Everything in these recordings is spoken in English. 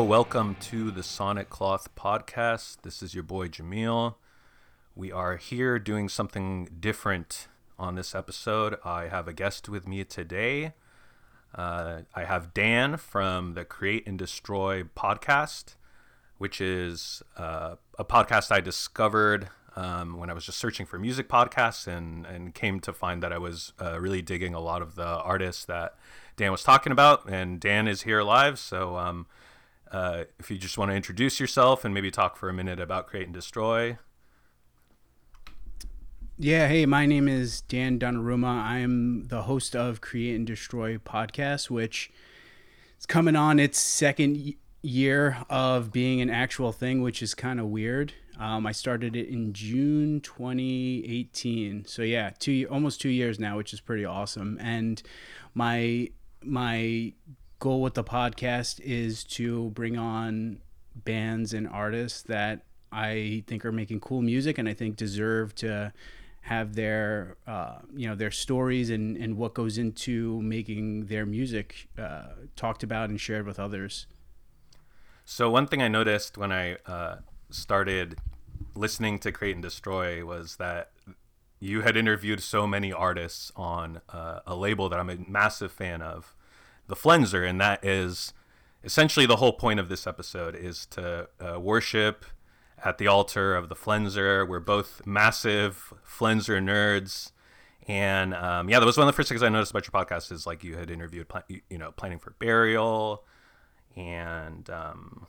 Welcome to the Sonic Cloth Podcast. This is your boy Jamil. We are here doing something different on this episode. I have a guest with me today. Uh, I have Dan from the Create and Destroy podcast, which is uh, a podcast I discovered um, when I was just searching for music podcasts and, and came to find that I was uh, really digging a lot of the artists that Dan was talking about. And Dan is here live. So um, uh, if you just want to introduce yourself and maybe talk for a minute about Create and Destroy. Yeah, hey, my name is Dan Donnarumma. I am the host of Create and Destroy podcast, which is coming on its second year of being an actual thing, which is kind of weird. Um, I started it in June 2018, so yeah, two almost two years now, which is pretty awesome. And my my goal with the podcast is to bring on bands and artists that I think are making cool music and I think deserve to have their uh, you know their stories and, and what goes into making their music uh, talked about and shared with others. So one thing I noticed when I uh, started listening to Create and Destroy was that you had interviewed so many artists on uh, a label that I'm a massive fan of, the Flenser, and that is essentially the whole point of this episode is to uh, worship at the altar of the Flenser. We're both massive Flenser nerds. And um, yeah, that was one of the first things I noticed about your podcast is like you had interviewed, you know, Planning for Burial, and um,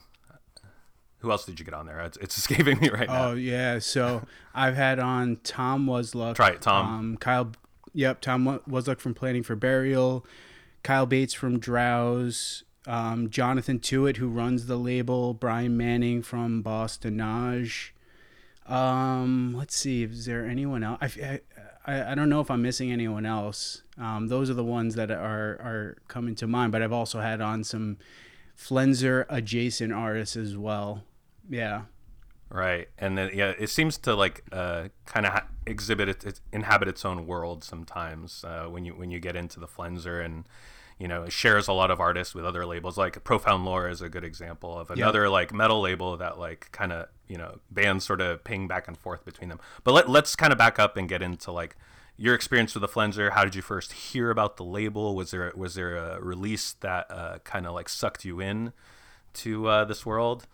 who else did you get on there? It's, it's escaping me right now. Oh yeah, so I've had on Tom Wasluck. Try it, Tom. Um, Kyle. Yep, Tom Wasluck from Planning for Burial. Kyle Bates from Drowse. Um, Jonathan Tuite, who runs the label. Brian Manning from Bosse-de-Nage. Um, let's see. Is there anyone else? I, I, I don't know if I'm missing anyone else. Um, those are the ones that are are coming to mind. But I've also had on some Flenser adjacent artists as well. Yeah. Right, and then yeah, it seems to like uh, kind of ha- exhibit it, it, inhabit its own world sometimes uh, when you when you get into the Flenser and you know it shares a lot of artists with other labels. Like Profound Lore is a good example of another yep. like metal label that like kind of you know bands sort of ping back and forth between them. But let, let's kind of back up and get into like your experience with the Flenser. How did you first hear about the label? Was there was there a release that uh, kind of like sucked you in to uh, this world?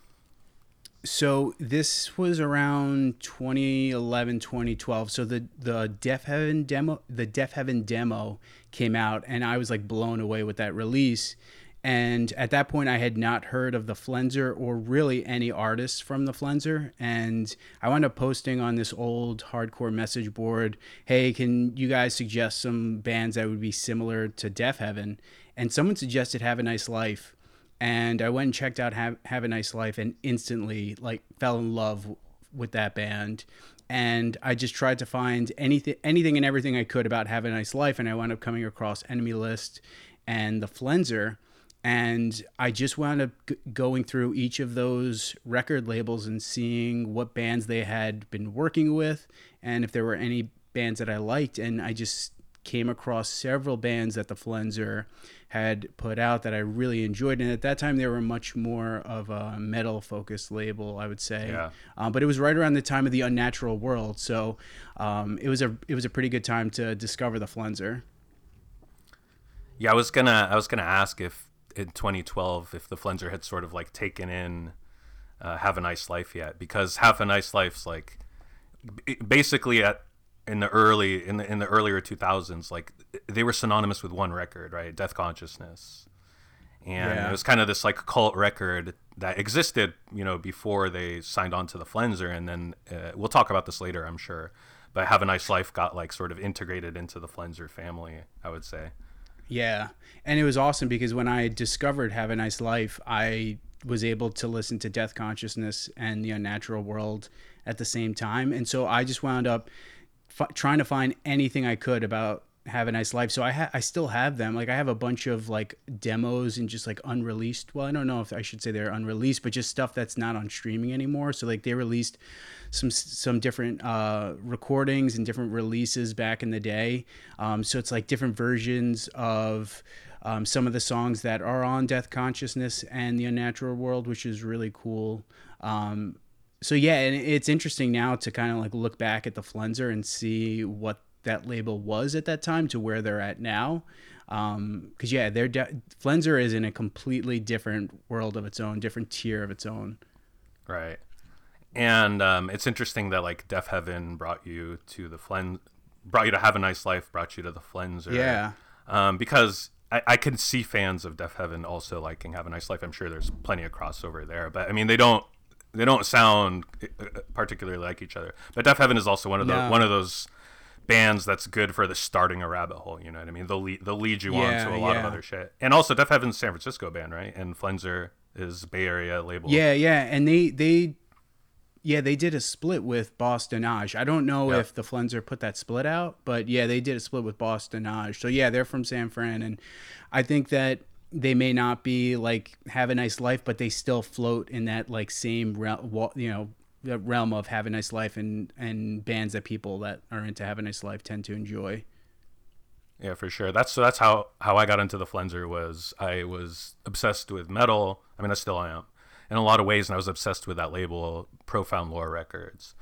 So this was around 2011 2012 so the the Deafheaven demo the Deafheaven demo came out and i was like blown away with that release. And at that point i had not heard of the flenser or really any artists from the flenser. And i wound up posting on this old hardcore message board hey can you guys suggest some bands that would be similar to Deafheaven?" and someone suggested have a nice life and I went and checked out Have, Have a Nice Life and instantly like fell in love with that band. And I just tried to find anything, anything and everything I could about Have a Nice Life, and I wound up coming across Enemy List and the Flenser, and I just wound up g- going through each of those record labels and seeing what bands they had been working with, and if there were any bands that I liked, and I just came across several bands that the Flenser had put out that I really enjoyed. And at that time, they were much more of a metal focused label, I would say. Yeah. Um, but it was right around the time of the Unnatural World, so um, it was a it was a pretty good time to discover the Flenser. Yeah, I was gonna I was gonna ask if in 2012 if the Flenser had sort of like taken in uh, Have a Nice Life yet, because Have a Nice Life's like basically at in the early in the in the earlier 2000s like they were synonymous with one record right? Death consciousness. And yeah. it was kind of this like cult record that existed you know before they signed on to the flenser. And then uh, we'll talk about this later i'm sure. But have a nice life got like sort of integrated into the flenser family i would say. Yeah. And it was awesome because when i discovered have a nice life i was able to listen to death consciousness and the unnatural world at the same time. And so i just wound up f- trying to find anything I could about have a nice life. So I ha- I still have them. Like I have a bunch of like demos and just like unreleased. Well, I don't know if I should say they're unreleased, but just stuff that's not on streaming anymore. So like they released some some different uh, recordings and different releases back in the day. Um, so it's like different versions of um, some of the songs that are on Death Consciousness and the Unnatural World, which is really cool. Um, so yeah, and it's interesting now to kind of like look back at the Flenser and see what that label was at that time to where they're at now. Because um, yeah, they're de- Flenser is in a completely different world of its own, different tier of its own. Right. And um, it's interesting that like Deafheaven brought you to the Flen, brought you to Have a Nice Life, brought you to the Flenser. Yeah. Um, because I, I can see fans of Deafheaven also liking Have a Nice Life. I'm sure there's plenty of crossover there, but I mean they don't they don't sound uh, particularly like each other. But Deafheaven is also one of the no. one of those bands that's good for the starting a rabbit hole. You know what I mean? They'll lead, they'll lead you yeah, on to a lot yeah. of other shit. And also, Deafheaven's San Francisco band, right? And Flenser is Bay Area label. Yeah, yeah, and they they yeah they did a split with Bosse-de-Nage. I don't know yep. if the Flenser put that split out, but yeah, they did a split with Bosse-de-Nage. So yeah, they're from San Fran, and I think that they may not be like have a nice life, but they still float in that like same realm, you know realm of have a nice life and and bands that people that are into have a nice life tend to enjoy. Yeah, for sure. That's so that's how how I got into the Flenser was I was obsessed with metal. I mean, I still am in a lot of ways, and I was obsessed with that label, Profound Lore Records.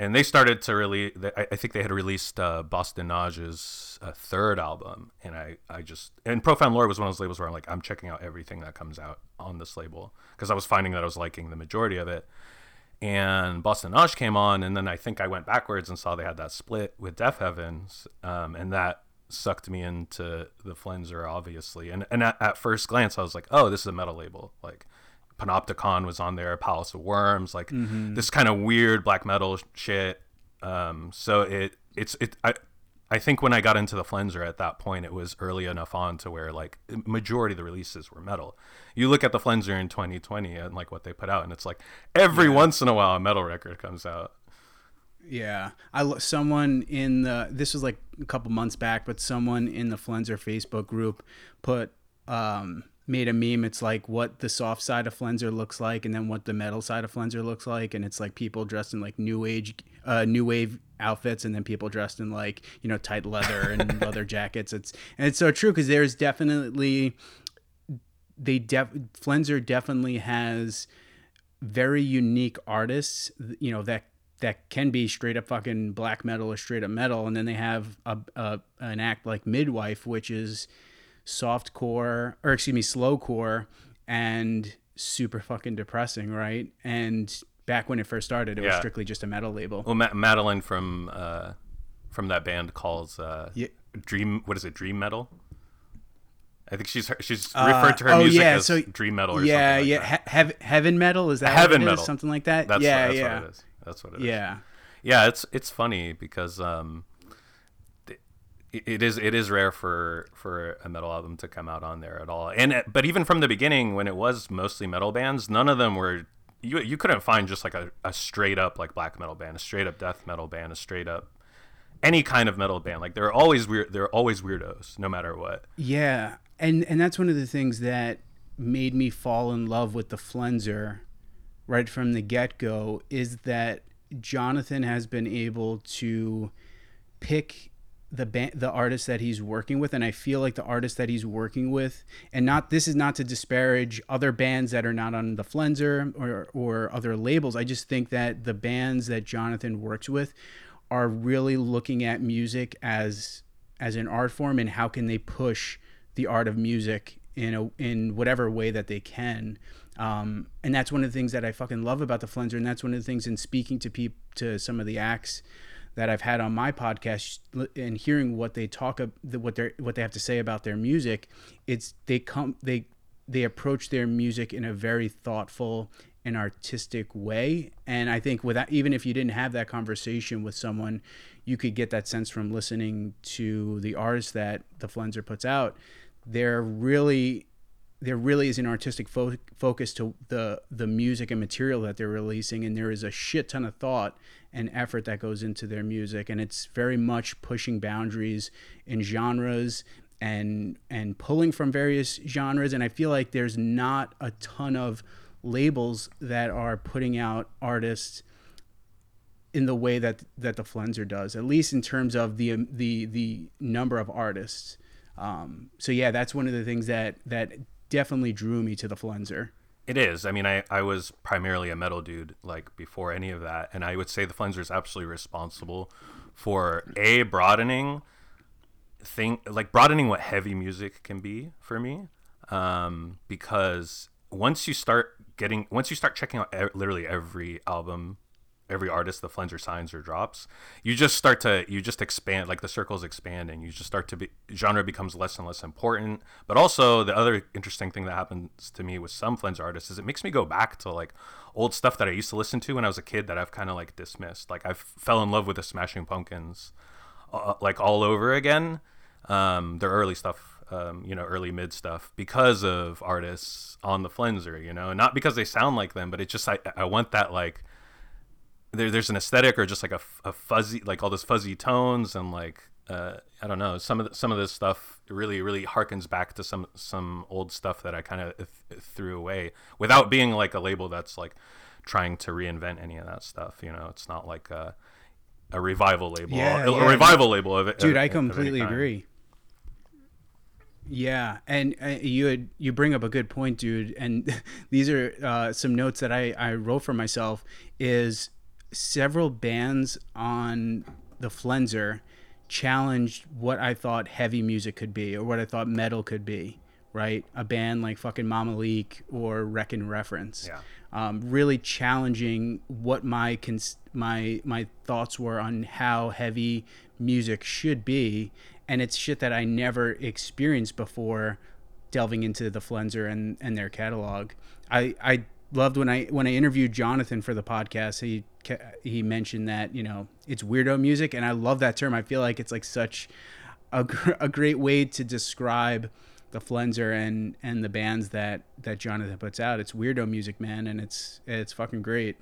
And they started to really, I think they had released uh, Bosse-de-Nage's uh, third album. And I, I just, and Profound Lore was one of those labels where I'm like, I'm checking out everything that comes out on this label because I was finding that I was liking the majority of it. And Bosse-de-Nage came on, and then I think I went backwards and saw they had that split with Deafheavens. Um, and that sucked me into the Flenser, obviously. And, and at, at first glance, I was like, oh, this is a metal label. Like, Panopticon was on there, Palace of Worms, like mm-hmm. this kind of weird black metal shit. Um, so it it's it I I think when I got into the Flenser at that point, it was early enough on to where like majority of the releases were metal. You look at the Flenser in 2020 and like what they put out, and it's like every yeah. once in a while a metal record comes out. Yeah, I someone in the this was like a couple months back, but someone in the Flenser Facebook group put um made a meme. It's like what the soft side of Flenser looks like, and then what the metal side of Flenser looks like, and it's like people dressed in like new age, uh, new wave outfits, and then people dressed in like you know tight leather and leather jackets. It's and it's so true because there's definitely they def Flenser definitely has very unique artists, you know that that can be straight up fucking black metal or straight up metal, and then they have a, a an act like Midwife, which is soft core or excuse me slow core and super fucking depressing right and back when it first started it yeah. was strictly just a metal label well Ma- madeline from uh from that band calls uh yeah. dream what is it dream metal I think she's she's uh, referred to her uh, oh, music yeah, as so, dream metal. yeah, like yeah, he- heaven metal is that heaven metal, something like that. That's yeah, what, that's yeah, what it is. That's what it is. Yeah, yeah. It's it's funny because um, it is it is rare for for a metal album to come out on there at all. And but even from the beginning, when it was mostly metal bands, none of them were. You you couldn't find just like a, a straight up like black metal band, a straight up death metal band, a straight up any kind of metal band. Like they're always weird. They're always weirdos, no matter what. Yeah, and and that's one of the things that made me fall in love with the Flenser right from the get go is that Jonathan has been able to pick the band, the artist that he's working with, and I feel like the artist that he's working with, and not this is not to disparage other bands that are not on the Flenser or or other labels. I just think that the bands that Jonathan works with are really looking at music as as an art form and how can they push the art of music in a in whatever way that they can. Um, and that's one of the things that I fucking love about the Flenser, and that's one of the things in speaking to people to some of the acts that I've had on my podcast and hearing what they talk what they what they have to say about their music, it's they come they they approach their music in a very thoughtful and artistic way. And I think without even if you didn't have that conversation with someone, you could get that sense from listening to the artists that the Flenser puts out. They're really there really is an artistic fo- focus to the the music and material that they're releasing and there is a shit ton of thought and effort that goes into their music and it's very much pushing boundaries in genres and and pulling from various genres and I feel like there's not a ton of labels that are putting out artists in the way that that the Flenser does at least in terms of the the the number of artists. Um, so yeah, that's one of the things that that definitely drew me to the Flenser. It is. I mean, I, I was primarily a metal dude like before any of that, and I would say the Flenser is absolutely responsible for a broadening thing like broadening what heavy music can be for me um, because once you start getting once you start checking out e- literally every album every artist the flenser signs or drops you just start to you just expand like the circle's expanding. You just start to be genre becomes less and less important. But also the other interesting thing that happens to me with some flenser artists is it makes me go back to like old stuff that i used to listen to when i was a kid that i've kind of like dismissed. Like i fell in love with the smashing pumpkins uh, like all over again. Um, their early stuff um, you know, early mid stuff because of artists on the Flenser, you know, not because they sound like them, but it's just I, I want that like there, there's an aesthetic or just like a, a fuzzy like all those fuzzy tones and like uh, I don't know some of the, some of this stuff really really harkens back to some some old stuff that I kind of th- threw away without being like a label that's like trying to reinvent any of that stuff. You know, it's not like a, a revival label, yeah, a, yeah. a revival label of it. Dude, of, I completely agree. Yeah, and uh, you had, you bring up a good point, dude. And these are uh, some notes that I I wrote for myself. Is several bands on the Flenser challenged what I thought heavy music could be or what I thought metal could be. Right, a band like fucking Mamaleek or Wreck and Reference. Yeah. Um, really challenging what my cons- my my thoughts were on how heavy music should be and it's shit that I never experienced before delving into the Flenser and, and their catalog. I, I loved when I when I interviewed Jonathan for the podcast. He he mentioned that you know it's weirdo music, and I love that term. I feel like it's like such a, a great way to describe the Flenser and and the bands that that Jonathan puts out. It's weirdo music, man, and it's it's fucking great.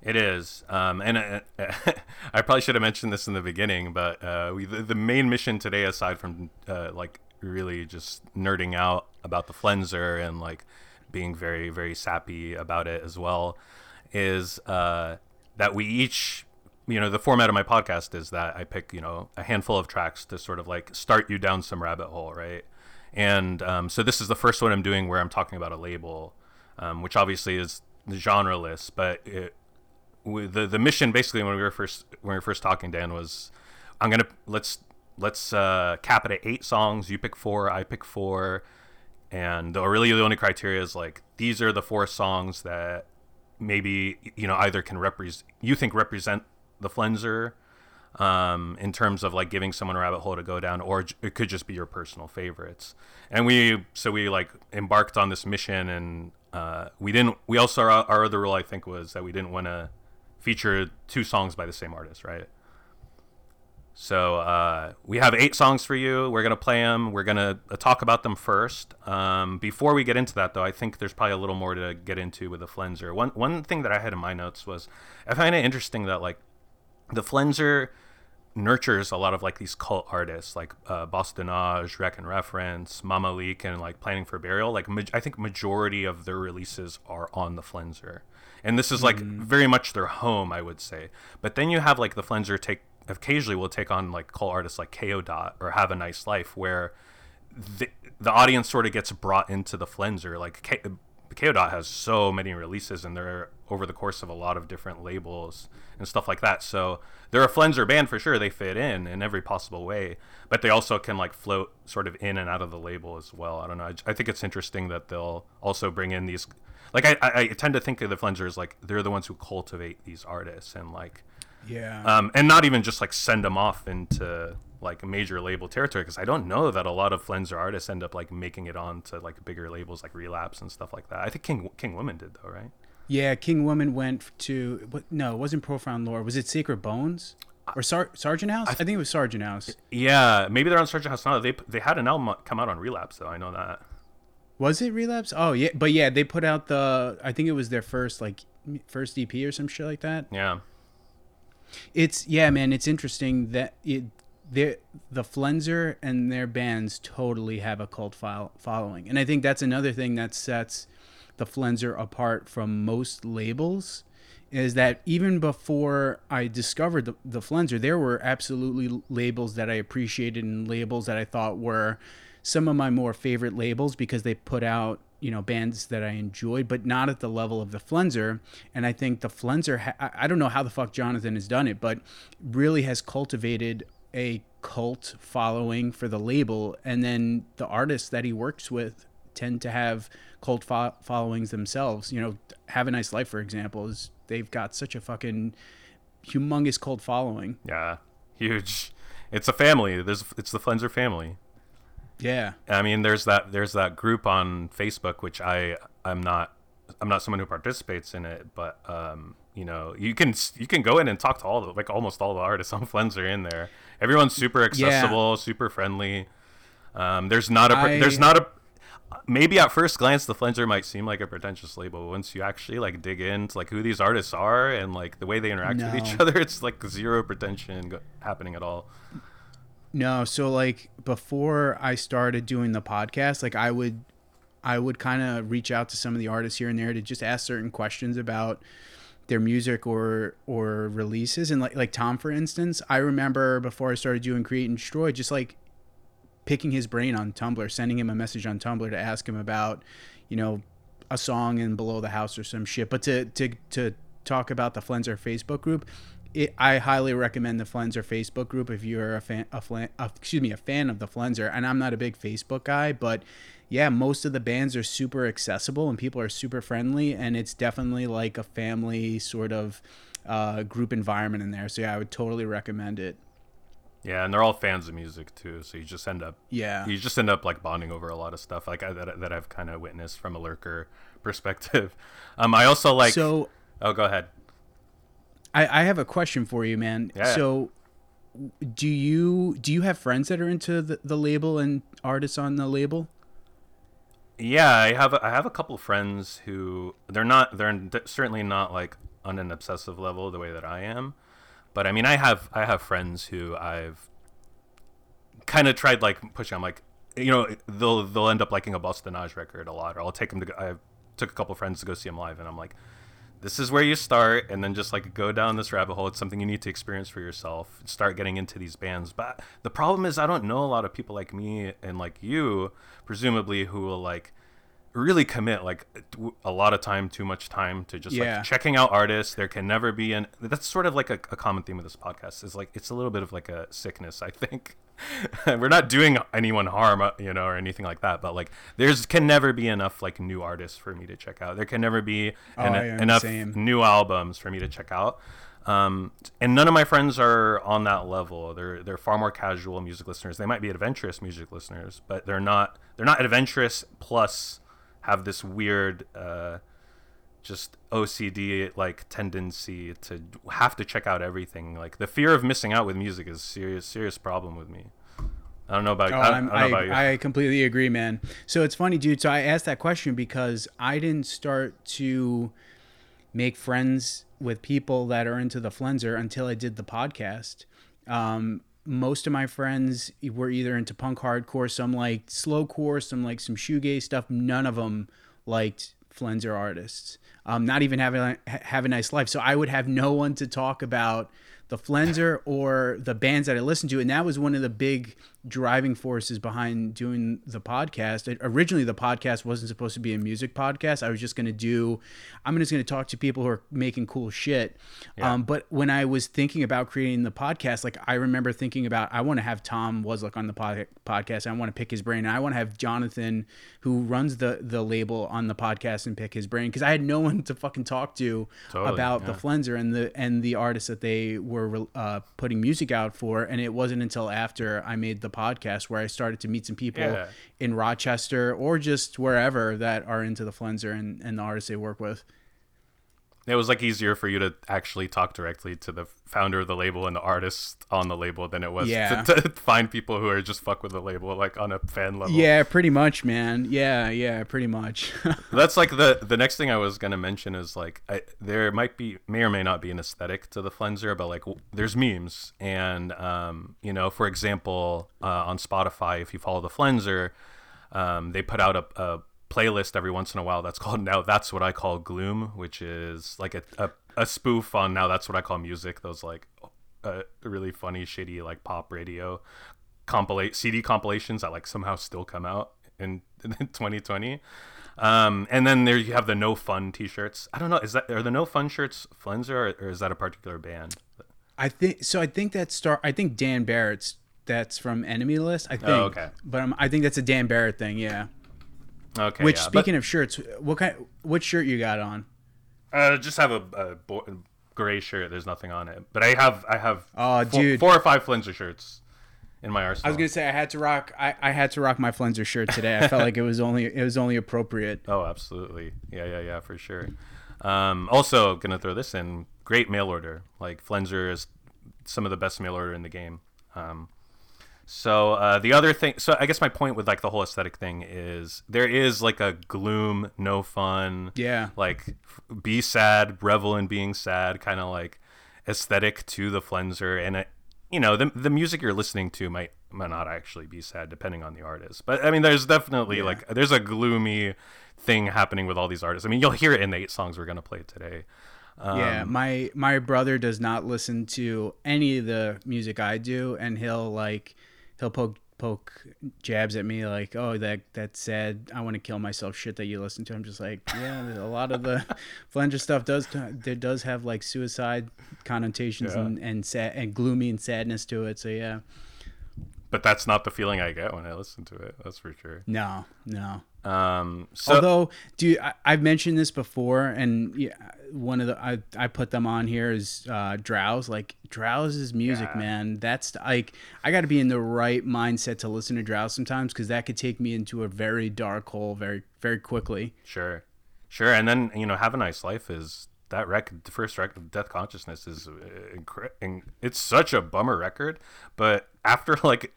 It is, um, and uh, I probably should have mentioned this in the beginning, but uh, we, the, the, main mission today, aside from uh, like really just nerding out about the Flenser and like being very very sappy about it as well, is uh, that we each, you know, the format of my podcast is that I pick you know a handful of tracks to sort of like start you down some rabbit hole, right? And um, so this is the first one I'm doing where I'm talking about a label, um, which obviously is genreless, but it, the the mission basically when we were first when we were first talking, Dan was, I'm gonna let's let's uh, cap it at eight songs. You pick four, I pick four, and the, really the only criteria is like these are the four songs that maybe you know either can represent you think represent the Flenser um, in terms of like giving someone a rabbit hole to go down, or it could just be your personal favorites. And we so we like embarked on this mission, and uh, we didn't. We also our, our other rule I think was that we didn't want to feature two songs by the same artist, right? So uh, we have eight songs for you. We're gonna play them. We're gonna uh, talk about them first. Um, before we get into that, though, I think there's probably a little more to get into with the Flenser. One one thing that I had in my notes was I find it interesting that like the Flenser nurtures a lot of like these cult artists like uh, Bosse-de-Nage, Wreck-It Reference, Mamaleek, and like Planning for Burial. Like ma- I think majority of their releases are on the Flenser and this is like mm. very much their home, I would say. But then you have like the Flenser take occasionally will take on like cult artists like Kayo Dot or Have a Nice Life, where the the audience sort of gets brought into the Flenser. Like Kayo Dot has so many releases, and they're over the course of a lot of different labels and stuff like that. So they're a Flenser band for sure. They fit in in every possible way, but they also can like float sort of in and out of the label as well. I don't know. I, I think it's interesting that they'll also bring in these like I, I, I tend to think of the Flensers like they're the ones who cultivate these artists and like yeah um and not even just like send them off into like major label territory because I don't know that a lot of Flenser artists end up like making it on to like bigger labels like Relapse and stuff like that. I think King King Woman did though, right? Yeah, King Woman went to? No, it wasn't Profound Lore. Was it Sacred Bones or Sar- Sargent House? I, th- I think it was Sargent House. Yeah, maybe they're on Sargent House now. They they had an album come out on Relapse though. I know that. Was it Relapse? Oh yeah, but yeah, they put out the. I think it was their first like first EP or some shit like that. Yeah. It's yeah, man. It's interesting that it the the Flenser and their bands totally have a cult file following, and I think that's another thing that sets the Flenser apart from most labels. Is that even before I discovered the, the Flenser, there were absolutely labels that I appreciated and labels that I thought were some of my more favorite labels because they put out you know bands that I enjoyed, but not at the level of the Flenser. And I think the Flenser, ha- I don't know how the fuck Jonathan has done it, but really has cultivated a cult following for the label, and then the artists that he works with tend to have cult fo- followings themselves. You know, Have a Nice Life, for example, is they've got such a fucking humongous cult following. Yeah, huge. It's a family. There's it's the Flenser family. Yeah. I mean, there's that there's that group on Facebook which I I'm not I'm not someone who participates in it, but um, you know, you can you can go in and talk to all the like almost all the artists on Flenser in there. Everyone's super accessible, yeah. super friendly. Um, there's not a I, there's not a maybe at first glance the Flenser might seem like a pretentious label. but Once you actually like dig into like who these artists are and like the way they interact no. with each other, it's like zero pretension happening at all. No, so like before I started doing the podcast, like I would I would kind of reach out to some of the artists here and there to just ask certain questions about their music or or releases and like like Tom for instance, I remember before I started doing Create and Destroy just like picking his brain on Tumblr, sending him a message on Tumblr to ask him about, you know, a song in Below the House or some shit. But to to to talk about the Flenser Facebook group, it, I highly recommend the Flenser Facebook group if you're a fan, a, flan, uh, excuse me, a fan of the Flenser. And I'm not a big Facebook guy, but yeah, most of the bands are super accessible and people are super friendly, and it's definitely like a family sort of uh, group environment in there. So yeah, I would totally recommend it. Yeah, and they're all fans of music too, so you just end up yeah you just end up like bonding over a lot of stuff like I, that that I've kind of witnessed from a lurker perspective. Um, I also like so. Oh, go ahead. I, I have a question for you, man. Yeah. So, do you do you have friends that are into the, the label and artists on the label? Yeah, I have I have a couple friends who they're not they're certainly not like on an obsessive level the way that I am, but I mean I have I have friends who I've kind of tried like pushing. I'm like you know they'll they'll end up liking a Bosse-de-Nage record a lot, or I'll take them to go, I took a couple friends to go see them live, and I'm like this is where you start and then just like go down this rabbit hole. It's something you need to experience for yourself. Start getting into these bands. But the problem is i don't know a lot of people like me and like you presumably who will like really commit like a lot of time too much time to just yeah. like checking out artists. There can never be an that's sort of like a, a common theme of this podcast is like it's a little bit of like a sickness i think we're not doing anyone harm, uh, you know, or anything like that. But like, there's can never be enough like new artists for me to check out. There can never be oh, enough new albums for me to check out. Um, and none of my friends are on that level. They're they're far more casual music listeners. They might be adventurous music listeners, but they're not they're not adventurous plus have this weird uh, just OCD like tendency to have to check out everything. Like the fear of missing out with music is a serious serious problem with me. I don't know about, oh, I, I, I, about you. I completely agree, man. So it's funny, dude. So I asked that question because I didn't start to make friends with people that are into the Flenser until I did the podcast. Um, most of my friends were either into punk hardcore, some liked slowcore, some like some shoegaze stuff. None of them liked Flenser artists um, not even having a, have a nice life. So I would have no one to talk about the Flenser or the bands that I listened to, and that was one of the big driving forces behind doing the podcast. originally, the podcast wasn't supposed to be a music podcast. I was just going to do, I'm just going to talk to people who are making cool shit. Yeah. Um, but when I was thinking about creating the podcast, like I remember thinking about, I want to have Tom Wasluck on the pod- podcast. I want to pick his brain. And I want to have Jonathan, who runs the the label, on the podcast and pick his brain because I had no one to fucking talk to totally, about yeah. the Flenser and the and the artists that they were uh, putting music out for. And it wasn't until after I made the podcast where I started to meet some people yeah. in Rochester or just wherever that are into the Flenser and, and the artists they work with it was like easier for you to actually talk directly to the founder of the label and the artist on the label than it was yeah. to, to, find people who are just fuck with the label like on a fan level. Yeah, pretty much, man. Yeah, yeah, pretty much. That's like the the next thing I was gonna mention is like I, there might be may or may not be an aesthetic to the Flenser, but like there's memes and um, you know, for example, uh, on Spotify, if you follow the Flenser, um, they put out a, a playlist every once in a while that's called now that's what I call gloom, which is like a, a, a spoof on now that's what I call music. Those like uh, really funny, shitty like pop radio compilate CD compilations that like somehow still come out in, in 2020. Um, and then there you have the no fun T-shirts. I don't know, is that are the no fun shirts Flenser or, or is that a particular band? I think so. I think that star. I think Dan Barrett's that's from Enemy List. I think. Oh, okay. But um, I think that's a Dan Barrett thing. Yeah. Okay. Which yeah, speaking of shirts, what kind? What shirt you got on? but, uh, just have a, a bo- gray shirt. There's nothing on it, but I have I have Oh, four, dude. four or five Flenser shirts in my arsenal. I was gonna say I had to rock. I, I had to rock my Flenser shirt today. I felt like it was only it was only appropriate. Oh, absolutely. Yeah, yeah, yeah, for sure. Um, also, gonna throw this in. Great mail order. Like Flenser is some of the best mail order in the game. Um, so uh, the other thing, so I guess my point with like the whole aesthetic thing is there is like a gloom, no fun, Yeah. like f- be sad, revel in being sad, kind of like aesthetic to the Flenser, and it, you know the the music you're listening to might might not actually be sad depending on the artist, but I mean there's definitely like there's a gloomy thing happening with all these artists. I mean you'll hear it in the eight songs we're gonna play today. yeah, Um, my my brother does not listen to any of the music I do, and he'll like he'll poke poke jabs at me like, oh that that sad, I want to kill myself shit that you listen to. I'm just like, yeah, a lot of the Flenser stuff does there does have like suicide connotations Yeah. and and sad and gloomy and sadness to it. So yeah, But that's not the feeling I get when I listen to it. That's for sure. no, no. Um, so Although, dude, I, I've mentioned this before, and yeah, one of the I, I put them on here is uh, Drowse. Like Drowse's music, Yeah. man. That's like I got to be in the right mindset to listen to Drowse sometimes because that could take me into a very dark hole very very quickly. Sure, sure. And then you know, have a nice life is that record. The first record, of Death Consciousness, is uh, incre- it's such a bummer record. But after like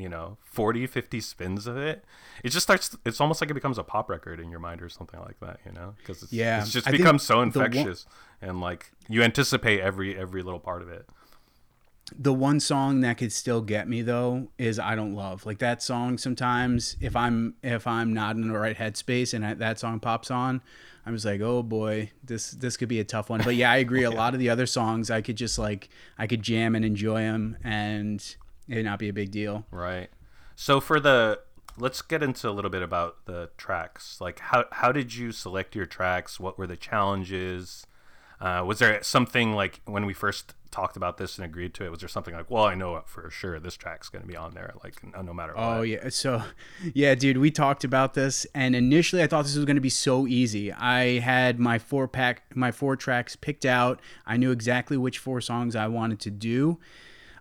you know 40 50 spins of it it just starts it's almost like it becomes a pop record in your mind or something like that you know because it's, Yeah, it's just I so the one- infectious and like you anticipate every every little part of it The one song that could still get me though is "I Don't Love." Like that song, sometimes if I'm if I'm not in the right headspace and I, that song pops on, I'm just like, oh boy, this this could be a tough one. But yeah, I agree. A lot of the other songs, I could just like I could jam and enjoy them, and it'd not be a big deal. Right. So for the let's get into a little bit about the tracks. Like how how did you select your tracks? What were the challenges? Uh, was there something like when we first talked about this and agreed to it? Was there something like, well, I know for sure this track's going to be on there, like no no matter what. Oh yeah. So yeah, dude, we talked about this and initially I thought this was going to be so easy. I had my four pack my four tracks picked out. I knew exactly which four songs I wanted to do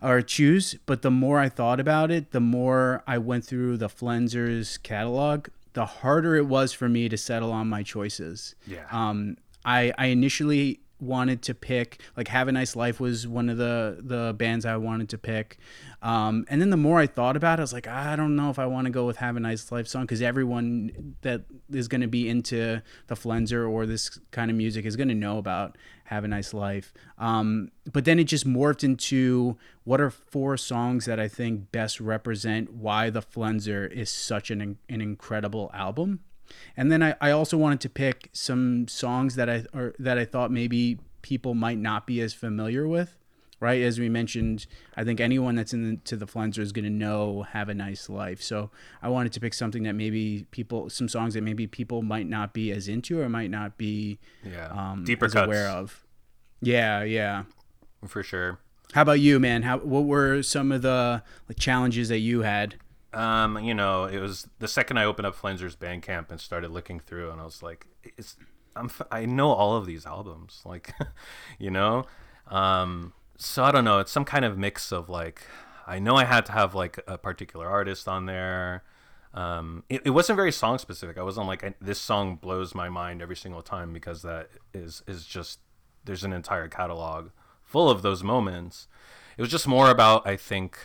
or choose, but the more I thought about it, the more I went through the Flenser's catalog, the harder it was for me to settle on my choices. Yeah. Um I I initially wanted to pick like have a nice life was one of the the bands i wanted to pick. Um and then the more i thought about it i was like i don't know if i want to go with have a nice life song because everyone that is going to be into the flenser or this kind of music is going to know about have a nice life. Um but then it just morphed into what are four songs that i think best represent why the flenser is such an, an incredible album and then I, I also wanted to pick some songs that I or that I thought maybe people might not be as familiar with. Right, as we mentioned, I think anyone that's into the Flenser is going to know "Have a Nice Life." So I wanted to pick something that maybe people, some songs that maybe people might not be as into or might not be yeah. um, Deeper as cuts aware of. Yeah, yeah. for sure. How about you, man? How what were some of the like, challenges that you had? Um, you know, it was the second I opened up Flenser's Bandcamp and started looking through, and I was like, "It's I'm I know all of these albums, like, you know, um, so I don't know. It's some kind of mix of like, I know I had to have like a particular artist on there. Um, it, it wasn't very song specific. I wasn't like this song blows my mind every single time because that is is just there's an entire catalog full of those moments. It was just more about I think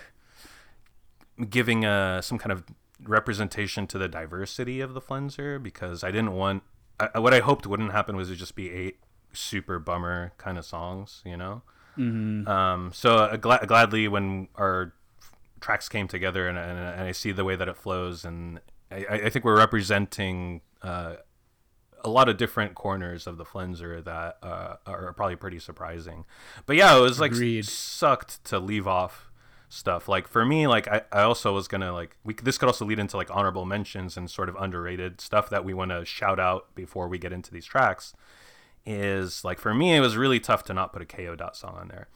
giving a some kind of representation to the diversity of the Flenser because I didn't want I, what I hoped wouldn't happen was it just be eight super bummer kind of songs, you know. Mm-hmm. Um, so uh, gla- gladly when our tracks came together and, and, and I see the way that it flows and I, I think we're representing uh, a lot of different corners of the Flenser that uh, are probably pretty surprising. But yeah, it was like Agreed. sucked to leave off stuff. Like for me, like I, I also was gonna like we this could also lead into like honorable mentions and sort of underrated stuff that we want to shout out before we get into these tracks. Is like for me, it was really tough to not put a Kayo Dot song on there.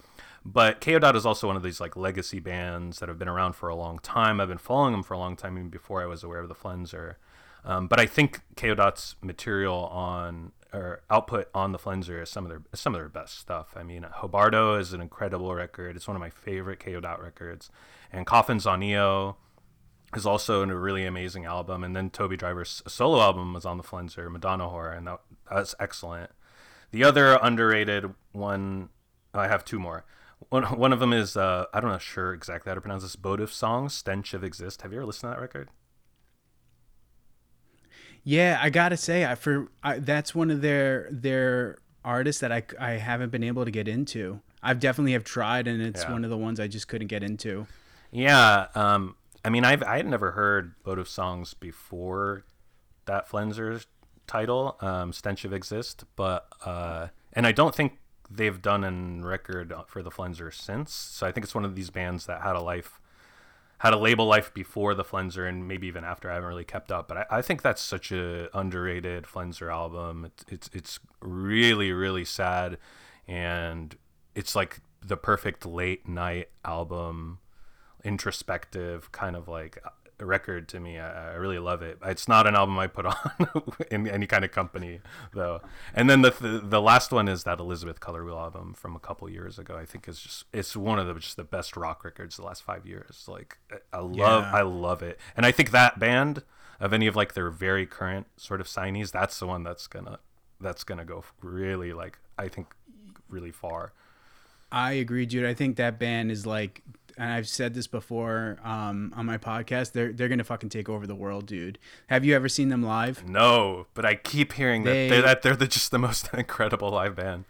But Kayo Dot is also one of these like legacy bands that have been around for a long time. I've been following them for a long time, even before I was aware of the Flenser. Um, but I think Kayo Dot's material on or output on the Flenser is some of their some of their best stuff. I mean, Hubardo is an incredible record. It's one of my favorite Kayo Dot records, and Coffins on Io is also a really amazing album. And then Toby Driver's solo album was on the Flenser, Madonnawhore, and that, that's excellent. The other underrated one, I have two more. One, one of them is uh, I don't know sure exactly how to pronounce this. Bodif song, "Stench of Exist." Have you ever listened to that record? Yeah, I gotta say, I for I, that's one of their their artists that I I haven't been able to get into. I've definitely have tried, and it's yeah. one of the ones I just couldn't get into. Yeah, um, I mean, I've I had never heard Bodif songs before that Flenser's title, um, "Stench of Exist," but uh, and I don't think they've done a record for the Flenser since. So I think it's one of these bands that had a life had a label life before the Flenser and maybe even after. I haven't really kept up, but I, I think that's such a underrated Flenser album. It's, it's it's really really sad, and it's like the perfect late night album, introspective kind of like record to me. I, I, really love it. It's not an album I put on in any kind of company though. And then the, the, the last one is that Elizabeth Color Wheel album from a couple years ago. I think is just it's one of the just the best rock records the last five years. Like I love yeah. I love it, and I think that band of any of like their very current sort of signees, that's the one that's gonna that's gonna go really like I think really far. I agree, dude. I think that band is like and I've said this before um, on my podcast. They're they're gonna fucking take over the world, dude. Have you ever seen them live? No, but I keep hearing they, that they're, that they're the, just the most incredible live band.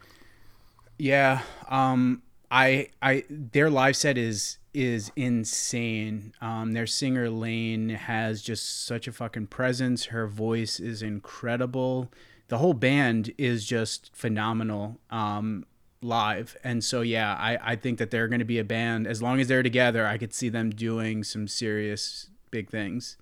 Yeah, um, I I their live set is is insane. Um, their singer Lane has just such a fucking presence. Her voice is incredible. The whole band is just phenomenal. Um, live. And so yeah, I, I think that they're gonna be a band. As long as they're together, I could see them doing some serious big things.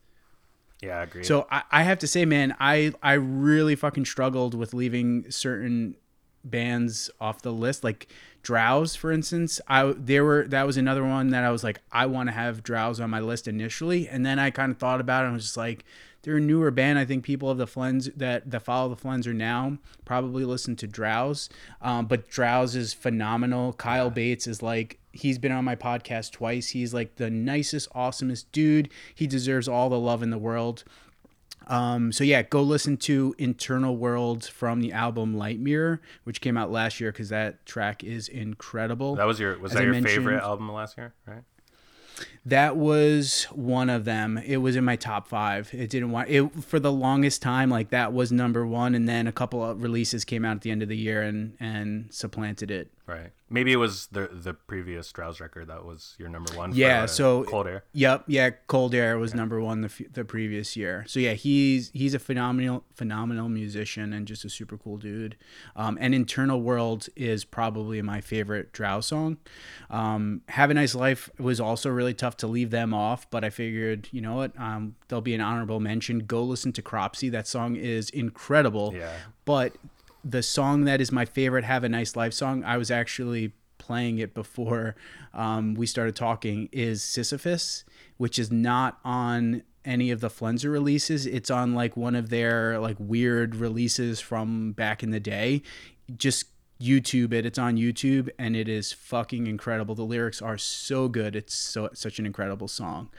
Yeah, I agree. So I, I have to say, man, I I really fucking struggled with leaving certain bands off the list. Like Drowse, for instance. I there were that was another one that I was like, I want to have Drowse on my list initially. And then I kind of thought about it and was just like, they're a newer band. I think people of the Flens that that follow the Flenser now probably listen to Drowse, um, but Drowse is phenomenal. Kyle Bates is like he's been on my podcast twice. He's like the nicest, awesomest dude. He deserves all the love in the world. Um, so yeah, go listen to Internal World from the album Light Mirror, which came out last year because that track is incredible. That was your was As that I your favorite album last year, right? That was one of them. It was in my top five. It didn't want it for the longest time. Like that was number one, and then a couple of releases came out at the end of the year and and supplanted it. Right. Maybe it was the the previous Drowse record that was your number one. Yeah. For, so Cold Air. Yep. Yeah. Cold Air was yeah. number one the the previous year. So yeah, he's he's a phenomenal phenomenal musician and just a super cool dude. Um, and Internal World is probably my favorite Drowse song. Um, Have a Nice Life was also really tough to leave them off, but I figured you know what, um, there'll be an honorable mention. Go listen to Cropsey. That song is incredible. Yeah. But the song that is my favorite "Have a Nice Life" song. I was actually playing it before um, we started talking. Is Sisyphus, which is not on any of the Flenser releases. It's on like one of their like weird releases from back in the day. Just YouTube it. It's on YouTube and it is fucking incredible. The lyrics are so good. It's so such an incredible song.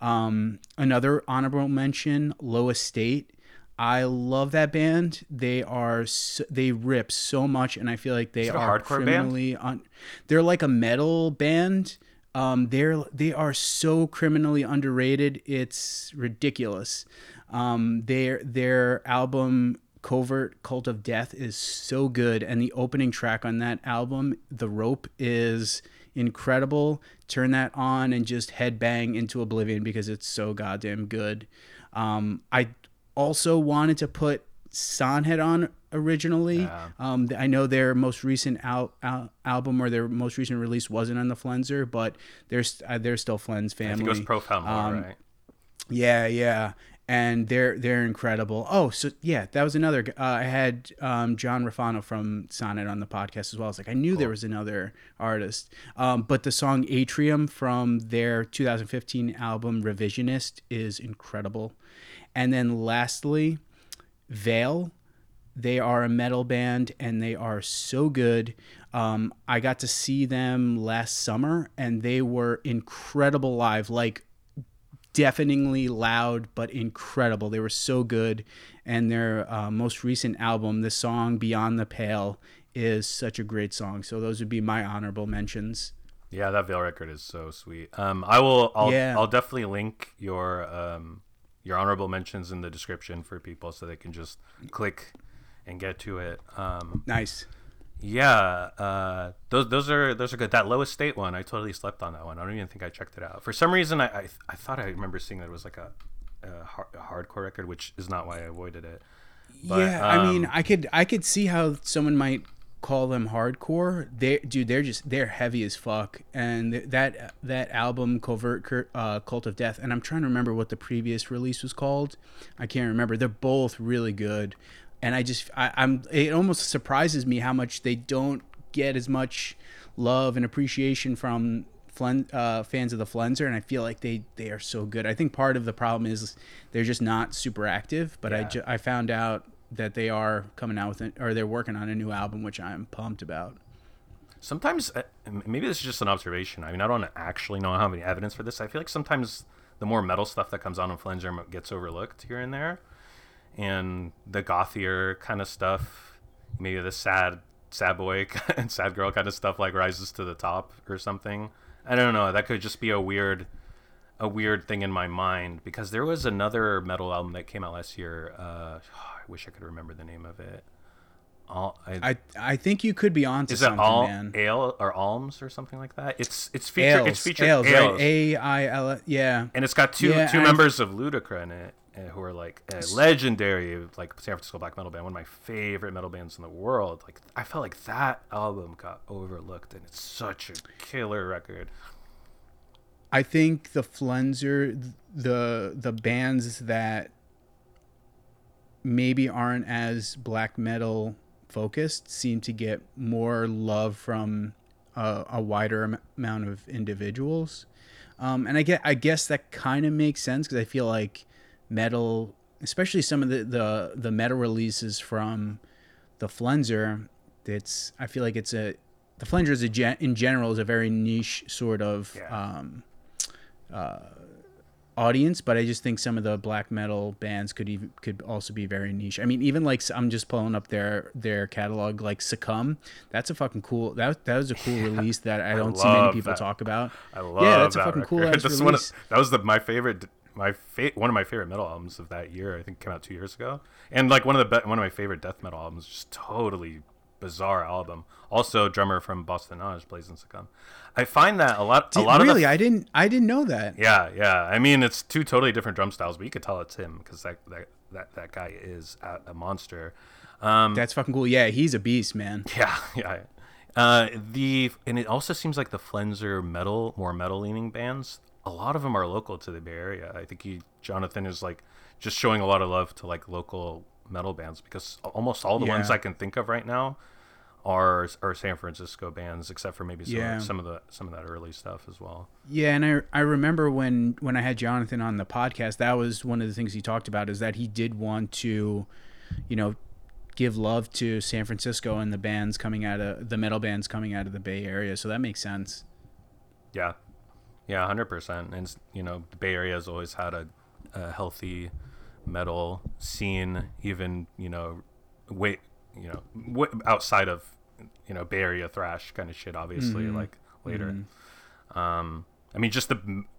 Um, another honorable mention, Low Estate. I love that band. They are so, they rip so much, and I feel like they are criminally on. They're like a metal band. Um, they're they are so criminally underrated. It's ridiculous. Um, their their album Covert Cult of Death is so good, and the opening track on that album, The Rope, is incredible. Turn that on and just headbang into oblivion because it's so goddamn good. Um, I also wanted to put Sannhet on originally. Yeah. Um, I know their most recent al- al- album or their most recent release wasn't on the Flenser, but they're st- uh, they're still Flen's family. I think it was Profound Lore, Um, right? Yeah, yeah, and they're they're incredible. Oh, so yeah, that was another. Uh, I had um, John Refano from Sannhet on the podcast as well. I was like, I knew there was another artist. Um, but the song Atrium from their 2015 album Revisionist is incredible. And then lastly, Veil. They are a metal band and they are so good. Um, I got to see them last summer and they were incredible live. Like deafeningly loud but incredible. They were so good, and their uh, most recent album, the song "Beyond the Pale," is such a great song. So those would be my honorable mentions. Yeah, that Veil record is so sweet. Um, I will. I'll, Yeah. I'll definitely link your um, your honorable mentions in the description for people so they can just click and get to it. Um, Nice. Yeah, uh, those those are those are good. That lowest state one, I totally slept on that one. I don't even think I checked it out. For some reason, I I, I thought I remember seeing that it was like a, a, har- a hardcore record, which is not why I avoided it. But, yeah, I mean, um, I could I could see how someone might call them hardcore. They dude, they're just they're heavy as fuck. And that that album Covert Cur- uh, Cult of Death, and I'm trying to remember what the previous release was called. I can't remember. They're both really good. And I just I, I'm it almost surprises me how much they don't get as much love and appreciation from Flen, uh, fans of the Flenser, and I feel like they they are so good. I think part of the problem is they're just not super active. But I Yeah. ju- I found out that they are coming out with it, or they're working on a new album, which I'm pumped about. sometimes uh, maybe this is just an observation. I mean, I don't actually know how many evidence for this. I feel like sometimes the more metal stuff that comes out on Flenser gets overlooked here and there, and the gothier kind of stuff, maybe the sad sad boy and sad girl kind of stuff like rises to the top or something. I don't know. That could just be a weird a weird thing in my mind because there was another metal album that came out last year. Uh, I wish I could remember the name of it. All, I, I I think you could be onto is it something, all man. ale or alms or something like that? It's it's featured. Ails, it's featured Ails, Ails. right? A I L. Yeah. and it's got two Yeah, two I've- members of Ludicra in it, uh, who are like a legendary, like San Francisco black metal band, one of my favorite metal bands in the world. Like I felt like that album got overlooked, and it's such a killer record. I think the Flenser, the the bands that maybe aren't as black metal focused seem to get more love from a, a wider amount of individuals, um, and I get I guess that kind of makes sense because I feel like metal, especially some of the the the metal releases from the Flenser, it's I feel like it's a the Flenser is a gen, in general is a very niche sort of Yeah. um, uh, audience, but I just think some of the black metal bands could even could also be very niche. I mean, even like I'm just pulling up their their catalog, like Succumb. That's a fucking cool. That that was a cool release that I don't see many people that. talk about. I love that. yeah, that's a fucking cool record. one of- release. that was the my favorite. My fa- one of my favorite metal albums of that year. I think came out two years ago, and like one of the be- one of my favorite death metal albums. Just totally bizarre album. Also, drummer from Bosse-de-Nage plays in Succumb. I find that a lot. a Did- lot of the really, I didn't I didn't know that. Yeah, yeah. I mean, it's two totally different drum styles, but you could tell it's him because that, that that that guy is a, a monster. Um, That's fucking cool. Yeah, he's a beast, man. yeah, yeah. Uh, the and it also seems like the Flenser metal, more metal leaning bands. A lot of them are local to the Bay Area. I think he Jonathan is like just showing a lot of love to like local metal bands because almost all the ones I can think of right now are are San Francisco bands, except for maybe some, Yeah. of, some of the some of that early stuff as well. Yeah, and I I remember when when I had Jonathan on the podcast, that was one of the things he talked about is that he did want to, you know, give love to San Francisco and the bands coming out of the metal bands coming out of the Bay Area. So that makes sense. Yeah, yeah, hundred percent. And you know, the Bay Area has always had a, a healthy metal scene, even you know, wait, you know, w- outside of you know Bay Area thrash kind of shit. Obviously, Mm-hmm. like later. Um, I mean, just the.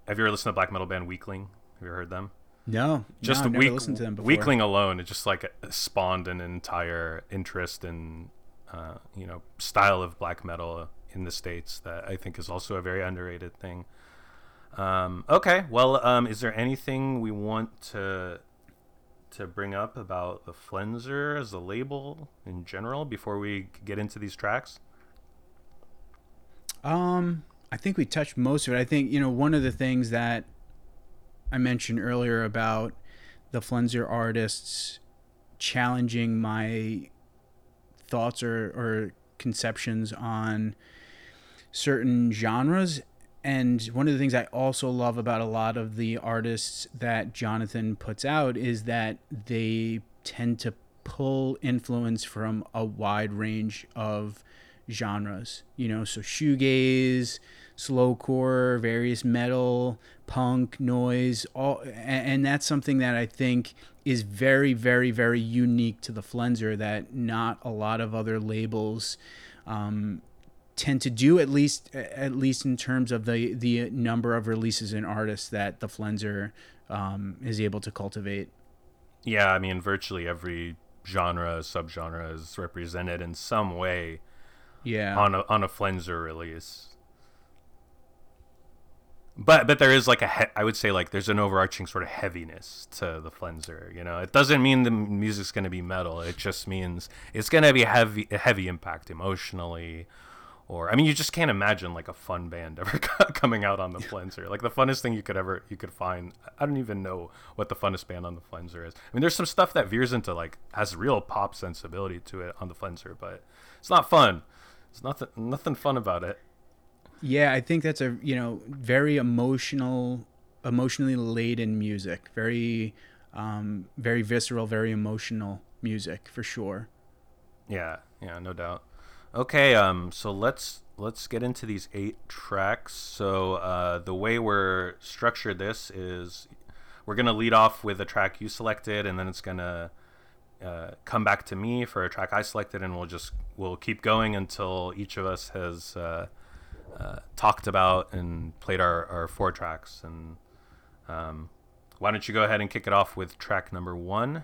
Have you ever listened to black metal band Weakling? Have you ever heard them? No, just no, the listened to them before. weakling alone it just like spawned an entire interest in uh, you know style of black metal in the states that i think is also a very underrated thing um, okay well um, is there anything we want to to bring up about the Flenser as a label in general before we get into these tracks? Um, I think we touched most of it. I think you know one of the things that I mentioned earlier about the Flenser artists challenging my thoughts or, or conceptions on certain genres. And one of the things I also love about a lot of the artists that Jonathan puts out is that they tend to pull influence from a wide range of genres. You know, so shoegaze, slowcore, various metal, punk, noise, all, and, that's something that I think is very, very, very unique to the Flenser that not a lot of other labels um, tend to do. At least, at least in terms of the the number of releases and artists that the Flenser um, is able to cultivate. Yeah, I mean, virtually every genre, subgenre is represented in some way. Yeah. On a on a Flenser release but but there is like a he- I would say like there's an overarching sort of heaviness to the Flenser. You know, it doesn't mean the music's going to be metal. It just means it's going to be heavy a heavy impact emotionally. Or I mean, you just can't imagine like a fun band ever coming out on the Flenser. Like the funnest thing you could ever you could find. I don't even know what the funnest band on the Flenser is. I mean, there's some stuff that veers into like has real pop sensibility to it on the Flenser, but it's not fun. It's nothing nothing fun about it. Yeah, I think that's a you know very emotional, emotionally laden music. Very, um, very visceral, very emotional music for sure. Yeah, yeah, no doubt. Okay, um, so let's let's get into these eight tracks. So uh, the way we're structured this is we're gonna lead off with a track you selected, and then it's gonna uh, come back to me for a track I selected, and we'll just we'll keep going until each of us has. Uh, uh, talked about and played our, our four tracks. And um, why don't you go ahead and kick it off with track number one?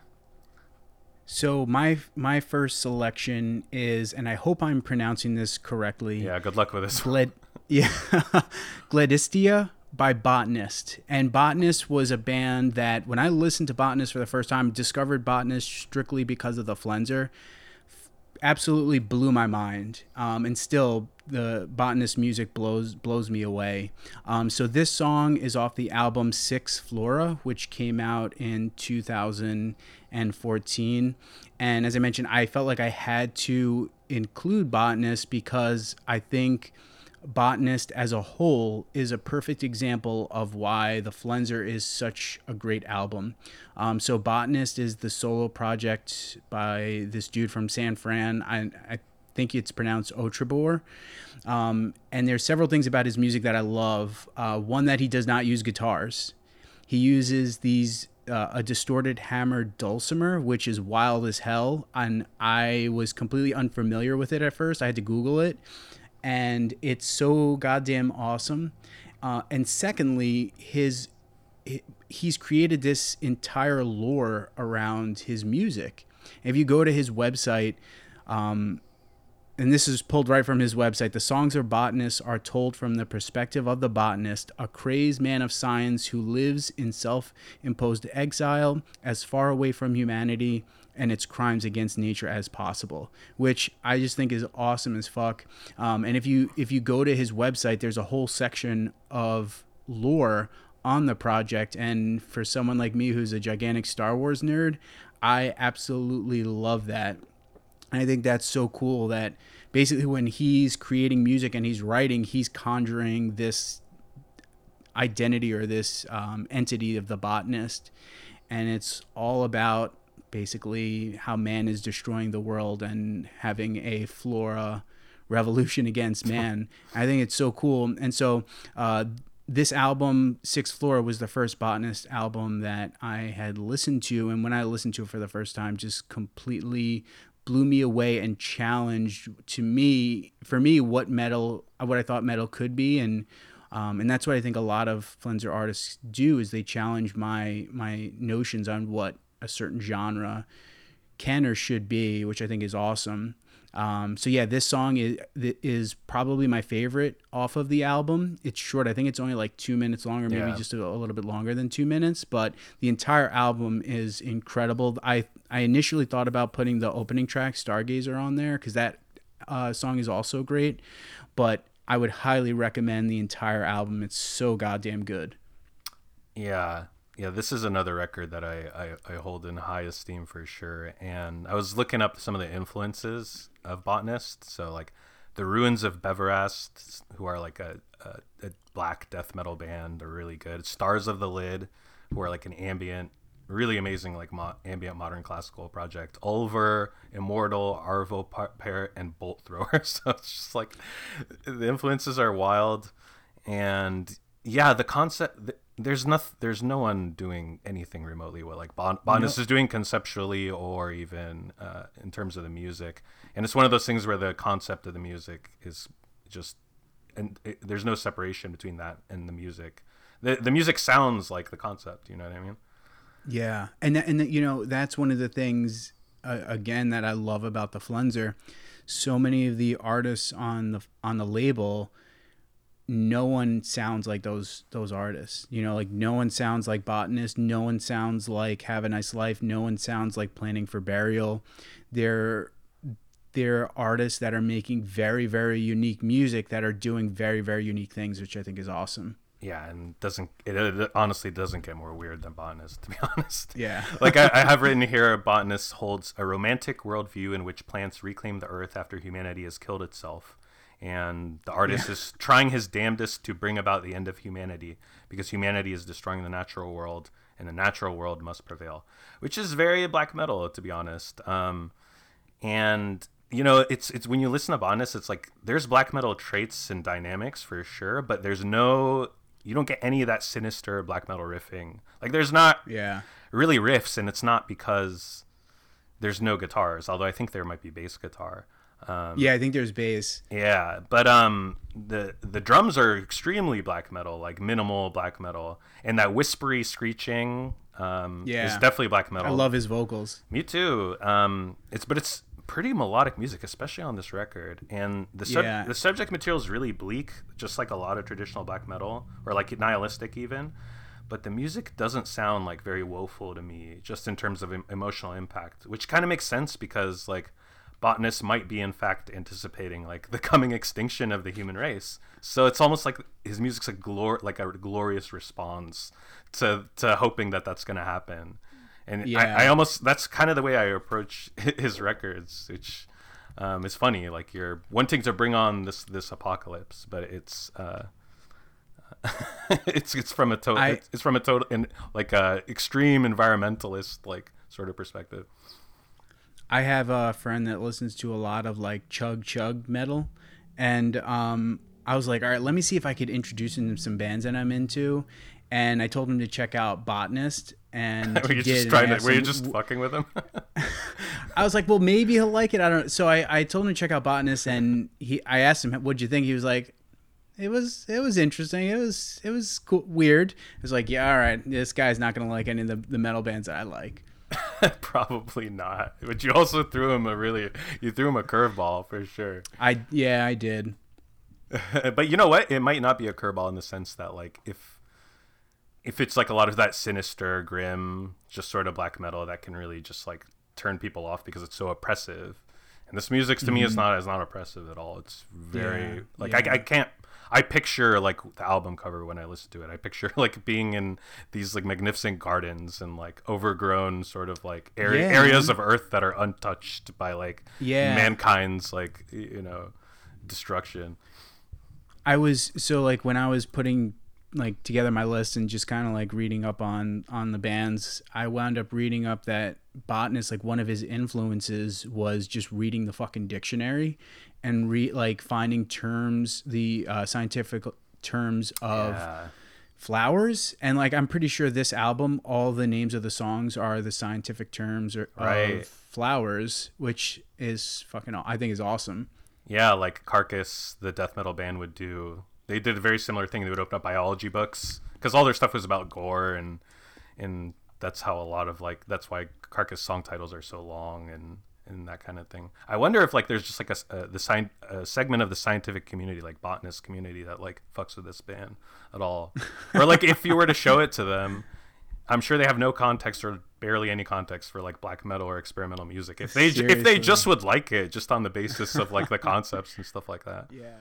So my my first selection is, and I hope I'm pronouncing this correctly. Yeah, good luck with this. Gled, yeah, Gleditsia by Botanist, and Botanist was a band that when I listened to Botanist for the first time, discovered Botanist strictly because of the Flenser. Absolutely blew my mind, um, and still the botanist music blows blows me away. Um, so this song is off the album Six Flora, which came out in 2014. And 14. And as I mentioned, I felt like I had to include botanist because I think botanist as a whole is a perfect example of why the Flenser is such a great album. Um, so botanist is the solo project by this dude from San Fran. I, I think it's pronounced Otrebor. Um, and there's several things about his music that I love. Uh, one that he does not use guitars. He uses these uh, a distorted hammer dulcimer, which is wild as hell. And I was completely unfamiliar with it at first. I had to Google it, and it's so goddamn awesome. Uh, and secondly, his he's created this entire lore around his music. If you go to his website, um, and this is pulled right from his website. The songs of botanists are told from the perspective of the botanist, a crazed man of science who lives in self imposed exile as far away from humanity and its crimes against nature as possible, which I just think is awesome as fuck. Um, and if you if you go to his website, there's a whole section of lore on the project. And for someone like me who's a gigantic Star Wars nerd, I absolutely love that. And I think that's so cool that basically when he's creating music and he's writing, he's conjuring this identity or this um, entity of the botanist. And it's all about basically how man is destroying the world and having a flora revolution against man. I think it's so cool. And so, uh, this album, Sixth Flora, was the first botanist album that I had listened to. And when I listened to it for the first time, just completely blew me away and challenged to me for me what metal what I thought metal could be and um, and that's what I think a lot of Flenser artists do is they challenge my my notions on what a certain genre can or should be, which I think is awesome. Um, so yeah, this song is is probably my favorite off of the album. It's short. I think it's only like two minutes long, or maybe Yeah. just a, a little bit longer than two minutes. But the entire album is incredible. I I initially thought about putting the opening track "Stargazer" on there because that uh, song is also great. But I would highly recommend the entire album. It's so goddamn good. Yeah, yeah. This is another record that I, I, I hold in high esteem for sure. And I was looking up some of the influences of Botanist. So like the Ruins of Beverast, who are like a, a, a black death metal band, are really good. Stars of the Lid, who are like an ambient, really amazing like mo- ambient modern classical project. Ulver, Immortal, Arvo Pa- Parrot, and Bolt Thrower. so it's just like the influences are wild, and yeah, the concept. th- There's no, there's no one doing anything remotely what like bon- Botanist is doing conceptually or even uh, in terms of the music. And it's one of those things where the concept of the music is just, and it, there's no separation between that and the music. The the music sounds like the concept. You know what I mean? Yeah, and that, and that, you know that's one of the things uh, again that I love about the Flenser. So many of the artists on the on the label, no one sounds like those those artists. You know, like no one sounds like Botanist. No one sounds like Have a Nice Life. No one sounds like Planning for Burial. They're they're artists that are making very very unique music that are doing very very unique things, which I think is awesome. Yeah, and doesn't it, it honestly doesn't get more weird than botanist to be honest. Yeah. like I, I have written here, a botanist holds a romantic worldview in which plants reclaim the earth after humanity has killed itself, and the artist is trying his damnedest to bring about the end of humanity because humanity is destroying the natural world, and the natural world must prevail, which is very black metal to be honest. Um, and you know it's it's when you listen to botanist it's like there's black metal traits and dynamics for sure but there's no you don't get any of that sinister black metal riffing like there's not Yeah. really riffs and it's not because there's no guitars although i think there might be bass guitar um, Yeah, I think there's bass. yeah but um the the drums are extremely black metal like minimal black metal and that whispery screeching um yeah, is definitely black metal I love his vocals. me too. Um, it's but it's pretty melodic music, especially on this record. And the sub- Yeah. the subject material is really bleak, just like a lot of traditional black metal or like nihilistic even. But the music doesn't sound like very woeful to me, just in terms of em- emotional impact, which kind of makes sense because like botanists might be in fact anticipating like the coming extinction of the human race. So it's almost like his music's a glor- like a glorious response to to hoping that that's going to happen. And Yeah. I, I almost that's kind of the way I approach his records, which um, is funny. Like you're wanting to bring on this this apocalypse, but it's uh, it's it's from a total it's, it's from a total in like a extreme environmentalist like sort of perspective. I have a friend that listens to a lot of like chug chug metal, and um, I was like, all right, let me see if I could introduce him to some bands that I'm into, and I told him to check out Botanist, and Were he you did, just trying to? Were you just fucking with him? I was like, well, maybe he'll like it. I don't. So I, I told him to check out Botanist, and he, I asked him, what'd you think? He was like, it was, it was interesting. It was, it was cool, weird. I was like, yeah, all right, this guy's not gonna like any of the, the metal bands that I like. Probably not. But you also threw him a really you threw him a curveball for sure. I, yeah, I did. but you know what? It might not be a curveball in the sense that like if if it's like a lot of that sinister, grim, just sort of black metal that can really just like turn people off because it's so oppressive. And this music to me is not is not oppressive at all. It's very Mm-hmm. Yeah, like yeah. I, I can't. I picture like the album cover when I listen to it. I picture like being in these like magnificent gardens and like overgrown sort of like area, Yeah, areas of Earth that are untouched by like Yeah. mankind's like you know destruction. I was so like when I was putting like together my list and just kind of like reading up on on the bands, I wound up reading up that botanist like one of his influences was just reading the fucking dictionary and re like finding terms the uh, scientific terms of Yeah. flowers and like I'm pretty sure this album all the names of the songs are the scientific terms or, Right. of flowers, which is fucking I think is awesome. Yeah, like Carcass, the death metal band would do. They did a very similar thing. They would open up biology books because all their stuff was about gore and and that's how a lot of like that's why Carcass song titles are so long and and that kind of thing. I wonder if like there's just like a, a uh, the sci- a segment of the scientific community, like botanist community, that like fucks with this band at all, or like if you were to show it to them, I'm sure they have no context or barely any context for like black metal or experimental music. If they if they just would like it, just on the basis of like the concepts and stuff like that. Yeah.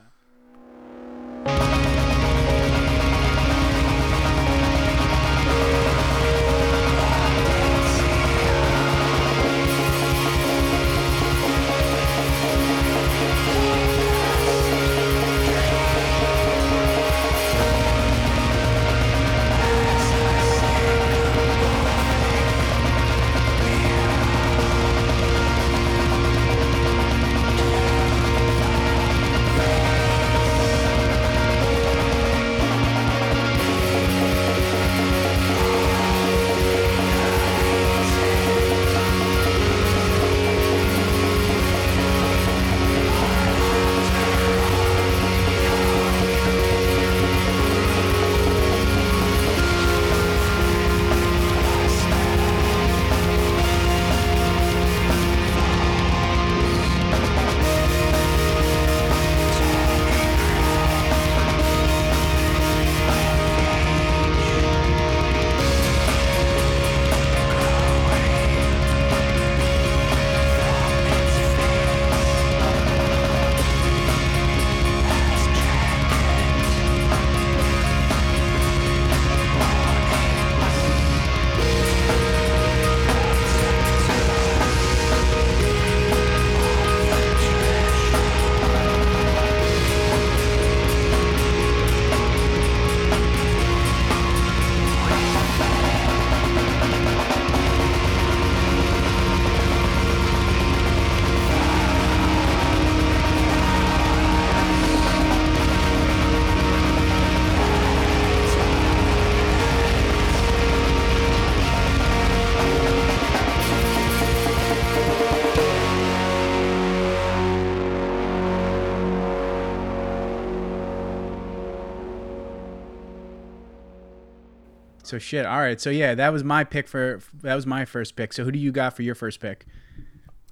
So shit. All right. So yeah, that was my pick for that was my first pick. So who do you got for your first pick?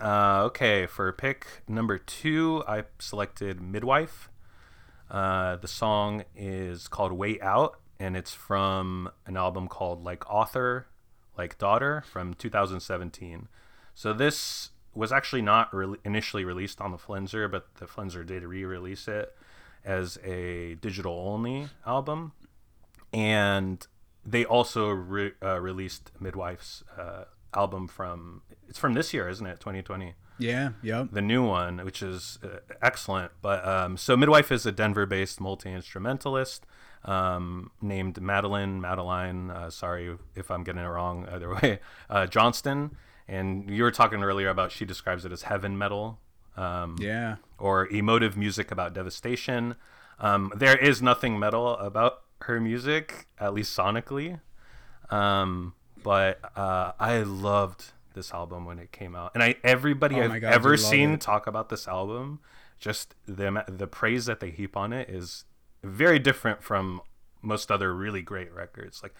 Uh, okay, for pick number two, I selected Midwife. Uh, the song is called Way Out, and it's from an album called Like Author, Like Daughter from 2017. So this was actually not re- initially released on the Flenser, but the Flenser did re release it as a digital only album. And they also re- uh, released Midwife's uh, album from, it's from this year, isn't it? 2020 Yeah. Yep. the new one, which is uh, excellent. But um, so Midwife is a Denver-based multi-instrumentalist um, named Madeline Madeline. Uh, sorry if I'm getting it wrong either way. Uh, Johnston, and you were talking earlier about she describes it as heaven metal. Um, Yeah. or emotive music about devastation. Um, there is nothing metal about her music, at least sonically. Um, but uh, I loved this album when it came out, and I everybody Oh I've God, ever seen it. talk about this album, just the the praise that they heap on it is very different from most other really great records. Like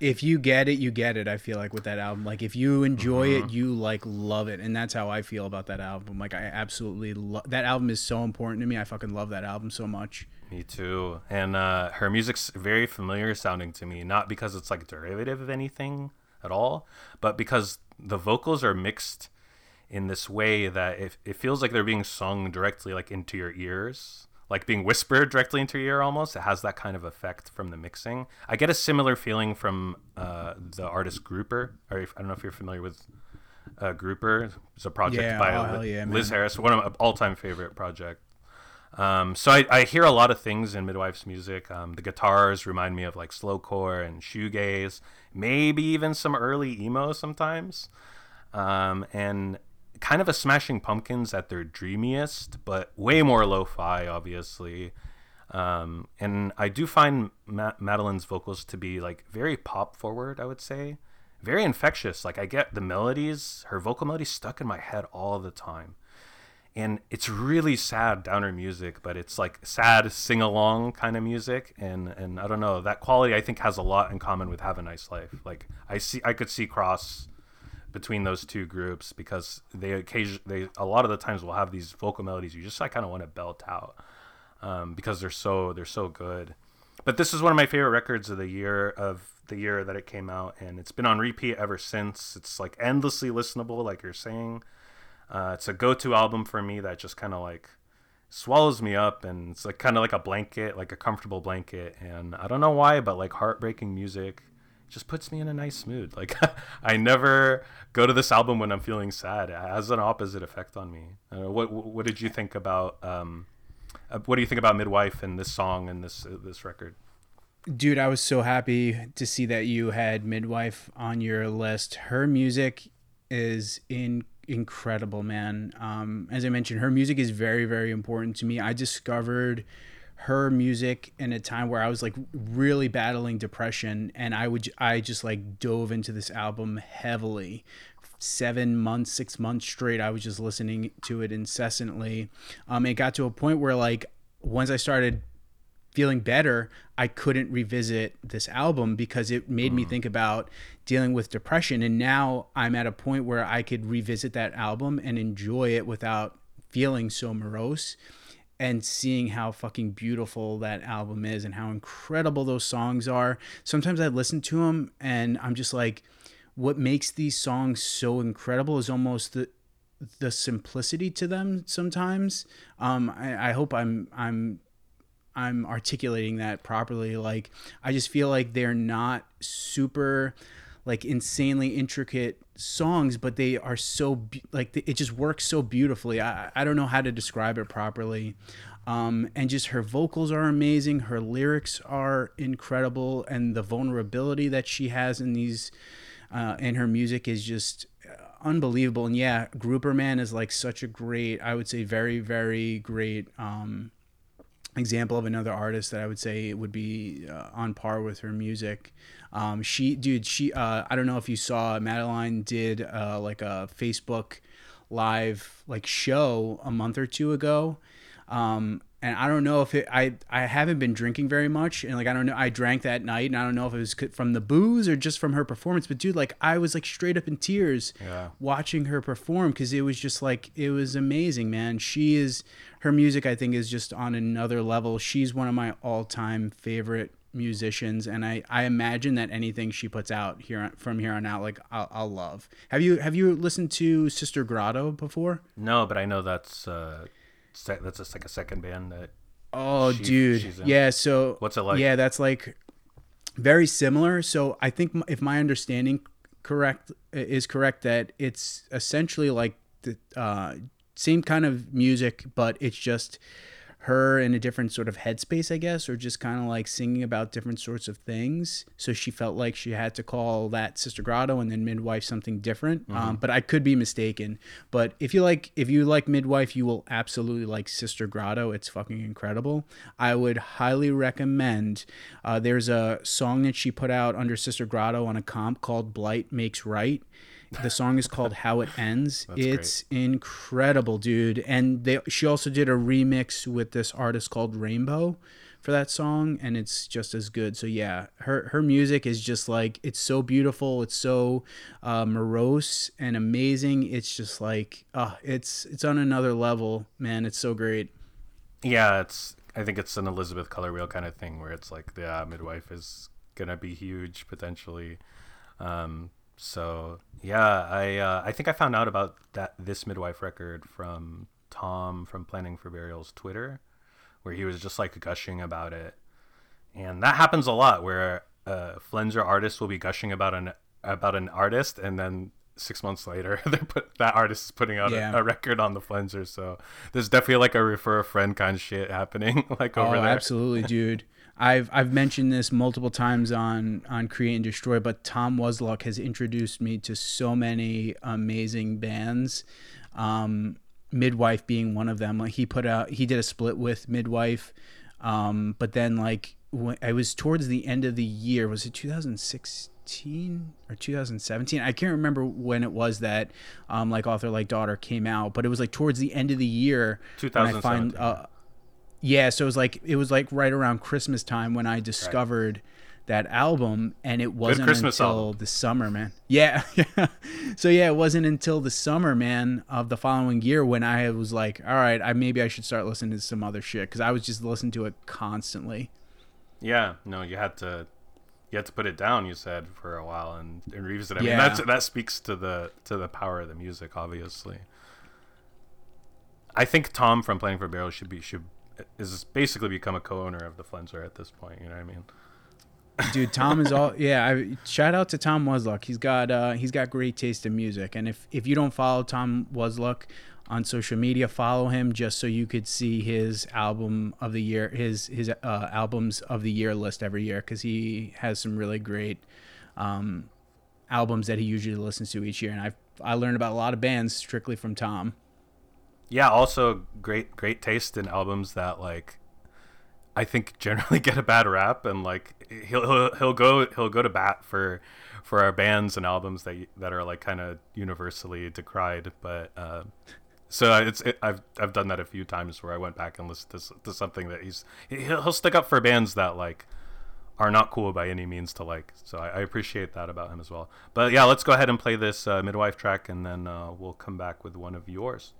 If you get it, you get it. I feel like with that album, like if you enjoy Mm-hmm. it, you like love it, and that's how I feel about that album. Like I absolutely love that album. is so important to me. I fucking love that album so much. Me too. And uh, her music's very familiar sounding to me, not because it's like derivative of anything at all, but because the vocals are mixed in this way that it, it feels like they're being sung directly like into your ears, like being whispered directly into your ear almost. It has that kind of effect from the mixing. I get a similar feeling from uh, the artist Grouper. Or if, I don't know if you're familiar with uh, Grouper. It's a project Yeah, by oh, Li- hell yeah, Liz. Harris, one of my all-time favorite project. Um, so I, I hear a lot of things in Midwife's music. Um, the guitars remind me of like slowcore and shoegaze, maybe even some early emo sometimes, um, and kind of a Smashing Pumpkins at their dreamiest, but way more lo-fi, obviously. Um, and I do find Ma- Madeline's vocals to be like very pop forward. I would say, very infectious. Like I get the melodies, her vocal melodies stuck in my head all the time and it's really sad downer music but it's like sad sing along kind of music and and i don't know that quality i think has a lot in common with have a nice life like i see i could see cross between those two groups because they occasion they a lot of the times will have these vocal melodies you just like kind of want to belt out um, because they're so they're so good. But this is one of my favorite records of the year of the year that it came out, and it's been on repeat ever since. It's like endlessly listenable, like you're saying. Uh, it's a go-to album for me that just kind of like swallows me up, and it's like kind of like a blanket, like a comfortable blanket. And I don't know why, but like heartbreaking music just puts me in a nice mood. Like I never go to this album when I'm feeling sad. It has an opposite effect on me. Uh, what What did you think about? Um, uh, what do you think about Midwife and this song and this uh, this record? Dude, I was so happy to see that you had Midwife on your list. Her music is in incredible, man. Um, as I mentioned, her music is very, very important to me. I discovered her music in a time where I was like really battling depression, and I would I just like dove into this album heavily. Seven months, six months straight, I was just listening to it incessantly. Um, it got to a point where like once I started feeling better, I couldn't revisit this album because it made mm. me think about dealing with depression. And now I'm at a point where I could revisit that album and enjoy it without feeling so morose and seeing how fucking beautiful that album is and how incredible those songs are. Sometimes I listen to them and I'm just like, what makes these songs so incredible is almost the the simplicity to them sometimes. Um, I, I hope I'm I'm I'm articulating that properly. Like I just feel like they're not super like insanely intricate songs, but they are so like it just works so beautifully. I I don't know how to describe it properly. Um, and just her vocals are amazing. Her lyrics are incredible, and the vulnerability that she has in these uh, in her music is just uh, unbelievable. And yeah, Grouper Man is like such a great, I would say, very very great. Um, example of another artist that I would say would be uh, on par with her music. Um, she, dude, she, uh, I don't know if you saw, Madeline did uh, like a Facebook live like show a month or two ago. Um, and I don't know if it, I, I haven't been drinking very much. And like, I don't know, I drank that night and I don't know if it was from the booze or just from her performance, but dude, like I was like straight up in tears yeah. watching her perform. Cause it was just like, it was amazing, man. She is, her music, I think is just on another level. She's one of my all time favorite musicians and I, I imagine that anything she puts out here from here on out like I'll, I'll love have you have you listened to sister grotto before no but i know that's uh that's just like a second band that. Oh, she, dude, yeah. So what's it like? Yeah, that's like very similar. So I think if my understanding correct is correct, that it's essentially like the uh, same kind of music, but it's just her in a different sort of headspace, I guess, or just kind of like singing about different sorts of things. So she felt like she had to call that Sister Grotto and then Midwife something different. Mm-hmm. Um, but I could be mistaken. But if you like, if you like Midwife, you will absolutely like Sister Grotto. It's fucking incredible. I would highly recommend. Uh, there's a song that she put out under Sister Grotto on a comp called "Blight Makes Right." The song is called "How It Ends." it's great. incredible, dude. And they she also did a remix with this artist called Rainbow for that song, and it's just as good. So yeah, her her music is just like it's so beautiful. It's so uh, morose and amazing. It's just like uh, it's it's on another level, man. It's so great. Yeah, it's I think it's an Elizabeth Color Wheel kind of thing where it's like the uh, midwife is gonna be huge potentially. Um, so yeah, I uh, I think I found out about that this midwife record from Tom from Planning for Burial's Twitter, where he was just like gushing about it, and that happens a lot where a Flenser artist will be gushing about an about an artist, and then six months later they put that artist is putting out yeah. a, a, record on the Flenser. So there's definitely like a refer a friend kind of shit happening like over oh, there. Absolutely, dude. I've I've mentioned this multiple times on on Create and Destroy, but Tom Wasluck has introduced me to so many amazing bands. Um, Midwife being one of them. Like he put out, he did a split with Midwife, um, but then like when I was towards the end of the year, was it 2016 or 2017? I can't remember when it was that um, like author like daughter came out, but it was like towards the end of the year. 2017. Yeah, so it was like it was like right around Christmas time when I discovered right. that album, and it wasn't until album. the summer, man. Yeah, so yeah, it wasn't until the summer, man, of the following year when I was like, all right, I maybe I should start listening to some other shit because I was just listening to it constantly. Yeah, no, you had to you had to put it down. You said for a while and, and revisit. it. I mean, Yeah. that's that speaks to the to the power of the music, obviously. I think Tom from Planning for Burial should be should is basically become a co-owner of the Flenser at this point. You know what I mean? dude tom is all yeah I, shout out to tom wasluck he's got uh he's got great taste in music and if if you don't follow tom wasluck on social media follow him just so you could see his album of the year his his uh, albums of the year list every year because he has some really great um albums that he usually listens to each year and i i learned about a lot of bands strictly from tom Yeah. Also, great great taste in albums that like I think generally get a bad rap, and like he'll he'll, he'll go he'll go to bat for for our bands and albums that that are like kind of universally decried. But uh, so it's it, I've I've done that a few times where I went back and listened to, to something that he's he'll, he'll stick up for bands that like are not cool by any means to like. So I, I appreciate that about him as well. But yeah, let's go ahead and play this uh, midwife track, and then uh, we'll come back with one of yours.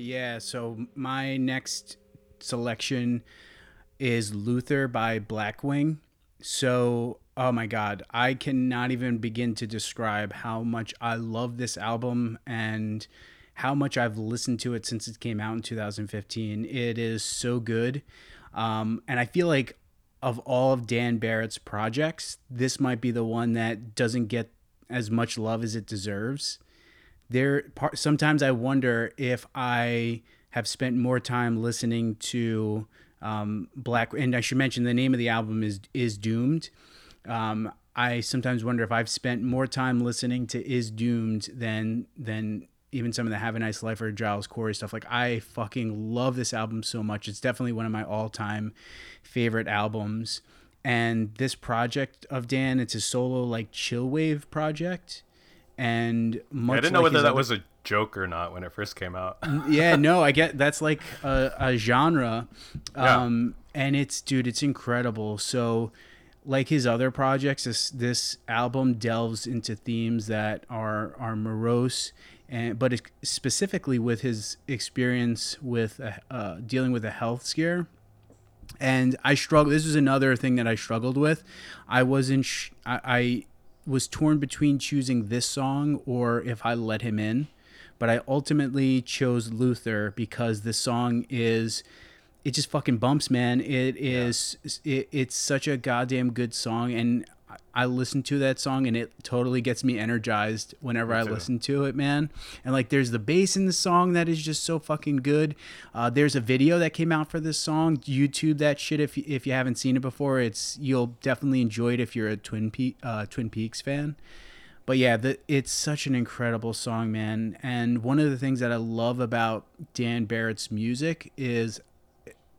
Yeah. So my next selection is Luther by Blackwing. So, oh my god, I cannot even begin to describe how much I love this album and how much I've listened to it since it came out in 2015. It is so good. Um, and I feel like of all of Dan Barrett's projects, this might be the one that doesn't get as much love as it deserves. There, sometimes I wonder if I have spent more time listening to um, Black. And I should mention the name of the album is is Doomed. Um, I sometimes wonder if I've spent more time listening to Is Doomed than than even some of the Have a Nice Life or Giles Corey stuff. Like I fucking love this album so much. It's definitely one of my all time favorite albums. And this project of Dan, it's a solo like chill wave project. And much I didn't know like whether that other... was a joke or not when it first came out. yeah, no, I get that's like a, a genre. Um, yeah. and it's dude, it's incredible. So like his other projects, this this album delves into themes that are are morose and but specifically with his experience with uh, dealing with a health scare and i struggle. this was another thing that i struggled with i wasn't sh- I, I was torn between choosing this song or if i let him in but i ultimately chose luther because this song is it just fucking bumps man it is yeah. it, it's such a goddamn good song and I listen to that song and it totally gets me energized whenever I listen to it, man. And like, there's the bass in the song that is just so fucking good. Uh, there's a video that came out for this song. YouTube that shit if if you haven't seen it before. It's you'll definitely enjoy it if you're a Twin Pe- uh, Twin Peaks fan. But yeah, the, it's such an incredible song, man. And one of the things that I love about Dan Barrett's music is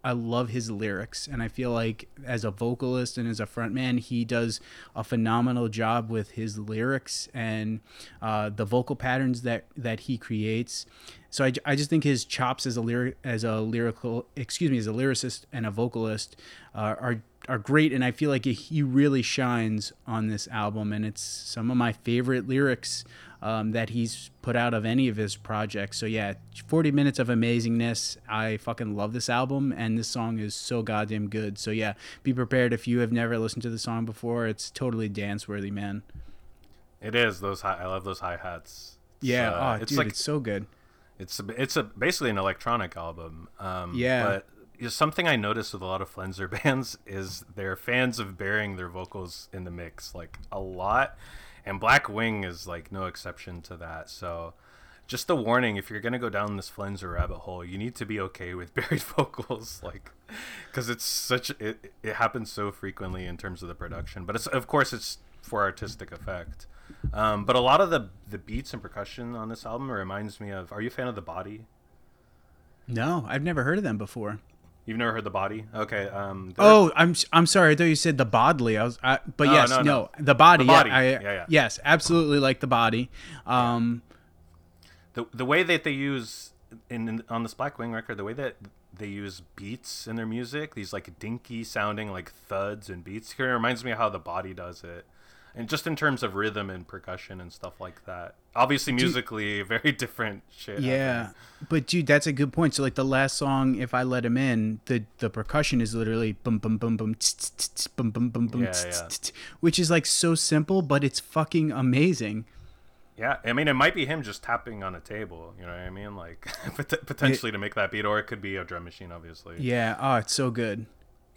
I love his lyrics, and I feel like as a vocalist and as a frontman, he does a phenomenal job with his lyrics and uh, the vocal patterns that that he creates. So I, I just think his chops as a lyric as a lyrical excuse me as a lyricist and a vocalist uh, are are great, and I feel like he really shines on this album, and it's some of my favorite lyrics um, that he's put out of any of his projects. So yeah, 40 minutes of amazingness. I fucking love this album, and this song is so goddamn good. So yeah, be prepared if you have never listened to the song before. It's totally dance worthy, man. It is those. Hi- I love those hi hats. Yeah, uh, oh, it's dude, like it's so good. It's a, it's a basically an electronic album. Um, yeah, but something I noticed with a lot of Flenser bands is they're fans of burying their vocals in the mix like a lot and Blackwing is like no exception to that. So, just a warning: if you're gonna go down this Flenser rabbit hole, you need to be okay with buried vocals, like, because it's such it it happens so frequently in terms of the production. But it's of course it's for artistic effect. Um, but a lot of the the beats and percussion on this album reminds me of. Are you a fan of the Body? No, I've never heard of them before. You've never heard the body? Okay. Um, oh, I'm I'm sorry. I thought you said the bodily. I was, I, but oh, yes, no, no, no, the body. The body. Yeah, I, yeah, yeah. Yes, absolutely like the body. Um, the the way that they use in, in on this Blackwing record, the way that they use beats in their music, these like dinky sounding like thuds and beats, here reminds me of how the body does it and just in terms of rhythm and percussion and stuff like that. Obviously, musically, dude, very different shit. Yeah, but dude, that's a good point. So, like the last song, "If I Let Him In," the the percussion is literally boom, boom, boom, boom, boom, boom, boom, boom, which is like so simple, but it's fucking amazing. Yeah, I mean, it might be him just tapping on a table. You know what I mean? Like potentially to make that beat, or it could be a drum machine, obviously. Yeah. Oh, it's so good.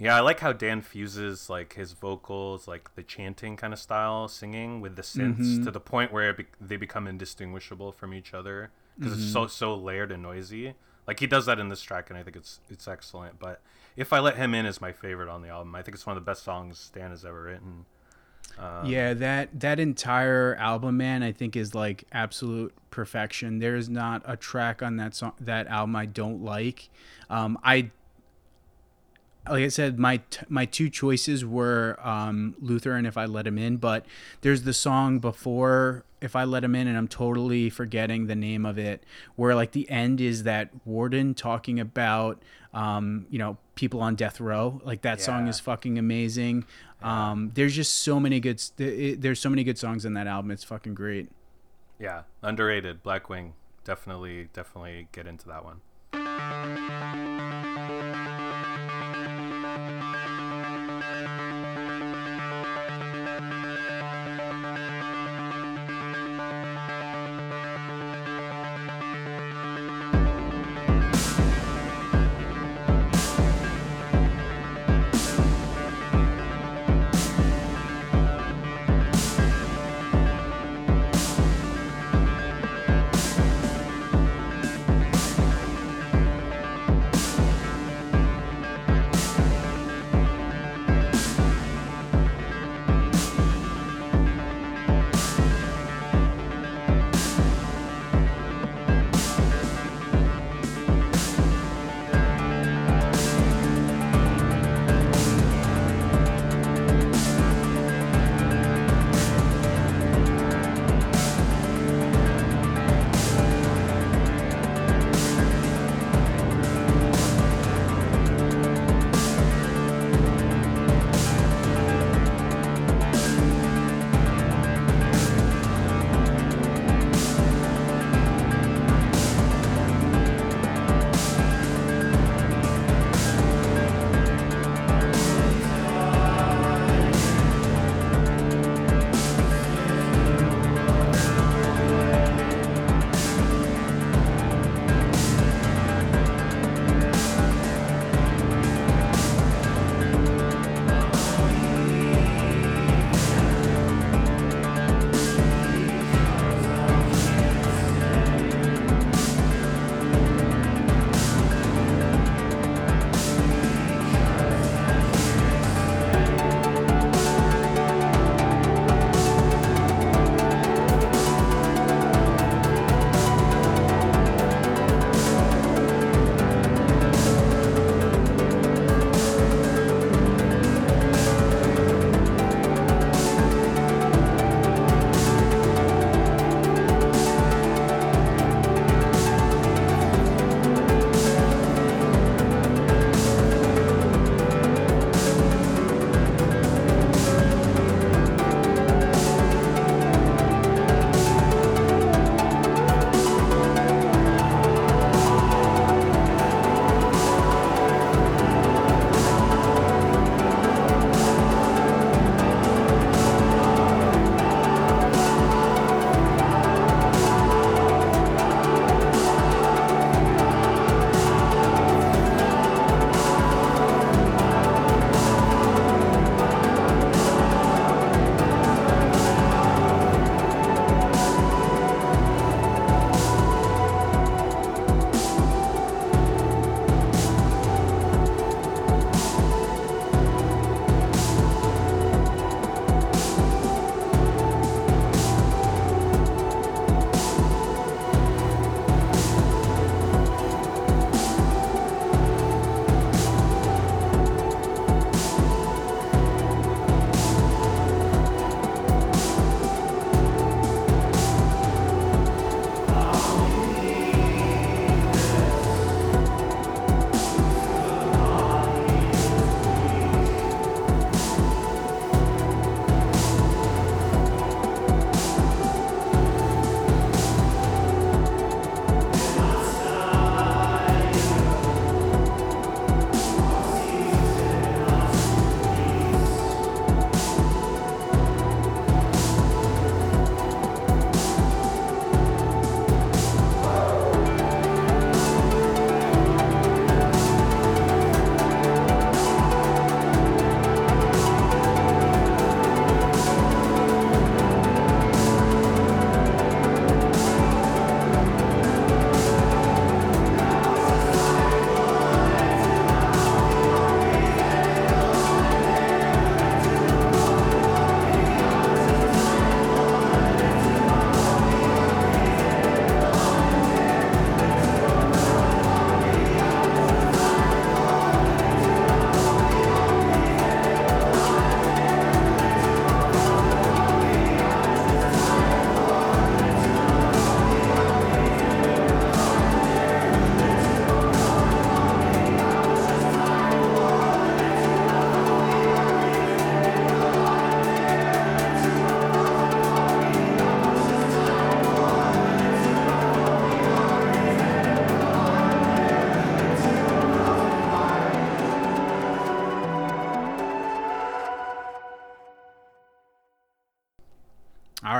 Yeah, I like how Dan fuses like his vocals, like the chanting kind of style singing with the synths mm-hmm. to the point where be- they become indistinguishable from each other because mm-hmm. it's so so layered and noisy. Like he does that in this track, and I think it's it's excellent. But if I let him in is my favorite on the album. I think it's one of the best songs Dan has ever written. Um, yeah, that that entire album, man, I think is like absolute perfection. There is not a track on that song that album I don't like. Um, I like I said, my t- my two choices were um, Luther and If I Let Him In, but there's the song before If I Let Him In, and I'm totally forgetting the name of it, where like the end is that warden talking about, um, you know, people on death row. Like that yeah. song is fucking amazing. Yeah. Um, there's just so many good. There's so many good songs in that album. It's fucking great. Yeah, underrated. Blackwing definitely, definitely get into that one.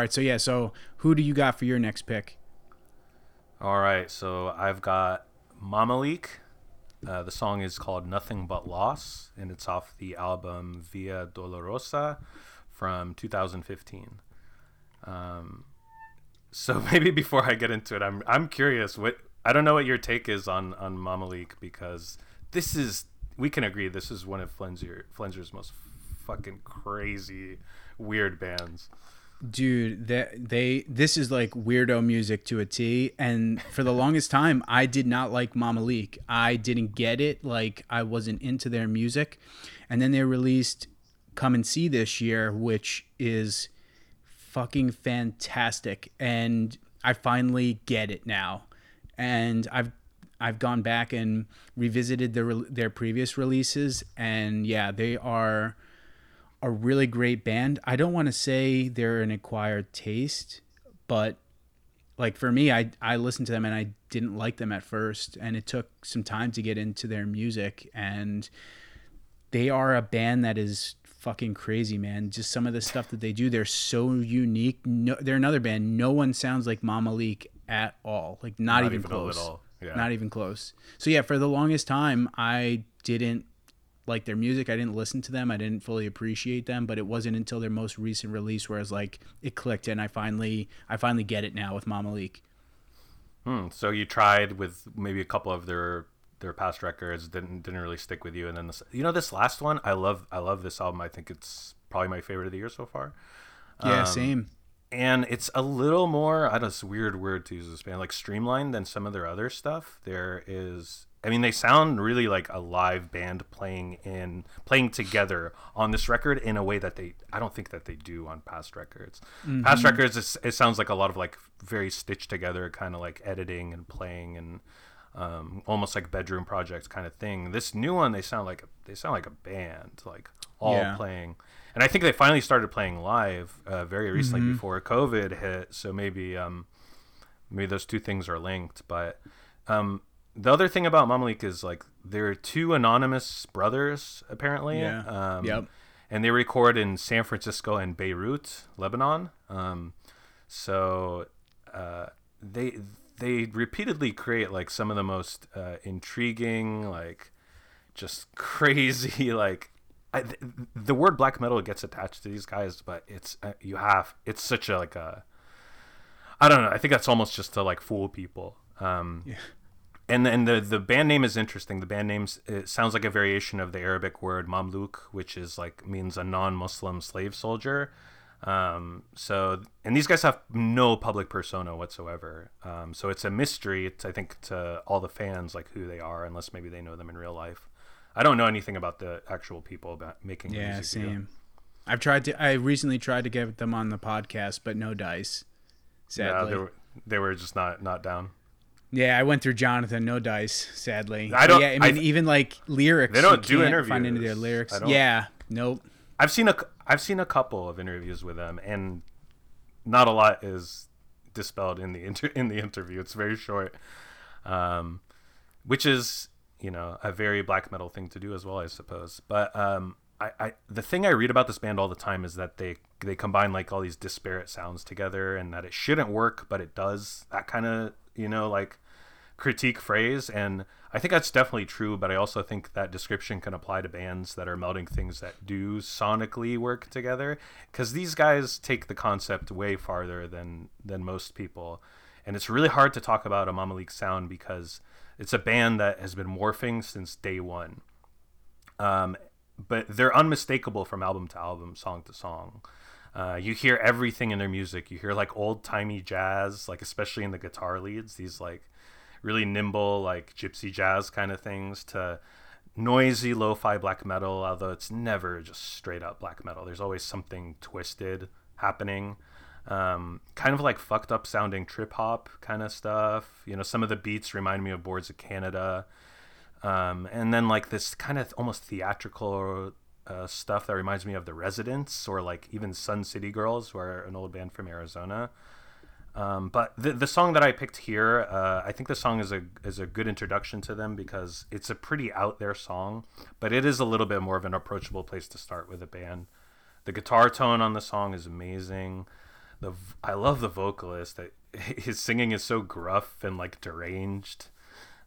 Right. So yeah. So who do you got for your next pick? All right, so I've got Mamaleek. Uh, the song is called Nothing But Loss, and it's off the album Via Dolorosa from 2015. Um, so maybe before I get into it, I'm I'm curious what I don't know what your take is on on Mamaleek because this is we can agree this is one of Flenser Flenser's most fucking crazy weird bands dude that they this is like weirdo music to a t and for the longest time i did not like Mamaleek. I didn't get it like i wasn't into their music. And then they released come and see this year which is fucking fantastic and i finally get it now. And i've i've gone back and revisited their their previous releases and yeah they are a really great band. I don't want to say they're an acquired taste, but like for me, I I listened to them and I didn't like them at first, and it took some time to get into their music. And they are a band that is fucking crazy, man. Just some of the stuff that they do, they're so unique. No, they're another band. No one sounds like Mamaleek at all. Like not, not even, even, close. Yeah. Not even close. So yeah, for the longest time, I didn't like their music. I didn't listen to them. I didn't fully appreciate them, but it wasn't until their most recent release where I was like it clicked and I finally I finally get it now with Mamaleek. Hmm. So you tried with maybe a couple of their their past records didn't didn't really stick with you, and then this, you know this last one I love I love this album. I think it's probably my favorite of the year so far. Yeah, um, same. And it's a little more I don't know, it's a weird word to use this band like streamlined than some of their other stuff. There is I mean, they sound really like a live band playing in playing together on this record in a way that they I don't think that they do on past records. Mm-hmm. Past records, it sounds like a lot of like very stitched together, kind of like editing and playing and um, almost like bedroom projects kind of thing. This new one, they sound like they sound like a band, like all yeah. playing. And I think they finally started playing live uh, very recently mm-hmm. before COVID hit. So maybe um, maybe those two things are linked, but. Um, the other thing about Mamalik is like there are two anonymous brothers apparently. Yeah. Um, yep. And they record in San Francisco and Beirut, Lebanon. Um, so uh, they they repeatedly create like some of the most uh, intriguing, like just crazy, like I, th- the word black metal gets attached to these guys, but it's uh, you have it's such a like a I don't know. I think that's almost just to like fool people. Um, yeah and and the the band name is interesting. The band name sounds like a variation of the Arabic word mamluk, which is like means a non-Muslim slave soldier. Um, so and these guys have no public persona whatsoever. Um, so it's a mystery. It's, I think to all the fans like who they are, unless maybe they know them in real life. I don't know anything about the actual people about making. Yeah, same. Video. I've tried to. I recently tried to get them on the podcast, but no dice. Sadly, yeah, they were they were just not not down. Yeah, I went through Jonathan, no dice, sadly. I don't. Yeah, I mean, I, even like lyrics. They don't do interviews. Find of their lyrics. Yeah, nope. I've seen a, I've seen a couple of interviews with them, and not a lot is dispelled in the inter, in the interview. It's very short, um, which is you know a very black metal thing to do as well, I suppose. But um, I, I the thing I read about this band all the time is that they they combine like all these disparate sounds together, and that it shouldn't work, but it does. That kind of you know like critique phrase and i think that's definitely true but i also think that description can apply to bands that are melding things that do sonically work together because these guys take the concept way farther than than most people. And it's really hard to talk about a Mamaleek sound because it's a band that has been morphing since day one. Um, but they're unmistakable from album to album song to song. Uh, you hear everything in their music. You hear like old timey jazz, like especially in the guitar leads, these like really nimble like gypsy jazz kind of things to noisy lo-fi black metal although it's never just straight up black metal. There's always something twisted happening. Um, kind of like fucked up sounding trip hop kind of stuff. You know some of the beats remind me of boards of canada. Um, and then like this kind of almost theatrical uh, stuff that reminds me of the residents or like even sun city girls who are an old band from arizona um, but the the song that I picked here, uh, I think the song is a is a good introduction to them because it's a pretty out there song, but it is a little bit more of an approachable place to start with a band. The guitar tone on the song is amazing. the I love the vocalist. His singing is so gruff and like deranged,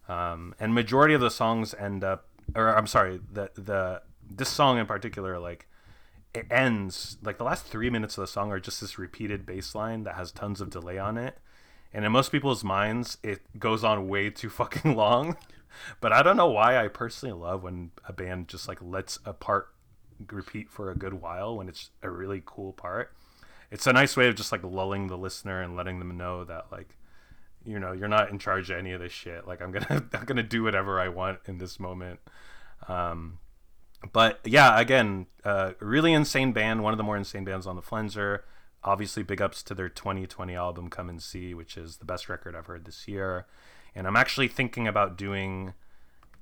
um, and majority of the songs end up, or I'm sorry, the the this song in particular, like it ends like the last three minutes of the song are just this repeated bass line that has tons of delay on it, and in most people's minds, it goes on way too fucking long. But I don't know why. I personally love when a band just like lets a part repeat for a good while when it's a really cool part. It's a nice way of just like lulling the listener and letting them know that like you know you're not in charge of any of this shit. Like i'm gonna i'm gonna do whatever i want in this moment. Um but yeah again uh really insane band one of the more insane bands on the flenser. Obviously big ups to their 2020 album come and see which is the best record i've heard this year. And i'm actually thinking about doing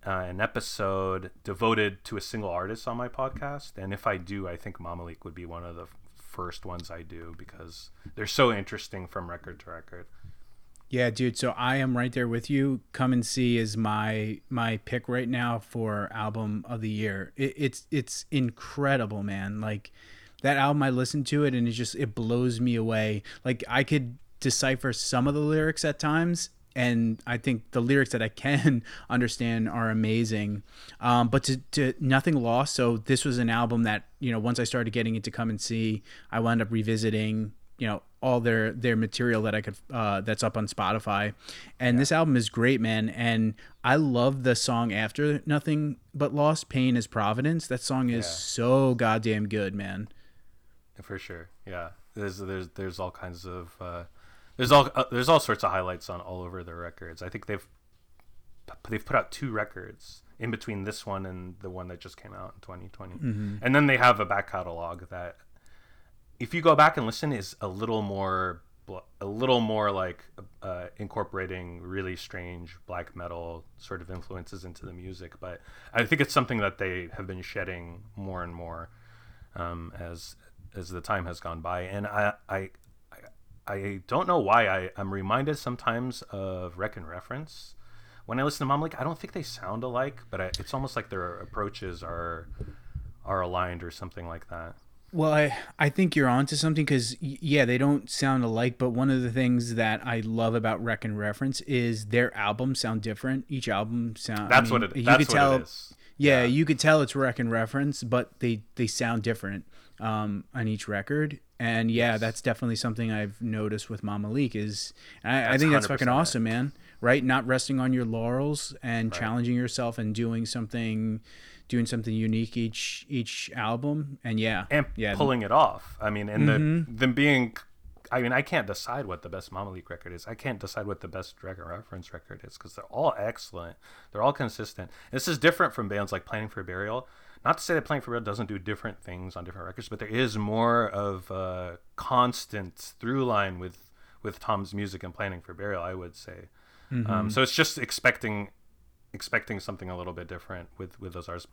uh, an episode devoted to a single artist on my podcast. And if i do i think Mamaleek would be one of the first ones I do because they're so interesting from record to record. Yeah, dude. So I am right there with you. Come and see is my my pick right now for album of the year. It, it's it's incredible, man. Like that album, I listened to it and it just it blows me away. Like I could decipher some of the lyrics at times, and I think the lyrics that I can understand are amazing. Um, but to, to nothing lost. So this was an album that you know once I started getting it to come and see, I wound up revisiting you know all their their material that I could uh, that's up on Spotify, and yeah. this album is great, man. And I love the song after Nothing But Lost, Pain is Providence. That song is yeah. so goddamn good, man. For sure, yeah. There's there's there's all kinds of. Uh there's all uh, there's all sorts of highlights on all over their records. I think they've they've put out two records in between this one and the one that just came out in 2020, mm-hmm. and then they have a back catalog that, if you go back and listen, is a little more a little more like uh, incorporating really strange black metal sort of influences into the music. But I think it's something that they have been shedding more and more um, as as the time has gone by. And I, I I don't know why I, I'm reminded sometimes of Wreck and Reference. When I listen to Mamaleek, I don't think they sound alike, but I, it's almost like their approaches are are aligned or something like that. Well, I, I think you're onto something because yeah, they don't sound alike. But one of the things that I love about Wreck and Reference is their albums sound different. Each album sound. That's I mean, what it. You that's could tell. Yeah, yeah, you could tell it's Wreck and Reference, but they they sound different um, on each record. And yeah, yes. that's definitely something I've noticed with Mamaleek is I, I think that's fucking awesome, man. Right? Not resting on your laurels and right. challenging yourself and doing something doing something unique each each album. And yeah. And yeah, pulling it off. I mean, and mm-hmm. the them being I mean, I can't decide what the best Mamaleek record is. I can't decide what the best Wreck and Reference record is because they're all excellent. They're all consistent. This is different from bands like Planning for Burial, not to say that Planning for Burial doesn't do different things on different records, but there is more of a constant through line with with Tom's music and Planning for Burial. I would say. Mm-hmm. Um, so it's just expecting expecting something a little bit different with with those artists.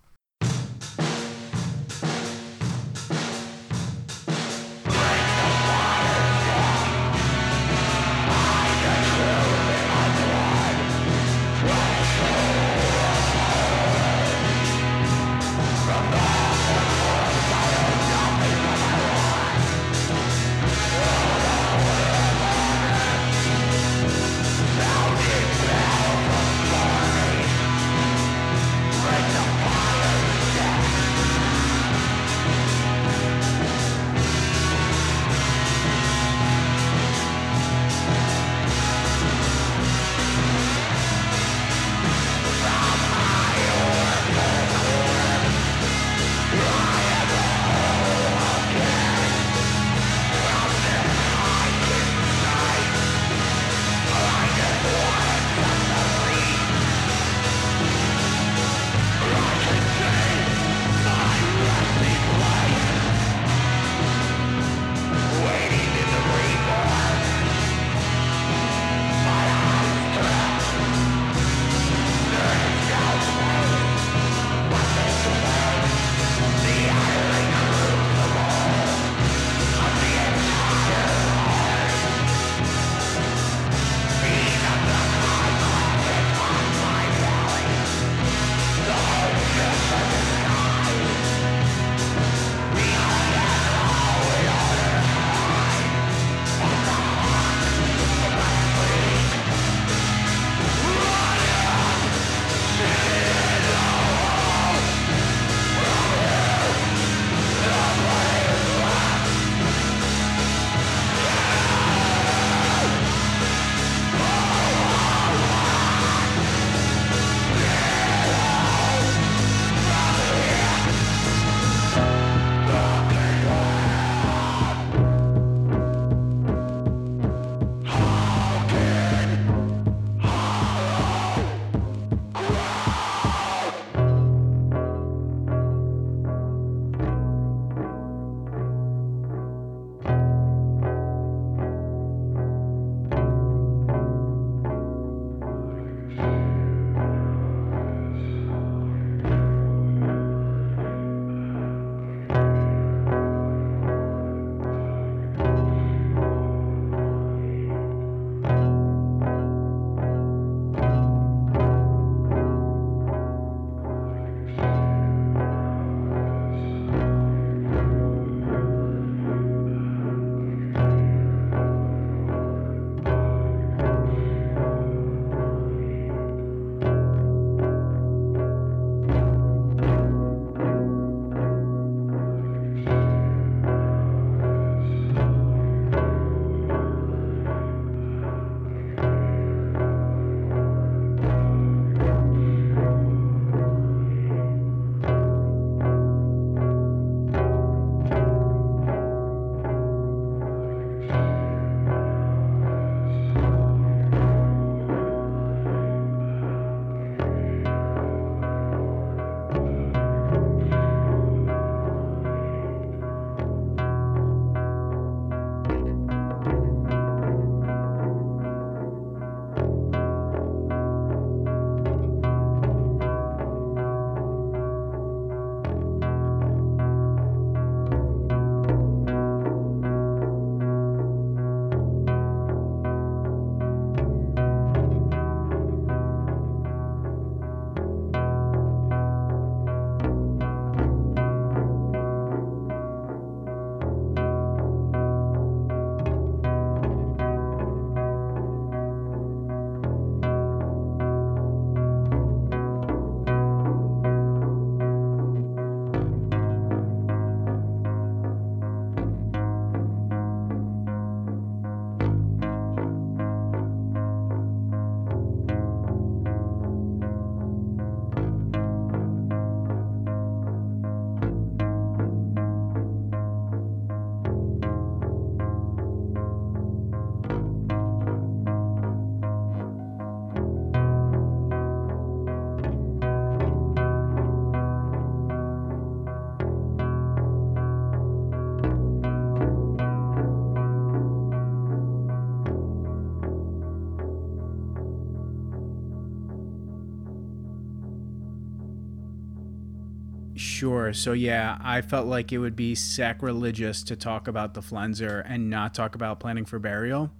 Sure. So yeah, I felt like it would be sacrilegious to talk about the Flenser and not talk about planning for burial.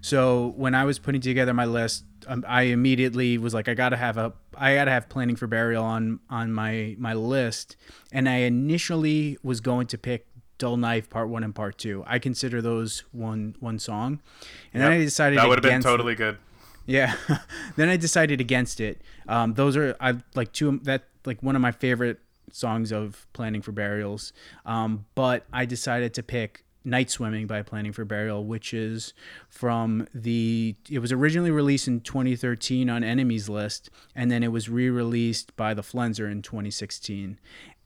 So when I was putting together my list, um, I immediately was like, I gotta have a, I gotta have planning for burial on on my my list, and I initially was going to pick Dull Knife Part One and Part Two. I consider those one one song, and yep. then I decided that would have been totally good. Yeah, then I decided against it. Um, those are I like two that like one of my favorite songs of planning for burials. Um, but I decided to pick Night Swimming by Planning for Burial, which is from the. It was originally released in 2013 on Enemies List, and then it was re released by the Flenser in 2016.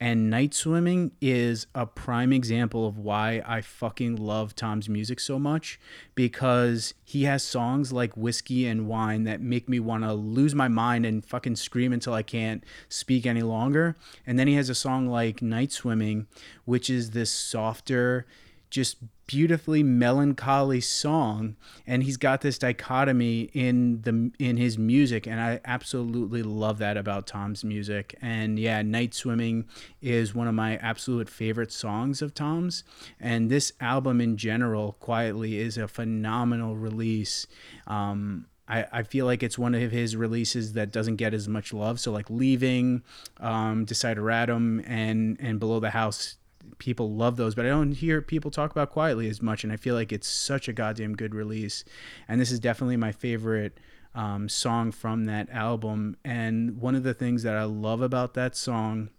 And Night Swimming is a prime example of why I fucking love Tom's music so much because he has songs like Whiskey and Wine that make me want to lose my mind and fucking scream until I can't speak any longer. And then he has a song like Night Swimming, which is this softer, just beautifully melancholy song and he's got this dichotomy in the in his music and I absolutely love that about Tom's music and yeah Night Swimming is one of my absolute favorite songs of Tom's and this album in general quietly is a phenomenal release um, I, I feel like it's one of his releases that doesn't get as much love. So like Leaving, um, Desideratum, and and Below the House people love those, but I don't hear people talk about quietly as much. And I feel like it's such a goddamn good release. And this is definitely my favorite um, song from that album. And one of the things that I love about that song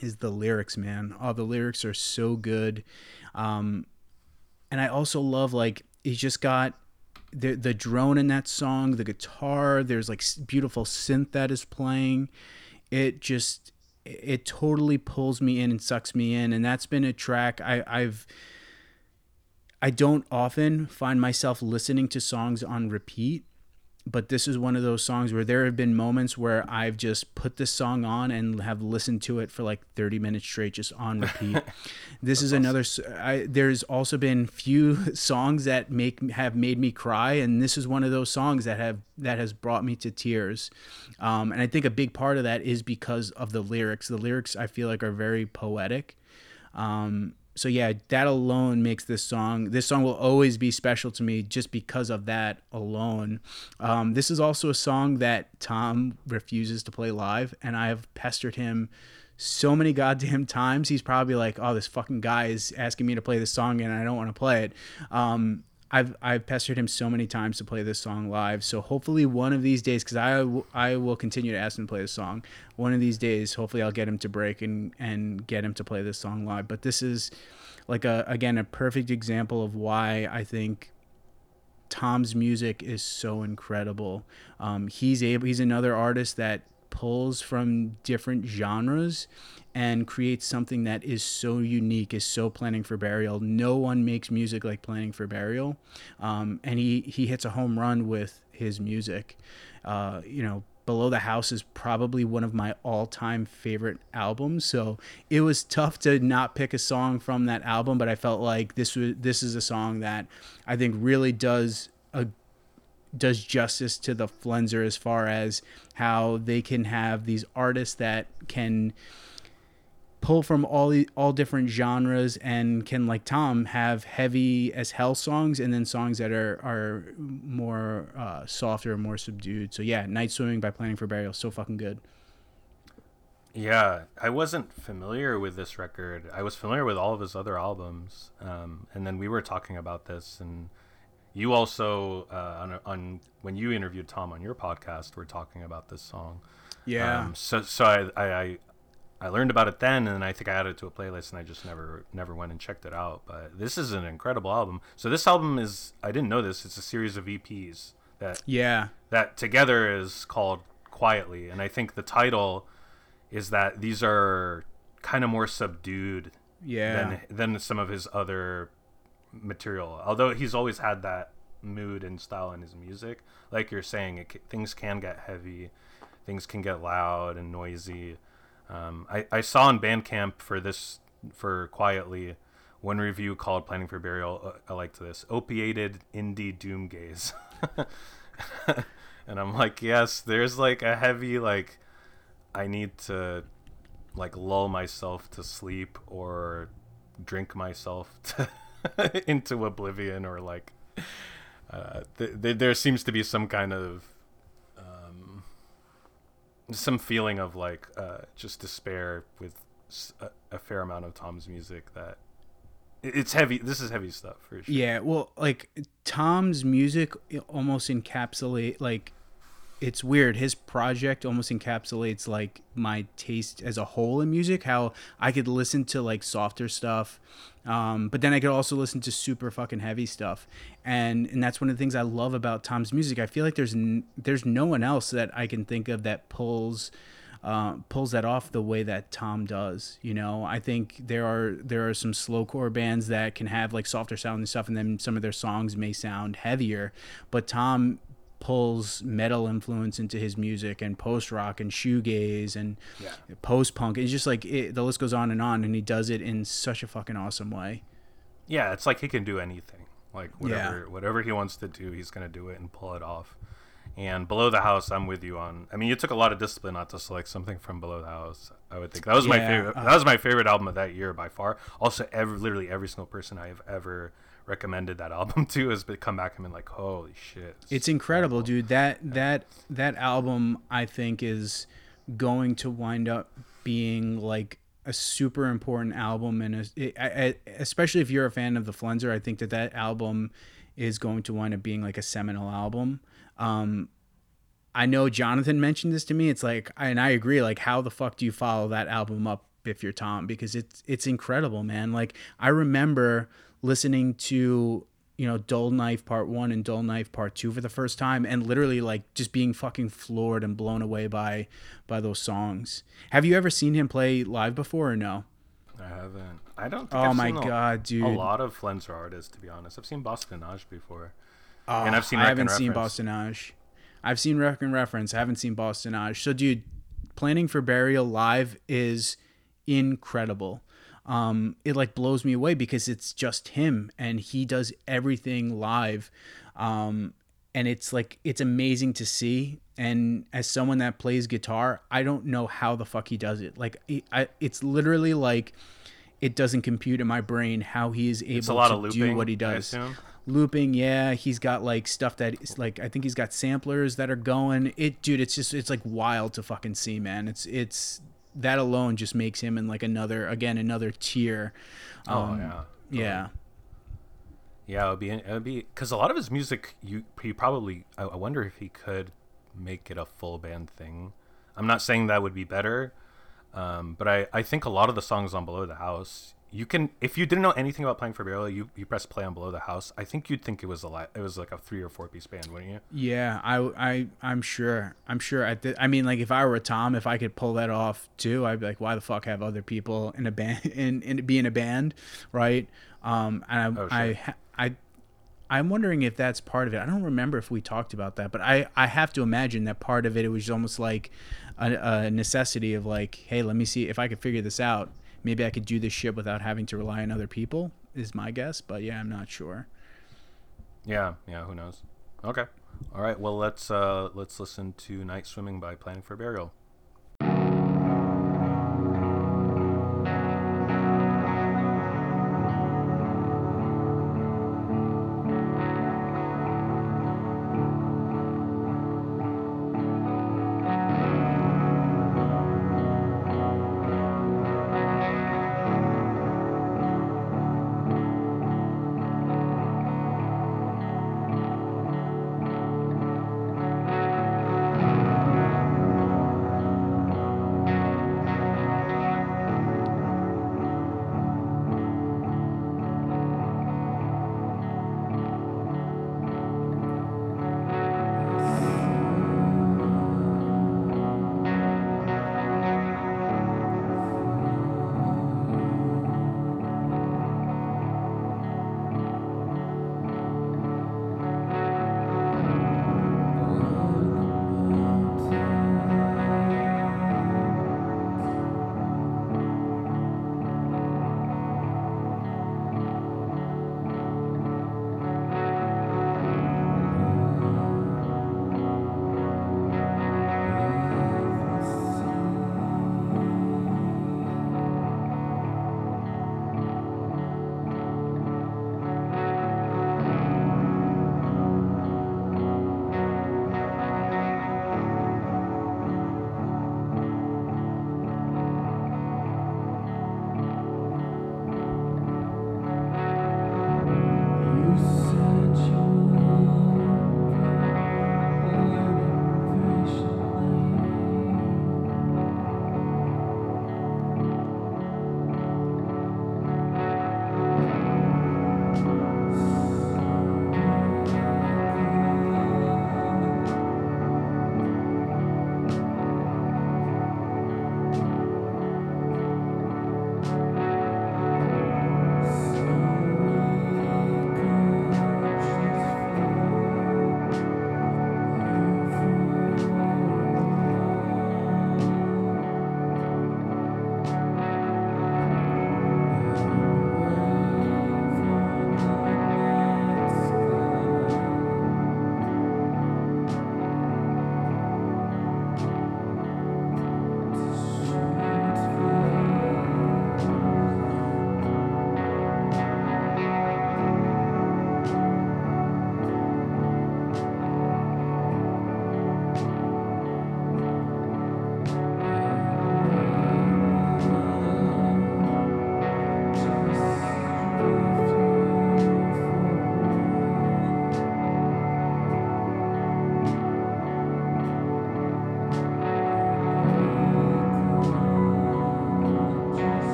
is the lyrics, man. Oh, the lyrics are so good. Um, and I also love like he's just got the the drone in that song, the guitar. There's like beautiful synth that is playing. It just it totally pulls me in and sucks me in. And that's been a track I, I've I don't often find myself listening to songs on repeat but this is one of those songs where there have been moments where I've just put this song on and have listened to it for like 30 minutes straight, just on repeat. this is awesome. another. I, there's also been few songs that make have made me cry, and this is one of those songs that have that has brought me to tears. Um, and I think a big part of that is because of the lyrics. The lyrics I feel like are very poetic. Um, so yeah, that alone makes this song. This song will always be special to me just because of that alone. Um, this is also a song that Tom refuses to play live, and I have pestered him so many goddamn times. He's probably like, "Oh, this fucking guy is asking me to play this song, and I don't want to play it." Um, I've I've pestered him so many times to play this song live. So hopefully one of these days, because I, w- I will continue to ask him to play this song. One of these days, hopefully I'll get him to break and and get him to play this song live. But this is like a again a perfect example of why I think Tom's music is so incredible. Um, he's able. He's another artist that pulls from different genres and creates something that is so unique, is so planning for burial. No one makes music like planning for burial, um, and he he hits a home run with his music. Uh, you know, Below the House is probably one of my all-time favorite albums. So it was tough to not pick a song from that album, but I felt like this was this is a song that I think really does a does justice to the Flenser as far as how they can have these artists that can pull from all the, all different genres and can like Tom have heavy as hell songs and then songs that are are more uh, softer, more subdued. So yeah, Night Swimming by Planning for Burial, so fucking good. Yeah, I wasn't familiar with this record. I was familiar with all of his other albums, um, and then we were talking about this, and you also uh, on, on when you interviewed Tom on your podcast, were talking about this song. Yeah. Um, so so I, I I learned about it then, and I think I added it to a playlist, and I just never never went and checked it out. But this is an incredible album. So this album is I didn't know this. It's a series of EPs that yeah that together is called Quietly, and I think the title is that these are kind of more subdued yeah than than some of his other material. Although he's always had that mood and style in his music, like you're saying, it, things can get heavy, things can get loud and noisy um, I, I saw on Bandcamp for this for quietly one review called "Planning for Burial." Uh, I liked this opiated indie doom gaze, and I'm like, yes, there's like a heavy like I need to like lull myself to sleep or drink myself to into oblivion or like uh, th- th- there seems to be some kind of some feeling of like uh, just despair with a, a, fair amount of Tom's music that it's heavy. This is heavy stuff for sure. Yeah, well, like Tom's music almost encapsulate like it's weird. His project almost encapsulates like my taste as a whole in music. How I could listen to like softer stuff, um, but then I could also listen to super fucking heavy stuff, and and that's one of the things I love about Tom's music. I feel like there's n- there's no one else that I can think of that pulls. Uh, pulls that off the way that Tom does. You know, I think there are there are some slowcore bands that can have like softer sound and stuff, and then some of their songs may sound heavier. But Tom pulls metal influence into his music and post rock and shoegaze and yeah. post punk. It's just like it, the list goes on and on, and he does it in such a fucking awesome way. Yeah, it's like he can do anything. Like whatever yeah. whatever he wants to do, he's gonna do it and pull it off. And below the house, I'm with you on. I mean, you took a lot of discipline not to select something from below the house. I would think that was yeah, my favorite. Uh, that was my favorite album of that year by far. Also, every literally every single person I have ever recommended that album to has come back and been like, holy shit! It's incredible, dude. That that that album I think is going to wind up being like a super important album, and a, especially if you're a fan of the Flenser, I think that that album is going to wind up being like a seminal album. Um, I know Jonathan mentioned this to me. It's like, and I agree. Like, how the fuck do you follow that album up if you're Tom? Because it's it's incredible, man. Like, I remember listening to you know Dull Knife Part One and Dull Knife Part Two for the first time, and literally like just being fucking floored and blown away by by those songs. Have you ever seen him play live before or no? I haven't. I don't. oh I've my god, dude! A lot of Flenser artists, to be honest. I've seen Bosse-de-Nage before, oh, and I've seen. I haven't seen Bosse-de-Nage. I've seen Wreck and Reference. I haven't seen Bosse-de-Nage. So, dude, planning for burial live is incredible um, it like blows me away because it's just him and he does everything live. Um, and it's like it's amazing to see. And as someone that plays guitar i don't know how the fuck he does it. Like it, I, it's literally like it doesn't compute in my brain how he is able to looping, do what he does. looping yeah. He's got like stuff that is like i think he's got samplers that are going. It dude it's just it's like wild to fucking see man. It's it's that alone just makes him in like another again another tier. Oh, um, oh yeah, totally. yeah, yeah. It would be it would be because a lot of his music, you he probably I, I wonder if he could make it a full band thing. I'm not saying that would be better, um, but I I think a lot of the songs on Below the House you can if you didn't know anything about Planning for Burial you, you press play on below the house. I think you'd think it was a lot it was like a three or four piece band wouldn't you? Yeah i i i'm sure. I'm sure i th- i mean like if i were a tom if i could pull that off too i'd be like why the fuck have other people in a band in, in be in a band right? Um and i oh, sure. i i I'm wondering if that's part of it. I don't remember if we talked about that, but I, I have to imagine that part of it, it was almost like a, a necessity of like, hey, let me see if I could figure this out maybe I could do this shit without having to rely on other people is my guess, but yeah, I'm not sure. Yeah, yeah, who knows? Okay. All right, well let's uh let's listen to Night Swimming by Planning for Burial.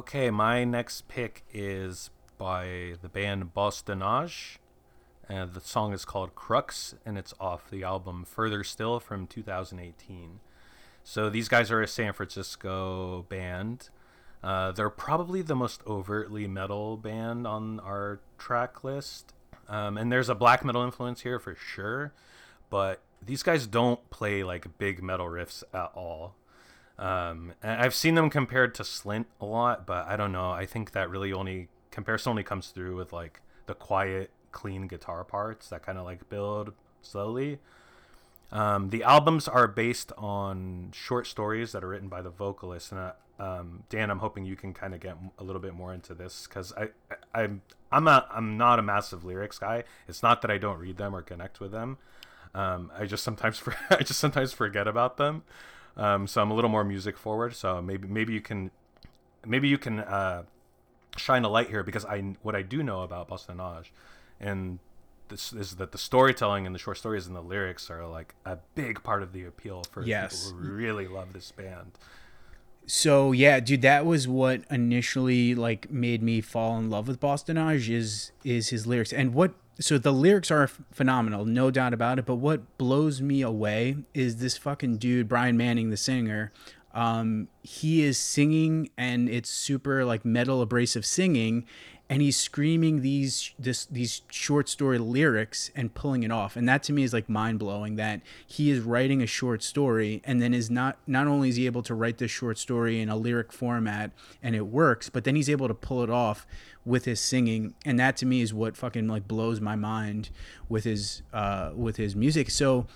Okay, my next pick is by the band Bosse-de-Nage. And the song is called Crux, and it's off the album Further Still from 2018. So these guys are a San Francisco band. Uh, they're probably the most overtly metal band on our track list. Um, and there's a black metal influence here for sure. But these guys don't play like big metal riffs at all. Um, I've seen them compared to Slint a lot, but I don't know. I think that really only comparison only comes through with like the quiet, clean guitar parts that kind of like build slowly. Um, the albums are based on short stories that are written by the vocalist, and uh, um, Dan, I'm hoping you can kind of get a little bit more into this because I, I, I'm, I'm a, I'm not a massive lyrics guy. It's not that I don't read them or connect with them. Um, I just sometimes, for, I just sometimes forget about them. Um, so I'm a little more music forward. So maybe, maybe you can, maybe you can uh, shine a light here because I, what I do know about Bosse-de-Nage, and this is that the storytelling and the short stories and the lyrics are like a big part of the appeal for yes. people who really love this band. So yeah, dude, that was what initially like made me fall in love with Bosse-de-Nage is is his lyrics. And what so the lyrics are phenomenal, no doubt about it, but what blows me away is this fucking dude Brian Manning the singer. Um he is singing and it's super like metal abrasive singing and he's screaming these this these short story lyrics and pulling it off. And that to me is like mind-blowing that he is writing a short story and then is not not only is he able to write this short story in a lyric format and it works but then he's able to pull it off with his singing. And that to me is what fucking like blows my mind with his uh with his music. So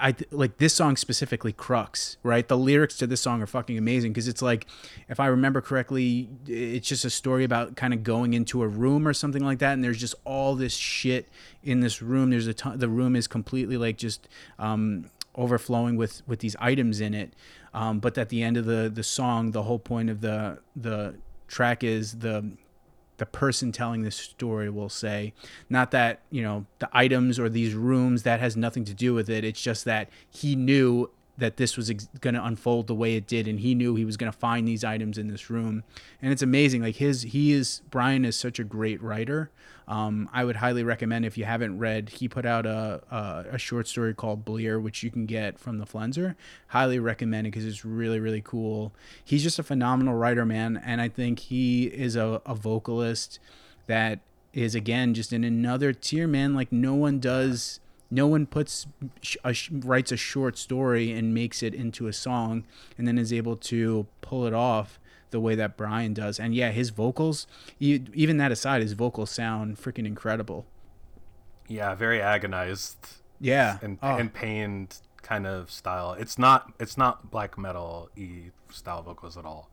I like this song specifically, Crux, right? The lyrics to this song are fucking amazing because it's like, if I remember correctly, it's just a story about kind of going into a room or something like that, and there's just all this shit in this room. There's a ton. The room is completely like just um, overflowing with with these items in it. Um, but at the end of the the song, the whole point of the the track is the the person telling this story will say. Not that you know the items or these rooms that has nothing to do with it. It's just that he knew that this was ex- going to unfold the way it did and he knew he was going to find these items in this room. And it's amazing like his he is brian is such a great writer. Um, i would highly recommend if you haven't read he put out a, a, a short story called bleer which you can get from the flenser. Highly recommend it because it's really really cool. He's just a phenomenal writer man and i think he is a, a vocalist that is again just in another tier man. Like no one does no one puts a, writes a short story and makes it into a song and then is able to pull it off the way that Brian does. And yeah, his vocals, even that aside, his vocals sound freaking incredible. Yeah, very agonized. Yeah, and, oh. and pained kind of style. It's not it's not black metal e style vocals at all.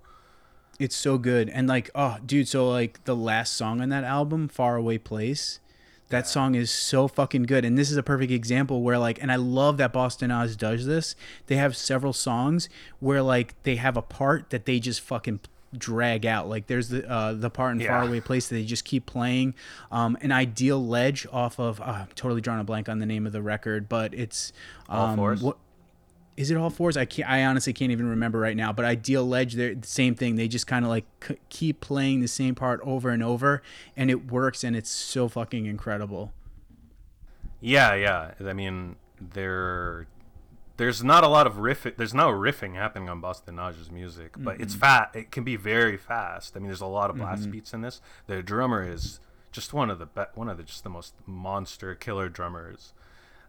It's so good. And like, oh dude, so like the last song on that album, Far Away Place, that song is so fucking good. And this is a perfect example where like and I love that Bosse-de-Nage does this. They have several songs where like they have a part that they just fucking drag out. Like there's the uh, the part in yeah. Faraway Place that they just keep playing. Um, an ideal ledge off of uh, I'm totally drawing a blank on the name of the record, but it's um. What, is it all fours? I can't. I honestly can't even remember right now. But Ideal Ledge, they're the same thing. They just kind of like c- keep playing the same part over and over, and it works, and it's so fucking incredible. Yeah, yeah. I mean, there, there's not a lot of riff. There's no riffing happening on Bosse-de-Nage's music, but mm-hmm. it's fat. It can be very fast. I mean, there's a lot of blast mm-hmm. beats in this. The drummer is just one of the be- one of the just the most monster killer drummers.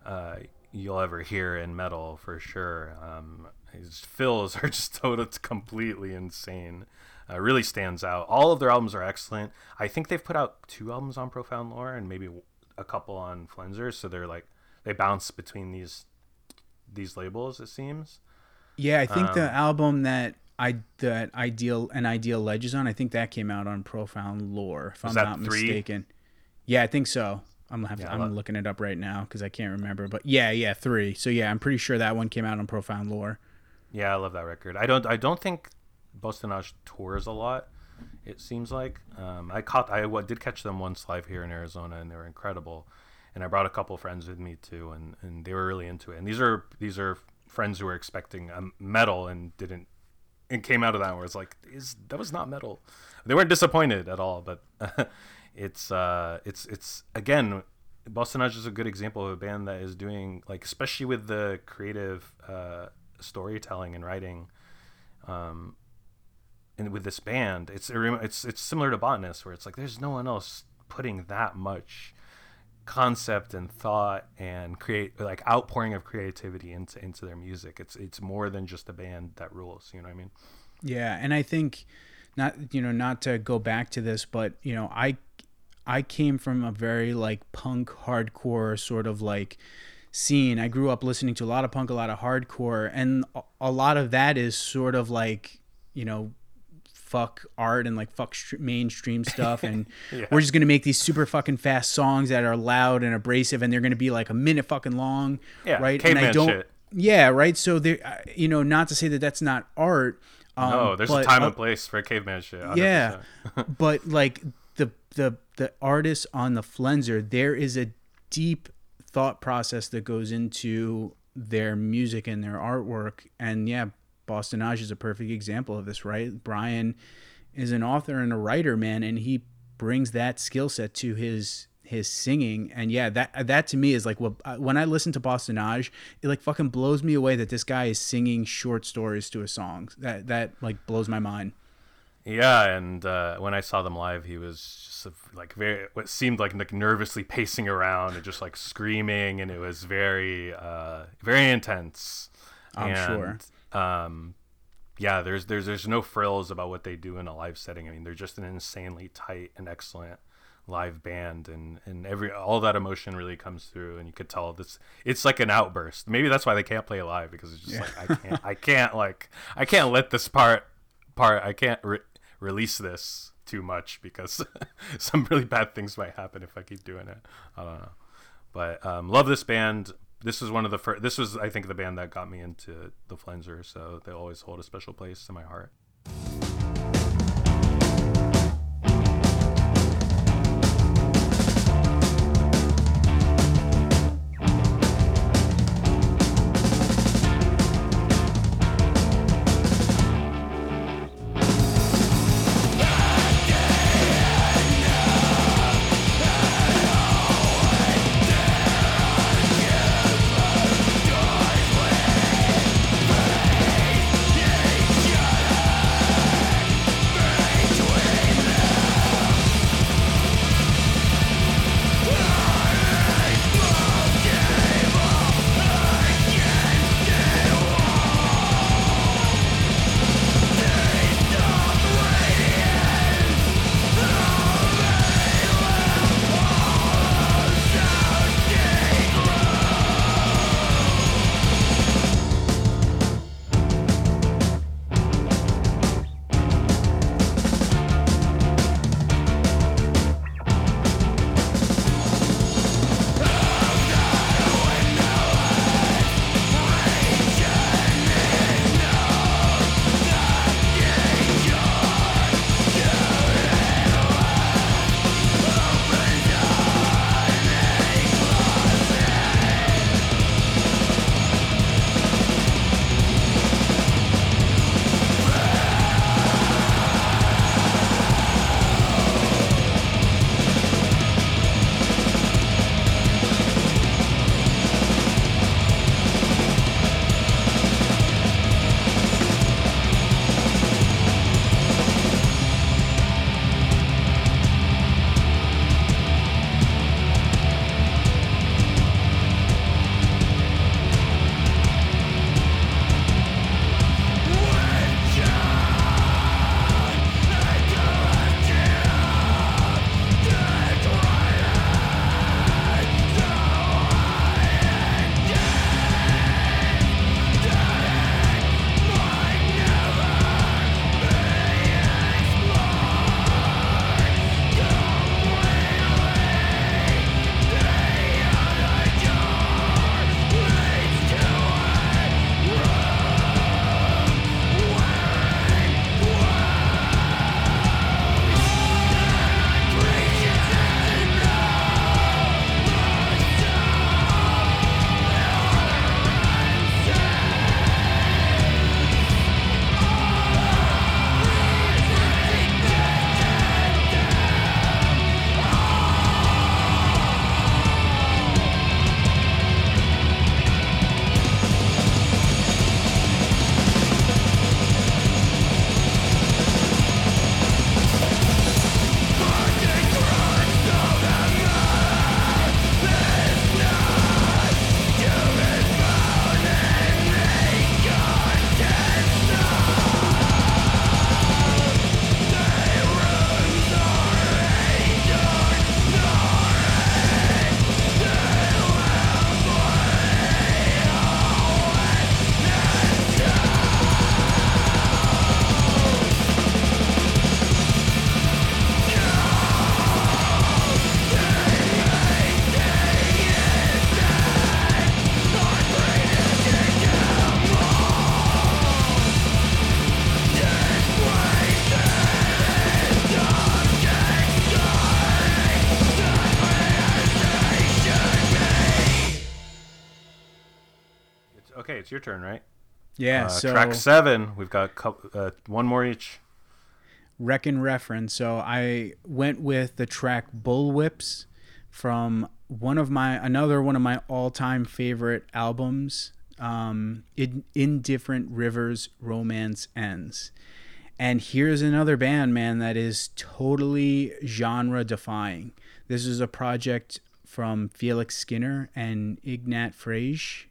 Uh, you'll ever hear in metal for sure. Um, his fills are just totally completely insane. Uh, really stands out. All of their albums are excellent. I think they've put out two albums on Profound Lore and maybe a couple on Flenser. So they're like they bounce between these these labels. It seems. Yeah, I think um, the album that I that ideal and ideal ledges on. I think that came out on Profound Lore. If I'm not three? mistaken. Yeah, I think so. I'm gonna have yeah, to, I'm looking it up right now because I can't remember. But yeah, yeah, three. So yeah, I'm pretty sure that one came out on Profound Lore. Yeah, I love that record. I don't I don't think Bosse-de-Nage tours a lot. It seems like um, I caught I did catch them once live here in Arizona, and they were incredible. And I brought a couple friends with me too, and, and they were really into it. And these are these are friends who were expecting a metal and didn't and came out of that where it's like, is that was not metal. They weren't disappointed at all, but it's uh, it's it's again, Bosse-de-Nage is a good example of a band that is doing like, especially with the creative uh, storytelling and writing. Um, and with this band, it's it's it's similar to Botanist, where it's like there's no one else putting that much concept and thought and create like outpouring of creativity into into their music. It's it's more than just a band that rules. You know what I mean? Yeah, and I think not you know not to go back to this, but you know I I came from a very like punk hardcore sort of like scene. I grew up listening to a lot of punk, a lot of hardcore, and a lot of that is sort of like you know fuck art and like fuck mainstream stuff and yeah. we're just gonna make these super fucking fast songs that are loud and abrasive and they're gonna be like a minute fucking long yeah, right and i don't shit. yeah right so there you know not to say that that's not art um, no there's but, a time uh, and place for caveman shit 100%. yeah but like the the the artists on the flenser there is a deep thought process that goes into their music and their artwork. And yeah Bosse-de-Nage is a perfect example of this, right? Brian is an author and a writer, man, and he brings that skill set to his his singing. And yeah that that to me is like what uh, when i listen to Bosse-de-Nage it like fucking blows me away that this guy is singing short stories to a song that that like blows my mind yeah and uh, when i saw them live he was just like very what seemed like, like nervously pacing around and just like screaming and it was very uh very intense i'm and, sure um, yeah, there's there's there's no frills about what they do in a live setting. I mean, they're just an insanely tight and excellent live band and and every all that emotion really comes through and you could tell this it's like an outburst maybe that's why they can't play live because it's just yeah. like i can't i can't like i can't let this part part i can't re- release this too much because some really bad things might happen if i keep doing it i don't know but um, love this band this was one of the first. This was, I think, the band that got me into the Flenser. So they always hold a special place in my heart. Yeah. Uh, so track seven, we've got couple, uh, one more each. Wreck and reference. So I went with the track Bullwhips from one of my another one of my all-time favorite albums um in indifferent rivers romance ends and here's another band man that is totally genre defying this is a project from felix skinner and ignat frege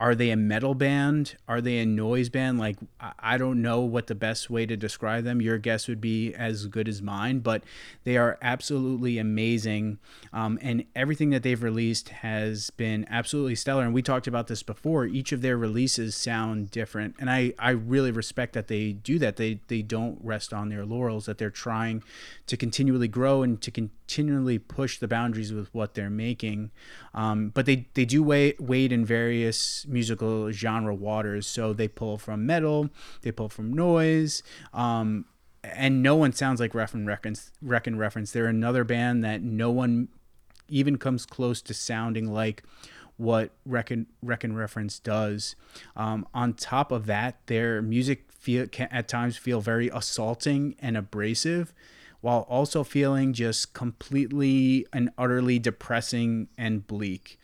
are they a metal band? Are they a noise band? Like I- don't know what the best way to describe them. Your guess would be as good as mine but they are absolutely amazing. Um, and everything that they've released has been absolutely stellar. And we talked about this before. Each of their releases sound different. And i i really respect that they do that. They they don't rest on their laurels that they're trying to continually grow and to continually push the boundaries with what they're making. Um, but they they do wade, wade in various musical genre waters so they pull from metal they pull from noise um, and no one sounds like Wreck and Reference. Wreck and Reference. They're another band that no one even comes close to sounding like what Reckon Wreck and Reference does. Um, on top of that, their music feel can at times feel very assaulting and abrasive, while also feeling just completely and utterly depressing and bleak.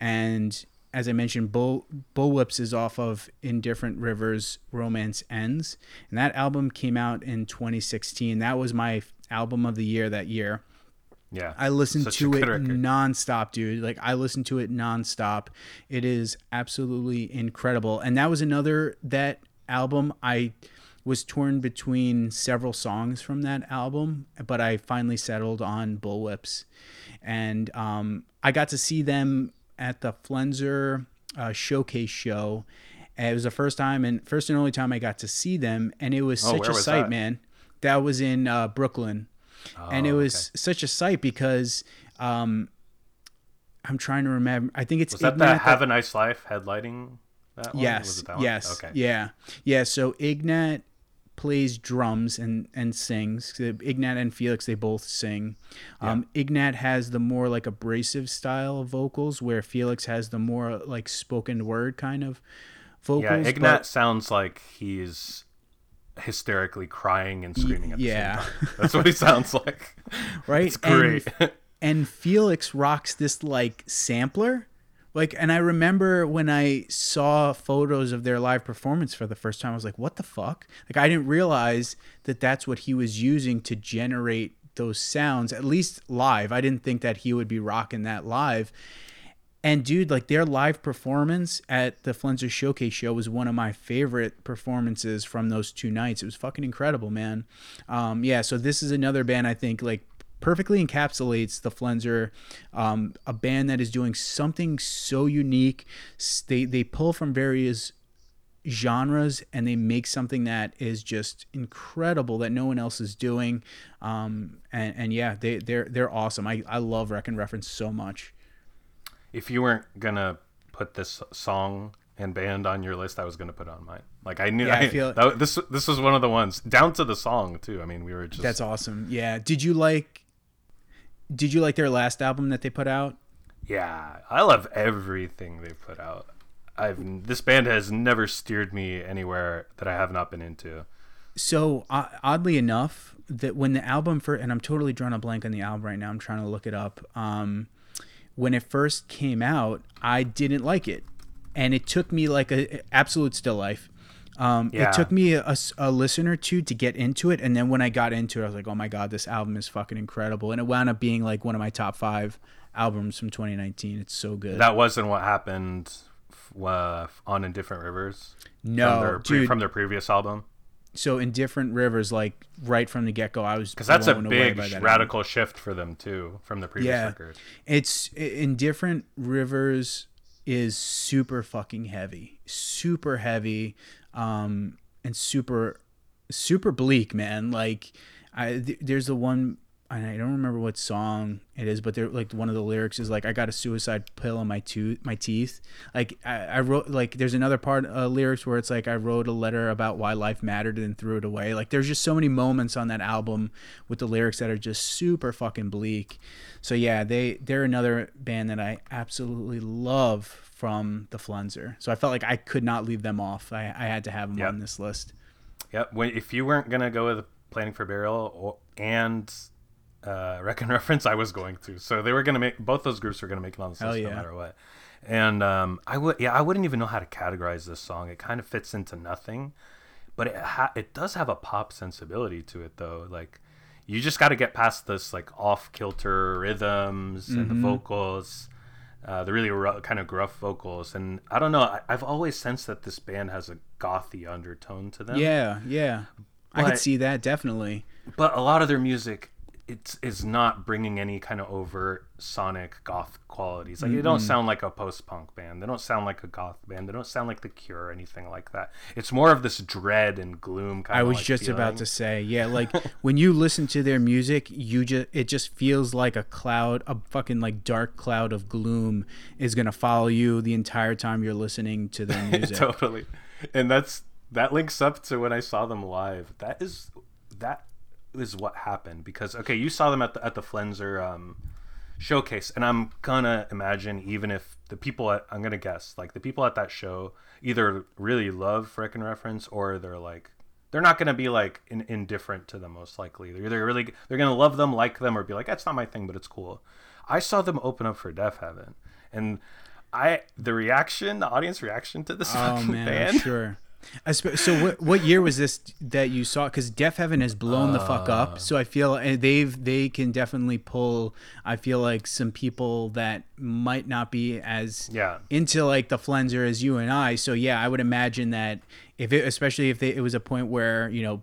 And as I mentioned, Bull Bullwhips is off of Indifferent Rivers Romance Ends. And that album came out in 2016. That was my album of the year that year. Yeah. I listened Such to it record. nonstop, dude. Like I listened to it nonstop. It is absolutely incredible. And that was another that album I was torn between several songs from that album, but I finally settled on Bullwhips. And um, I got to see them at the Flenser uh, showcase show. And it was the first time and first and only time I got to see them, and it was Oh, such a was sight, that? man. That was in uh, Brooklyn and it Oh, was such a sight because um, I'm trying to remember. I think it's Was that Ignat the Have a Nice Life headlighting that one? yes, Was it that one? yes, Okay. yeah, yeah. So Ignat plays drums and and sings. Ignat and Felix they both sing. Um, Ignat has the more like abrasive style of vocals, where Felix has the more like spoken word kind of vocals. Yeah, but- Ignat sounds like he's hysterically crying and screaming at the yeah. same time. That's what he sounds like. right? It's great. And, and Felix rocks this like sampler. Like, and I remember when I saw photos of their live performance for the first time, I was like, what the fuck? Like, I didn't realize that that's what he was using to generate those sounds, at least live. I didn't think that he would be rocking that live. And dude, like their live performance at the Flenser Showcase show was one of my favorite performances from those two nights. It was fucking incredible, man. Um, yeah, so this is another band I think like perfectly encapsulates the Flenser, um, a band that is doing something so unique. They they pull from various genres and they make something that is just incredible that no one else is doing. Um, and, and yeah, they they're they're awesome. I I love Wreck and Reference so much. if you weren't gonna put this song and band on your list, I was gonna put it on mine. Like I knew Yeah, I I feel- that, this this was one of the ones down to the song too. I mean, we were just That's awesome. Yeah. Did you like? Did you like their last album that they put out? yeah. I love everything they put out. I've this band has never steered me anywhere that I have not been into. So uh, oddly enough, that when the album for and I'm totally drawing a blank on the album right now. I'm trying to look it up. Um, when it first came out, I didn't like it, and it took me like a absolute still life. Um, Yeah. It took me a listen or two to get into it, and then when I got into it, I was like, "Oh my god, this album is fucking incredible!" And it wound up being like one of my top five albums from 2019. It's so good. That wasn't what happened f- uh, on Indifferent Rivers. No, from their, dude. from their previous album. so in different rivers, like right from the get go, I was Because that's a big that album. radical shift for them too from the previous Yeah. record. It's in different rivers is super fucking heavy, super heavy, um, and super super bleak, man. Like, I th- there's the one I don't remember what song it is, but they're like one of the lyrics is like I got a suicide pill in my tooth, my teeth. Like I, I wrote like there's another part uh, lyrics where it's like I wrote a letter about why life mattered and threw it away. Like there's just so many moments on that album with the lyrics that are just super fucking bleak. So yeah, they they're another band that I absolutely love from the Flenser. So I felt like I could not leave them off. I, I had to have them Yep. on this list. Yep. When, if you weren't gonna go with Planning for Burial or, and uh, Wreck and Reference, I was going to. So they were gonna make both those groups were gonna make it on Hell list yeah. no matter what. And um, I would, yeah, I wouldn't even know how to categorize this song. It kind of fits into nothing, but it ha- it does have a pop sensibility to it though. Like you just got to get past this like off kilter rhythms and the Mm-hmm. vocals. Uh, the really rough, kind of gruff vocals, and I don't know. I, I've always sensed that this band has a gothy undertone to them. Yeah, yeah. I could see that definitely. but a lot of their music it's is not bringing any kind of overt sonic goth qualities. Like they don't mm-hmm. sound like a post-punk band. They don't sound like a goth band. They don't sound like the cure or anything like that. It's more of this dread and gloom kind of. I was like just about to say, yeah, like when you listen to their music, you just it just feels like a cloud, a fucking like dark cloud of gloom is gonna follow you the entire time you're listening to their music. totally. And that's that links up to when i saw them live. That is that is what happened because okay you saw them at the at the flenser um showcase and i'm gonna imagine even if the people at i'm gonna guess like the people at that show either really love Wreck and Reference or they're like they're not gonna be like in, indifferent to them most likely they're either really they're gonna love them like them or be like that's not my thing but it's cool i saw them open up for Deafheaven and i the reaction the audience reaction to this oh fucking man, band I'm sure. I sp- so what what year was this that you saw? Because Deafheaven has blown the fuck Uh. up. So I feel and they've they can definitely pull. I feel like some people that might not be as yeah into like the flenser as you and I. So yeah, I would imagine that if it, especially if they, it was a point where you know,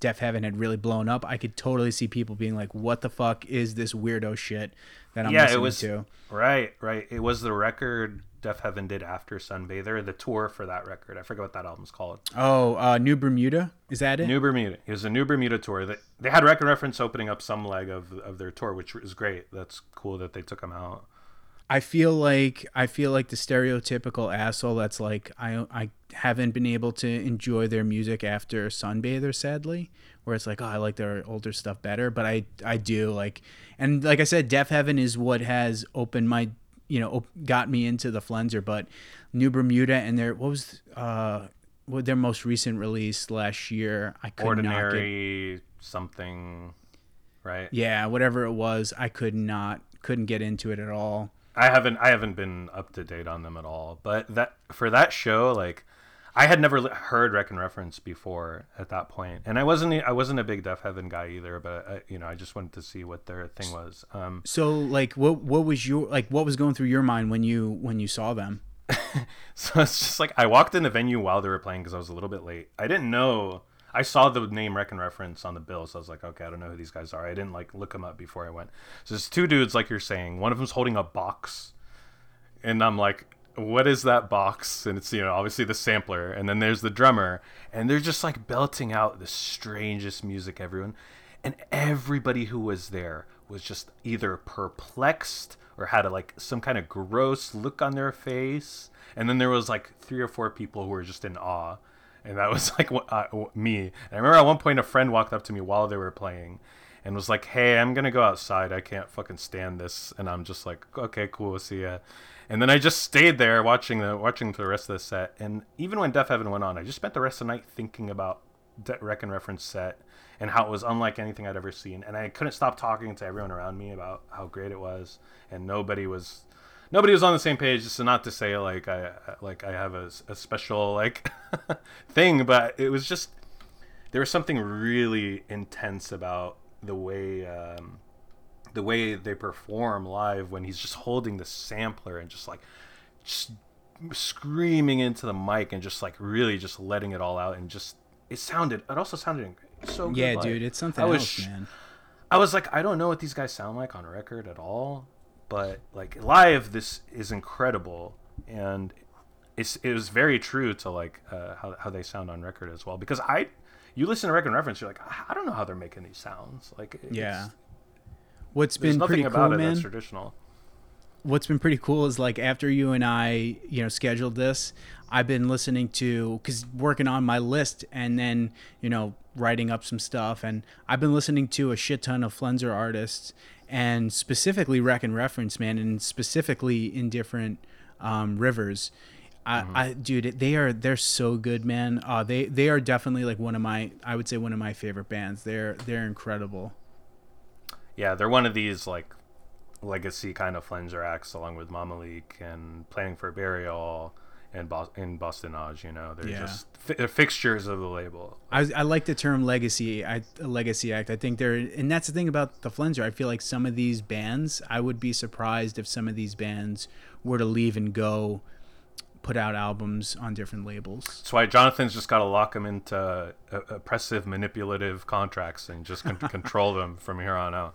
Deafheaven had really blown up, I could totally see people being like, "What the fuck is this weirdo shit that I'm yeah listening it was to?" right right it was the record Deafheaven did after sunbather the tour for that record i forget what that album's called Oh, uh, New Bermuda is that it? New Bermuda. It was a New Bermuda tour. They, they had Wreck and Reference opening up some leg of, of their tour, which is great. That's cool that they took them out. I feel like I feel like the stereotypical asshole that's like I I haven't been able to enjoy their music after Sunbather sadly where it's like oh I like their older stuff better but I I do like and like I said Deafheaven is what has opened my you know got me into the Flenser but New Bermuda and their what was uh what their most recent release last year I could not get Ordinary something, right? yeah whatever it was I could not couldn't get into it at all I haven't I haven't been up to date on them at all. But that for that show, like I had never heard Wreck and Reference before at that point, and I wasn't I wasn't a big Deafheaven guy either. But I, you know, I just wanted to see what their thing was. Um, So like what what was your like what was going through your mind when you when you saw them? So it's just like I walked in the venue while they were playing because I was a little bit late. I didn't know. I saw the name Wreck and reference on the bill, so I was like, okay, I don't know who these guys are. I didn't like look them up before I went. So there's two dudes, like you're saying. One of them's holding a box, and I'm like, what is that box? And it's you know obviously the sampler, and then there's the drummer, and they're just like belting out the strangest music, everyone, and everybody who was there was just either perplexed or had a, like some kind of gross look on their face, and then there was like three or four people who were just in awe, and that was like uh, me. And I remember at one point a friend walked up to me while they were playing. And was like, "Hey, I'm gonna go outside. I can't fucking stand this." And I'm just like, "Okay, cool, see ya." And then I just stayed there watching the watching the rest of the set. And even when Deafheaven went on, I just spent the rest of the night thinking about De- and Reference set and how it was unlike anything I'd ever seen. And I couldn't stop talking to everyone around me about how great it was. And nobody was nobody was on the same page. So not to say like I like I have a, a special like thing, but it was just there was something really intense about the way um, the way they perform live when he's just holding the sampler and just like just screaming into the mic and just like really just letting it all out and just it sounded it also sounded so good Yeah, live. dude, it's something I was else, man. I was like I don't know what these guys sound like on record at all but like live this is incredible and it's it was very true to like uh, how, how they sound on record as well because I you listen to Wreck and Reference you're like I don't know how they're making these sounds like it's, Yeah. What's There's been pretty about cool, it man. traditional. what's been pretty cool is like after you and I, you know, scheduled this, I've been listening to because working on my list and then you know writing up some stuff, and I've been listening to a shit ton of Flenser artists and specifically Wreck and Reference, man, and specifically in different um, rivers. I, I, dude, they are they're so good, man. Uh, they they are definitely like one of my, I would say one of my favorite bands. They're they're incredible. Yeah, they're one of these like legacy kind of flenser acts, along with Mamaleek and Planning for Burial and Bos- in Bosse-de-Nage. You know, they're Yeah. just fi- they're fixtures of the label. I, I like the term legacy. I a legacy act. I think they're, and that's the thing about the Flenser. I feel like some of these bands. I would be surprised if some of these bands were to leave and go, put out albums on different labels. That's why Jonathan's just got to lock them into uh, oppressive, manipulative contracts and just con- control them from here on out.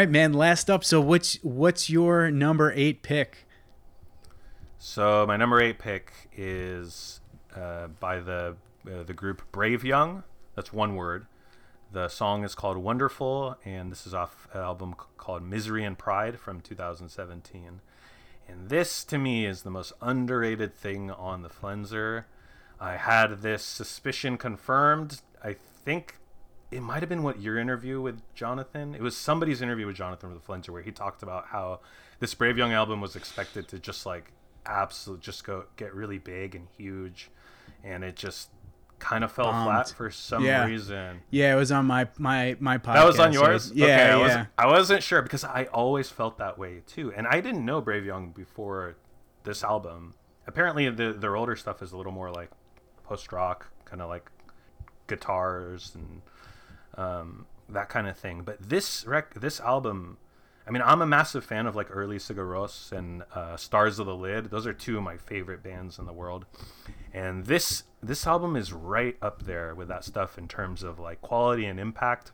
Right, man. Last up. So what's what's your number eight pick? So my number eight pick is uh, by the uh, the group Brave Young. That's one word. The song is called Wonderful, and this is off an album called Misery and Pride from 2017. And this, to me, is the most underrated thing on the Flenser. I had this suspicion confirmed. I think it might have been what your interview with Jonathan. It was somebody's interview with Jonathan with the Flenser where he talked about how this Brave Young album was expected to just like absolute just go get really big and huge, and it just kind of fell Bombed. flat for some Yeah. reason. Yeah, it was on my my my podcast. That was on yours. yeah, okay, I wasn't, I wasn't sure because I always felt that way too, and I didn't know Brave Young before this album. Apparently, the their older stuff is a little more like post rock, kind of like guitars and um, that kind of thing. But this rec- this album, I mean, I'm a massive fan of like early Sigur Rós and uh, Stars of the Lid. Those are two of my favorite bands in the world, and this this album is right up there with that stuff in terms of like quality and impact.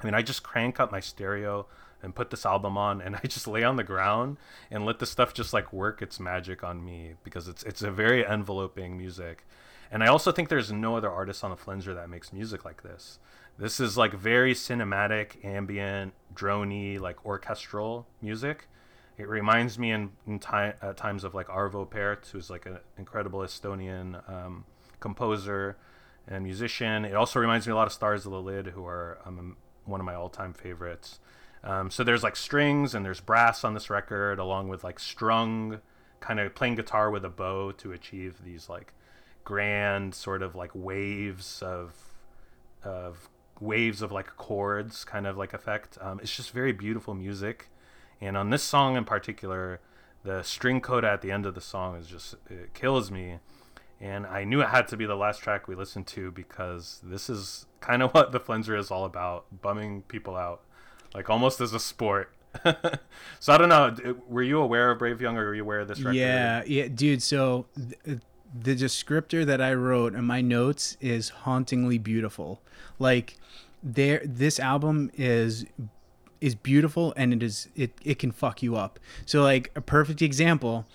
I mean, I just crank up my stereo and put this album on and I just lay on the ground and let the stuff just like work its magic on me because it's it's a very enveloping music. And I also think there's no other artist on the Flenser that makes music like this. This is like very cinematic, ambient, drony, like orchestral music. It reminds me in, in time, at times of like Arvo Pärt, who's like an incredible Estonian um, composer and musician. It also reminds me a lot of Stars of the Lid, who are um, one of my all-time favorites. Um, so there's like strings and there's brass on this record, along with like strung, kind of playing guitar with a bow to achieve these like grand sort of like waves of of waves of like chords kind of like effect. Um, it's just very beautiful music, and on this song in particular, the string coda at the end of the song is just it kills me. And I knew it had to be the last track we listened to because this is kind of what the Flenser is all about, bumming people out, like almost as a sport. so I don't know. Were you aware of Brave Young, or were you aware of this record? Yeah, yeah, dude. So th- the descriptor that I wrote in my notes is hauntingly beautiful. Like there this album is is beautiful and it is it, it can fuck you up. So like a perfect example,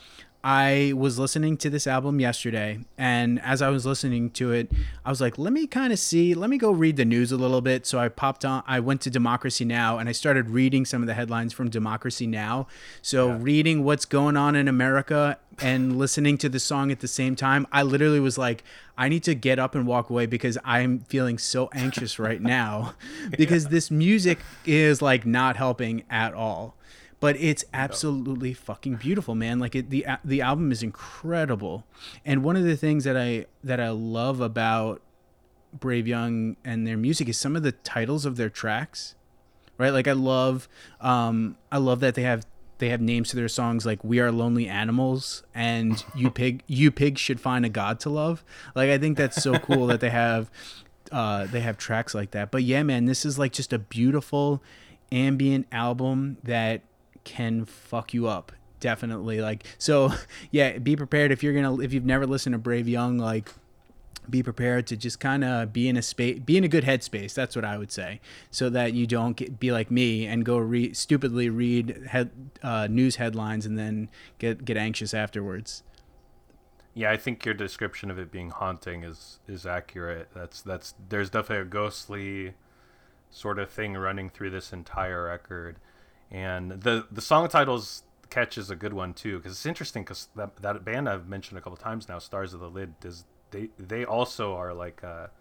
I was listening to this album yesterday, and as I was listening to it, I was like, let me kind of see, let me go read the news a little bit. So I popped on, I went to Democracy Now! and I started reading some of the headlines from Democracy Now! So yeah. reading what's going on in America and listening to the song at the same time, I literally was like, I need to get up and walk away because I'm feeling so anxious right now because yeah. this music is like not helping at all but it's absolutely fucking beautiful, man. Like it, the the album is incredible, and one of the things that I that I love about Brave Young and their music is some of the titles of their tracks, right? Like I love, um, I love that they have they have names to their songs like "We Are Lonely Animals" and "You Pig You Pig Should Find a God to Love." Like I think that's so cool that they have uh, they have tracks like that. But yeah, man, this is like just a beautiful ambient album that can fuck you up definitely like so yeah be prepared if you're gonna if you've never listened to brave young like be prepared to just kind of be in a space be in a good headspace that's what i would say so that you don't get, be like me and go read stupidly read head, uh, news headlines and then get get anxious afterwards. Yeah i think your description of it being haunting is is accurate. That's that's there's definitely a ghostly sort of thing running through this entire record and the the song titles catch is a good one too because it's interesting because that, that band I've mentioned a couple times now, Stars of the Lid, does they they also are like a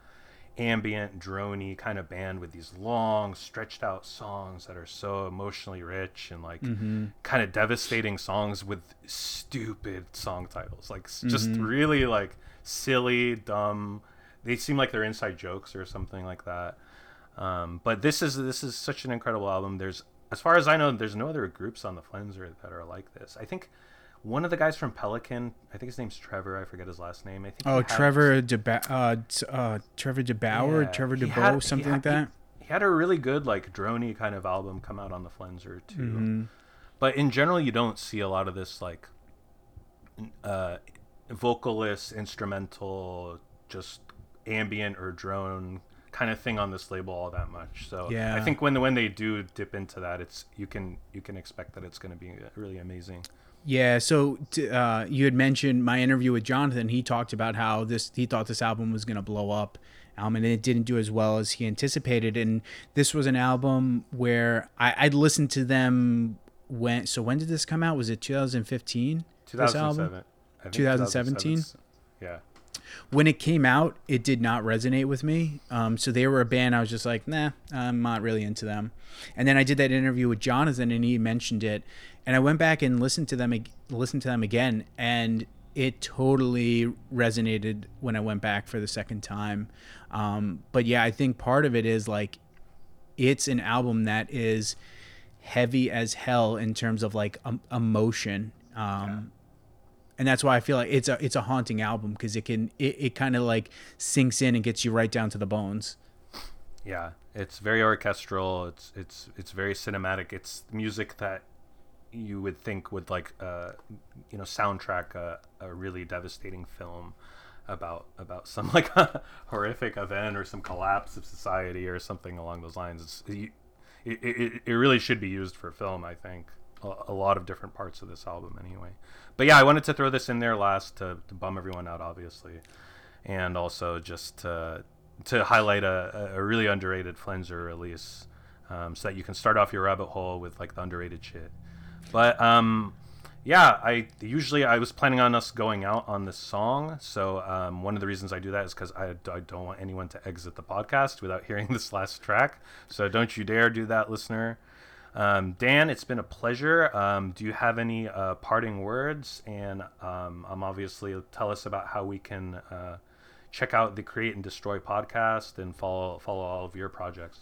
ambient, drony kind of band with these long, stretched out songs that are so emotionally rich and like mm-hmm. kind of devastating songs with stupid song titles, like mm-hmm. just really like silly, dumb. They seem like they're inside jokes or something like that. Um, but this is this is such an incredible album. There's as far as I know, there's no other groups on the Flenser that are like this. I think one of the guys from Pelican, I think his name's Trevor. I forget his last name. I think. Oh, Trevor DeBa- uh, uh, Trevor de Brauw, yeah, Trevor DeBow, had, something like that. He, he, had a really good like drony kind of album come out on the Flenser too. Mm-hmm. But in general, you don't see a lot of this like uh, vocalist, instrumental, just ambient or drone kind of thing on this label all that much. So yeah. I think when when they do dip into that, it's you can you can expect that it's going to be really amazing. Yeah, so uh, you had mentioned my interview with Jonathan. He talked about how this he thought this album was going to blow up, um, and it didn't do as well as he anticipated. And this was an album where I, I'd listened to them when. So when did this come out? Was it 2015? 2007. 2017. Yeah when it came out, it did not resonate with me. Um, so they were a band I was just like, nah, I'm not really into them. And then I did that interview with Jonathan, and he mentioned it, and I went back and listened to them, listened to them again, and it totally resonated when I went back for the second time. Um, but yeah, I think part of it is like, it's an album that is heavy as hell in terms of like um, emotion. Um, and that's why I feel like it's a it's a haunting album because it can it, it kind of like sinks in and gets you right down to the bones. Yeah, it's very orchestral. It's it's it's very cinematic. It's music that you would think would like uh, you know soundtrack a, a really devastating film about about some like horrific event or some collapse of society or something along those lines. It's, it, it, it really should be used for film. I think a, lot of different parts of this album anyway. But yeah, I wanted to throw this in there last to, to bum everyone out, obviously, and also just to, to highlight a, a really underrated Flenser release, um, so that you can start off your rabbit hole with like the underrated shit. But um, yeah, I usually I was planning on us going out on this song. So um, one of the reasons I do that is because I, I don't want anyone to exit the podcast without hearing this last track. So don't you dare do that, listener. Um, Dan, it's been a pleasure. Um, do you have any uh, parting words? And um, obviously tell us about how we can uh, check out the Create and Destroy podcast and follow follow all of your projects.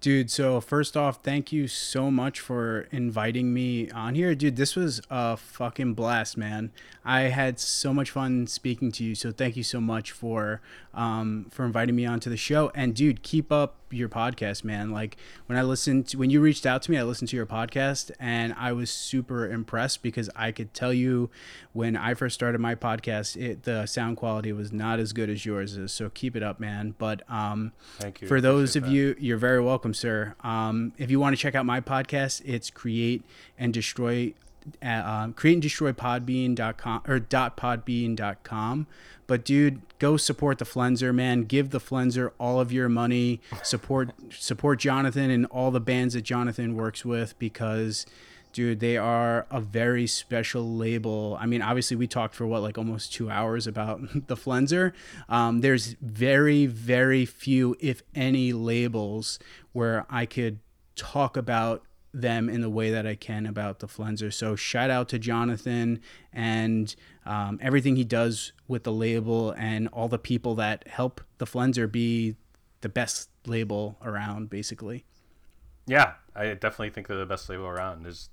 Dude, so first off, thank you so much for inviting me on here. Dude, this was a fucking blast, man. I had so much fun speaking to you. So thank you so much for um, for inviting me onto the show. And dude, keep up your podcast, man. Like when I listened to, when you reached out to me, I listened to your podcast and I was super impressed because I could tell you when I first started my podcast, it the sound quality was not as good as yours is. So keep it up, man. But um, thank you. For those of that. you, you're very welcome, sir. Um, if you want to check out my podcast, it's Create and Destroy at, um, create and destroy podbean.com or dot podbean.com but dude go support the flenser man. Give the flenser all of your money. Support support jonathan and all the bands that jonathan works with because dude they are a very special label. I mean obviously we talked for what like almost two hours about the flenser. Um, there's very very few if any labels where i could talk about them in the way that I can about the Flenser. So shout out to Jonathan and um, everything he does with the label and all the people that help the Flenser be the best label around, basically. Yeah, I definitely think they're the best label around. There's,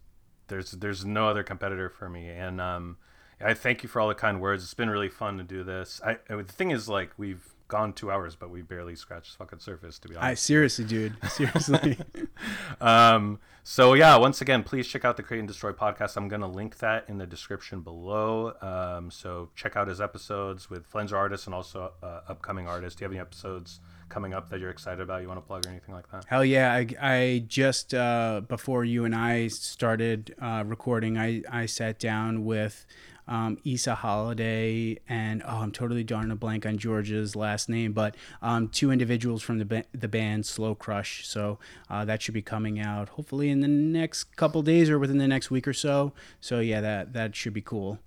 there's, there's no other competitor for me, and um, I thank you for all the kind words. It's been really fun to do this. I the thing is, like, we've gone two hours, but we barely scratched the fucking surface, to be honest. I seriously, dude, seriously. um, so yeah, once again, please check out the Create and Destroy podcast. I'm gonna link that in the description below. Um, so check out his episodes with Flenser artists and also uh, upcoming artists. Do you have any episodes coming up that you're excited about? You want to plug or anything like that? Hell yeah! I, I just uh, before you and I started uh, recording, I I sat down with um, Isa Holliday, and oh, I'm totally drawing a blank on George's last name, but um, two individuals from the ba- the band Slow Crush. So uh, that should be coming out hopefully in the next couple days or within the next week or so. So yeah, that that should be cool.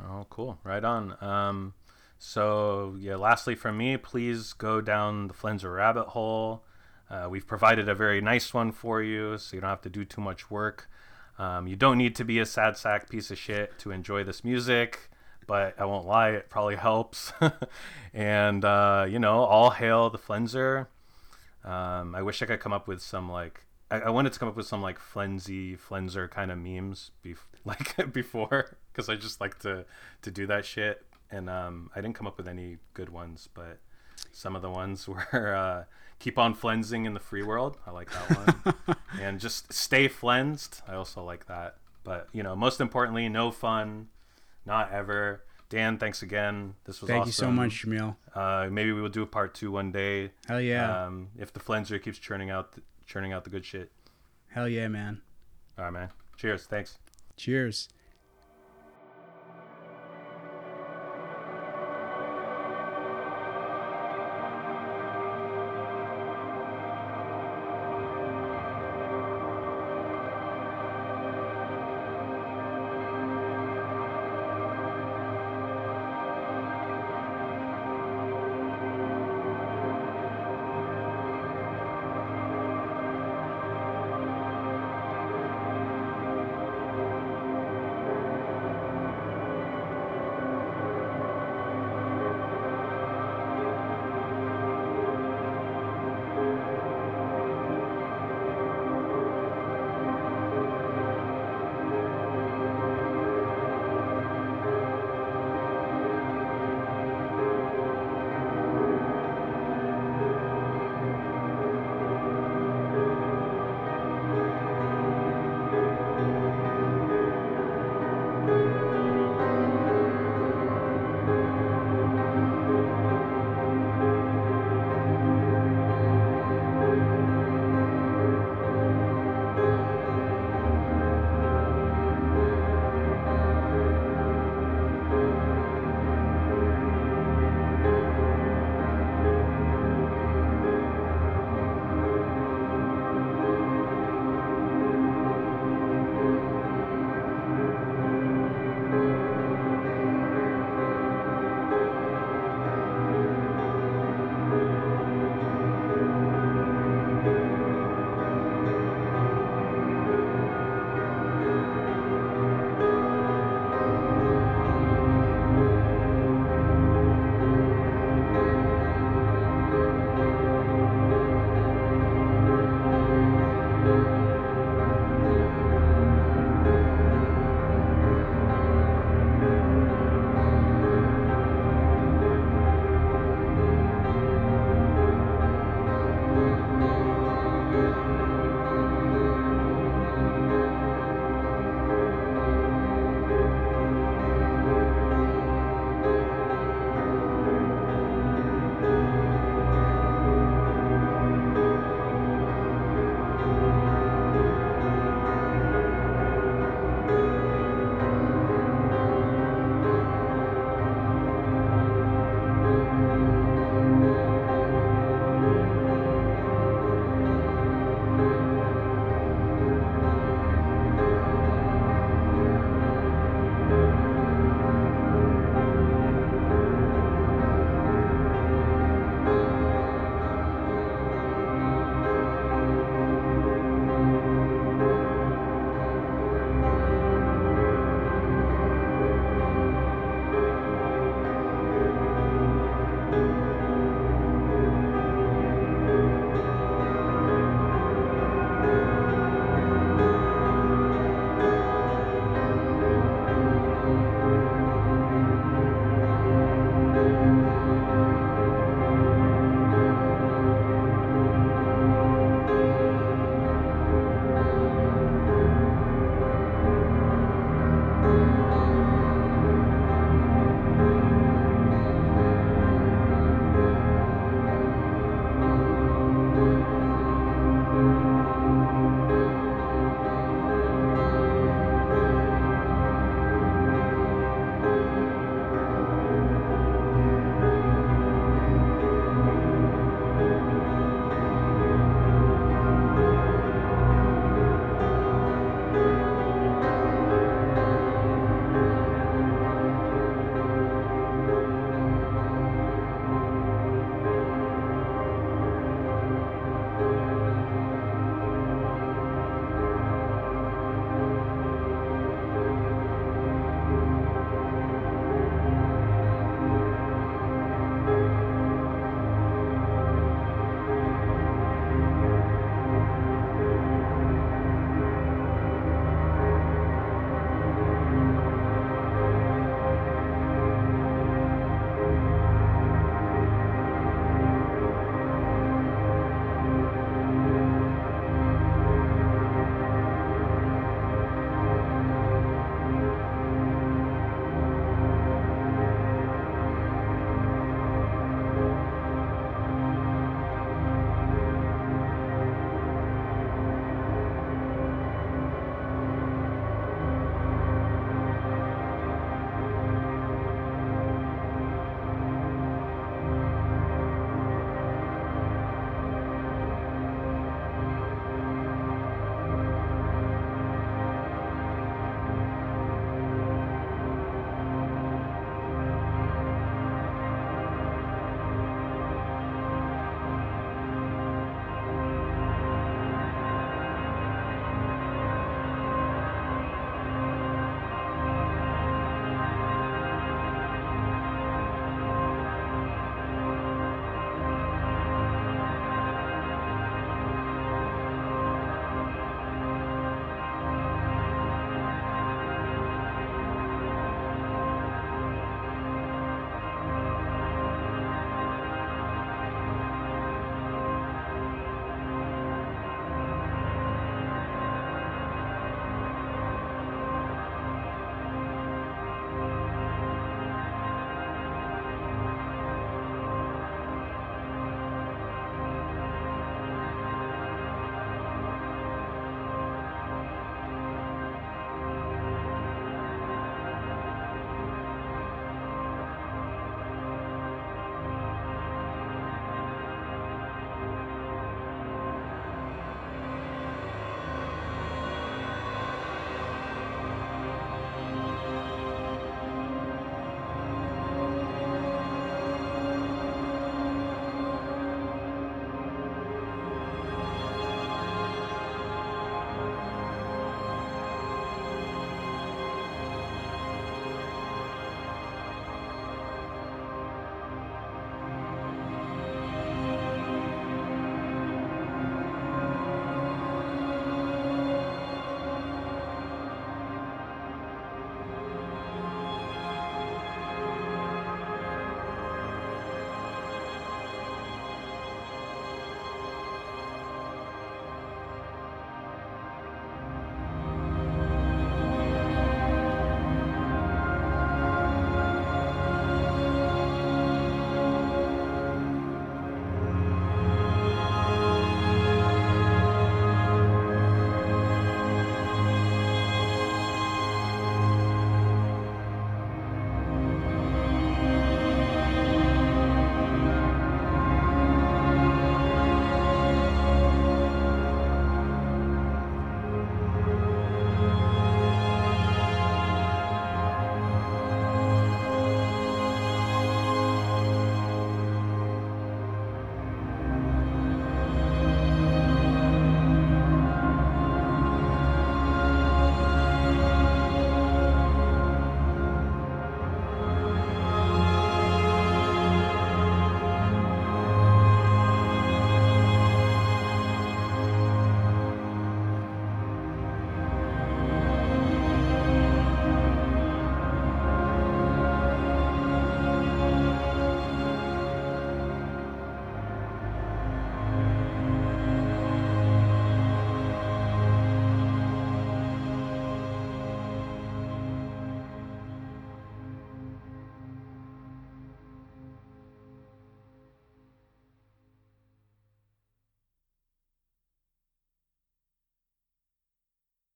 Oh, cool! Right on. Um, so yeah, lastly from me, please go down the Flenser rabbit hole. Uh, we've provided a very nice one for you, so you don't have to do too much work. Um, you don't need to be a sad sack piece of shit to enjoy this music, but I won't lie, it probably helps. and uh, you know, all hail the Flenser. Um, I wish I could come up with some like I, I wanted to come up with some like flenzy Flenser kind of memes, bef- like before, because I just like to to do that shit. And um, I didn't come up with any good ones, but some of the ones were. Uh, keep on flensing in the free world. I like that one. And just stay flensed. I also like that. But you know, most importantly, no fun, not ever. Dan, thanks again. This was Thank awesome. you so much, Jamil. Uh, maybe we will do a part two one day. Hell yeah. Um, if the flenser keeps churning out, churning out the good shit. Hell yeah, man. All right, man. Cheers. Thanks. Cheers.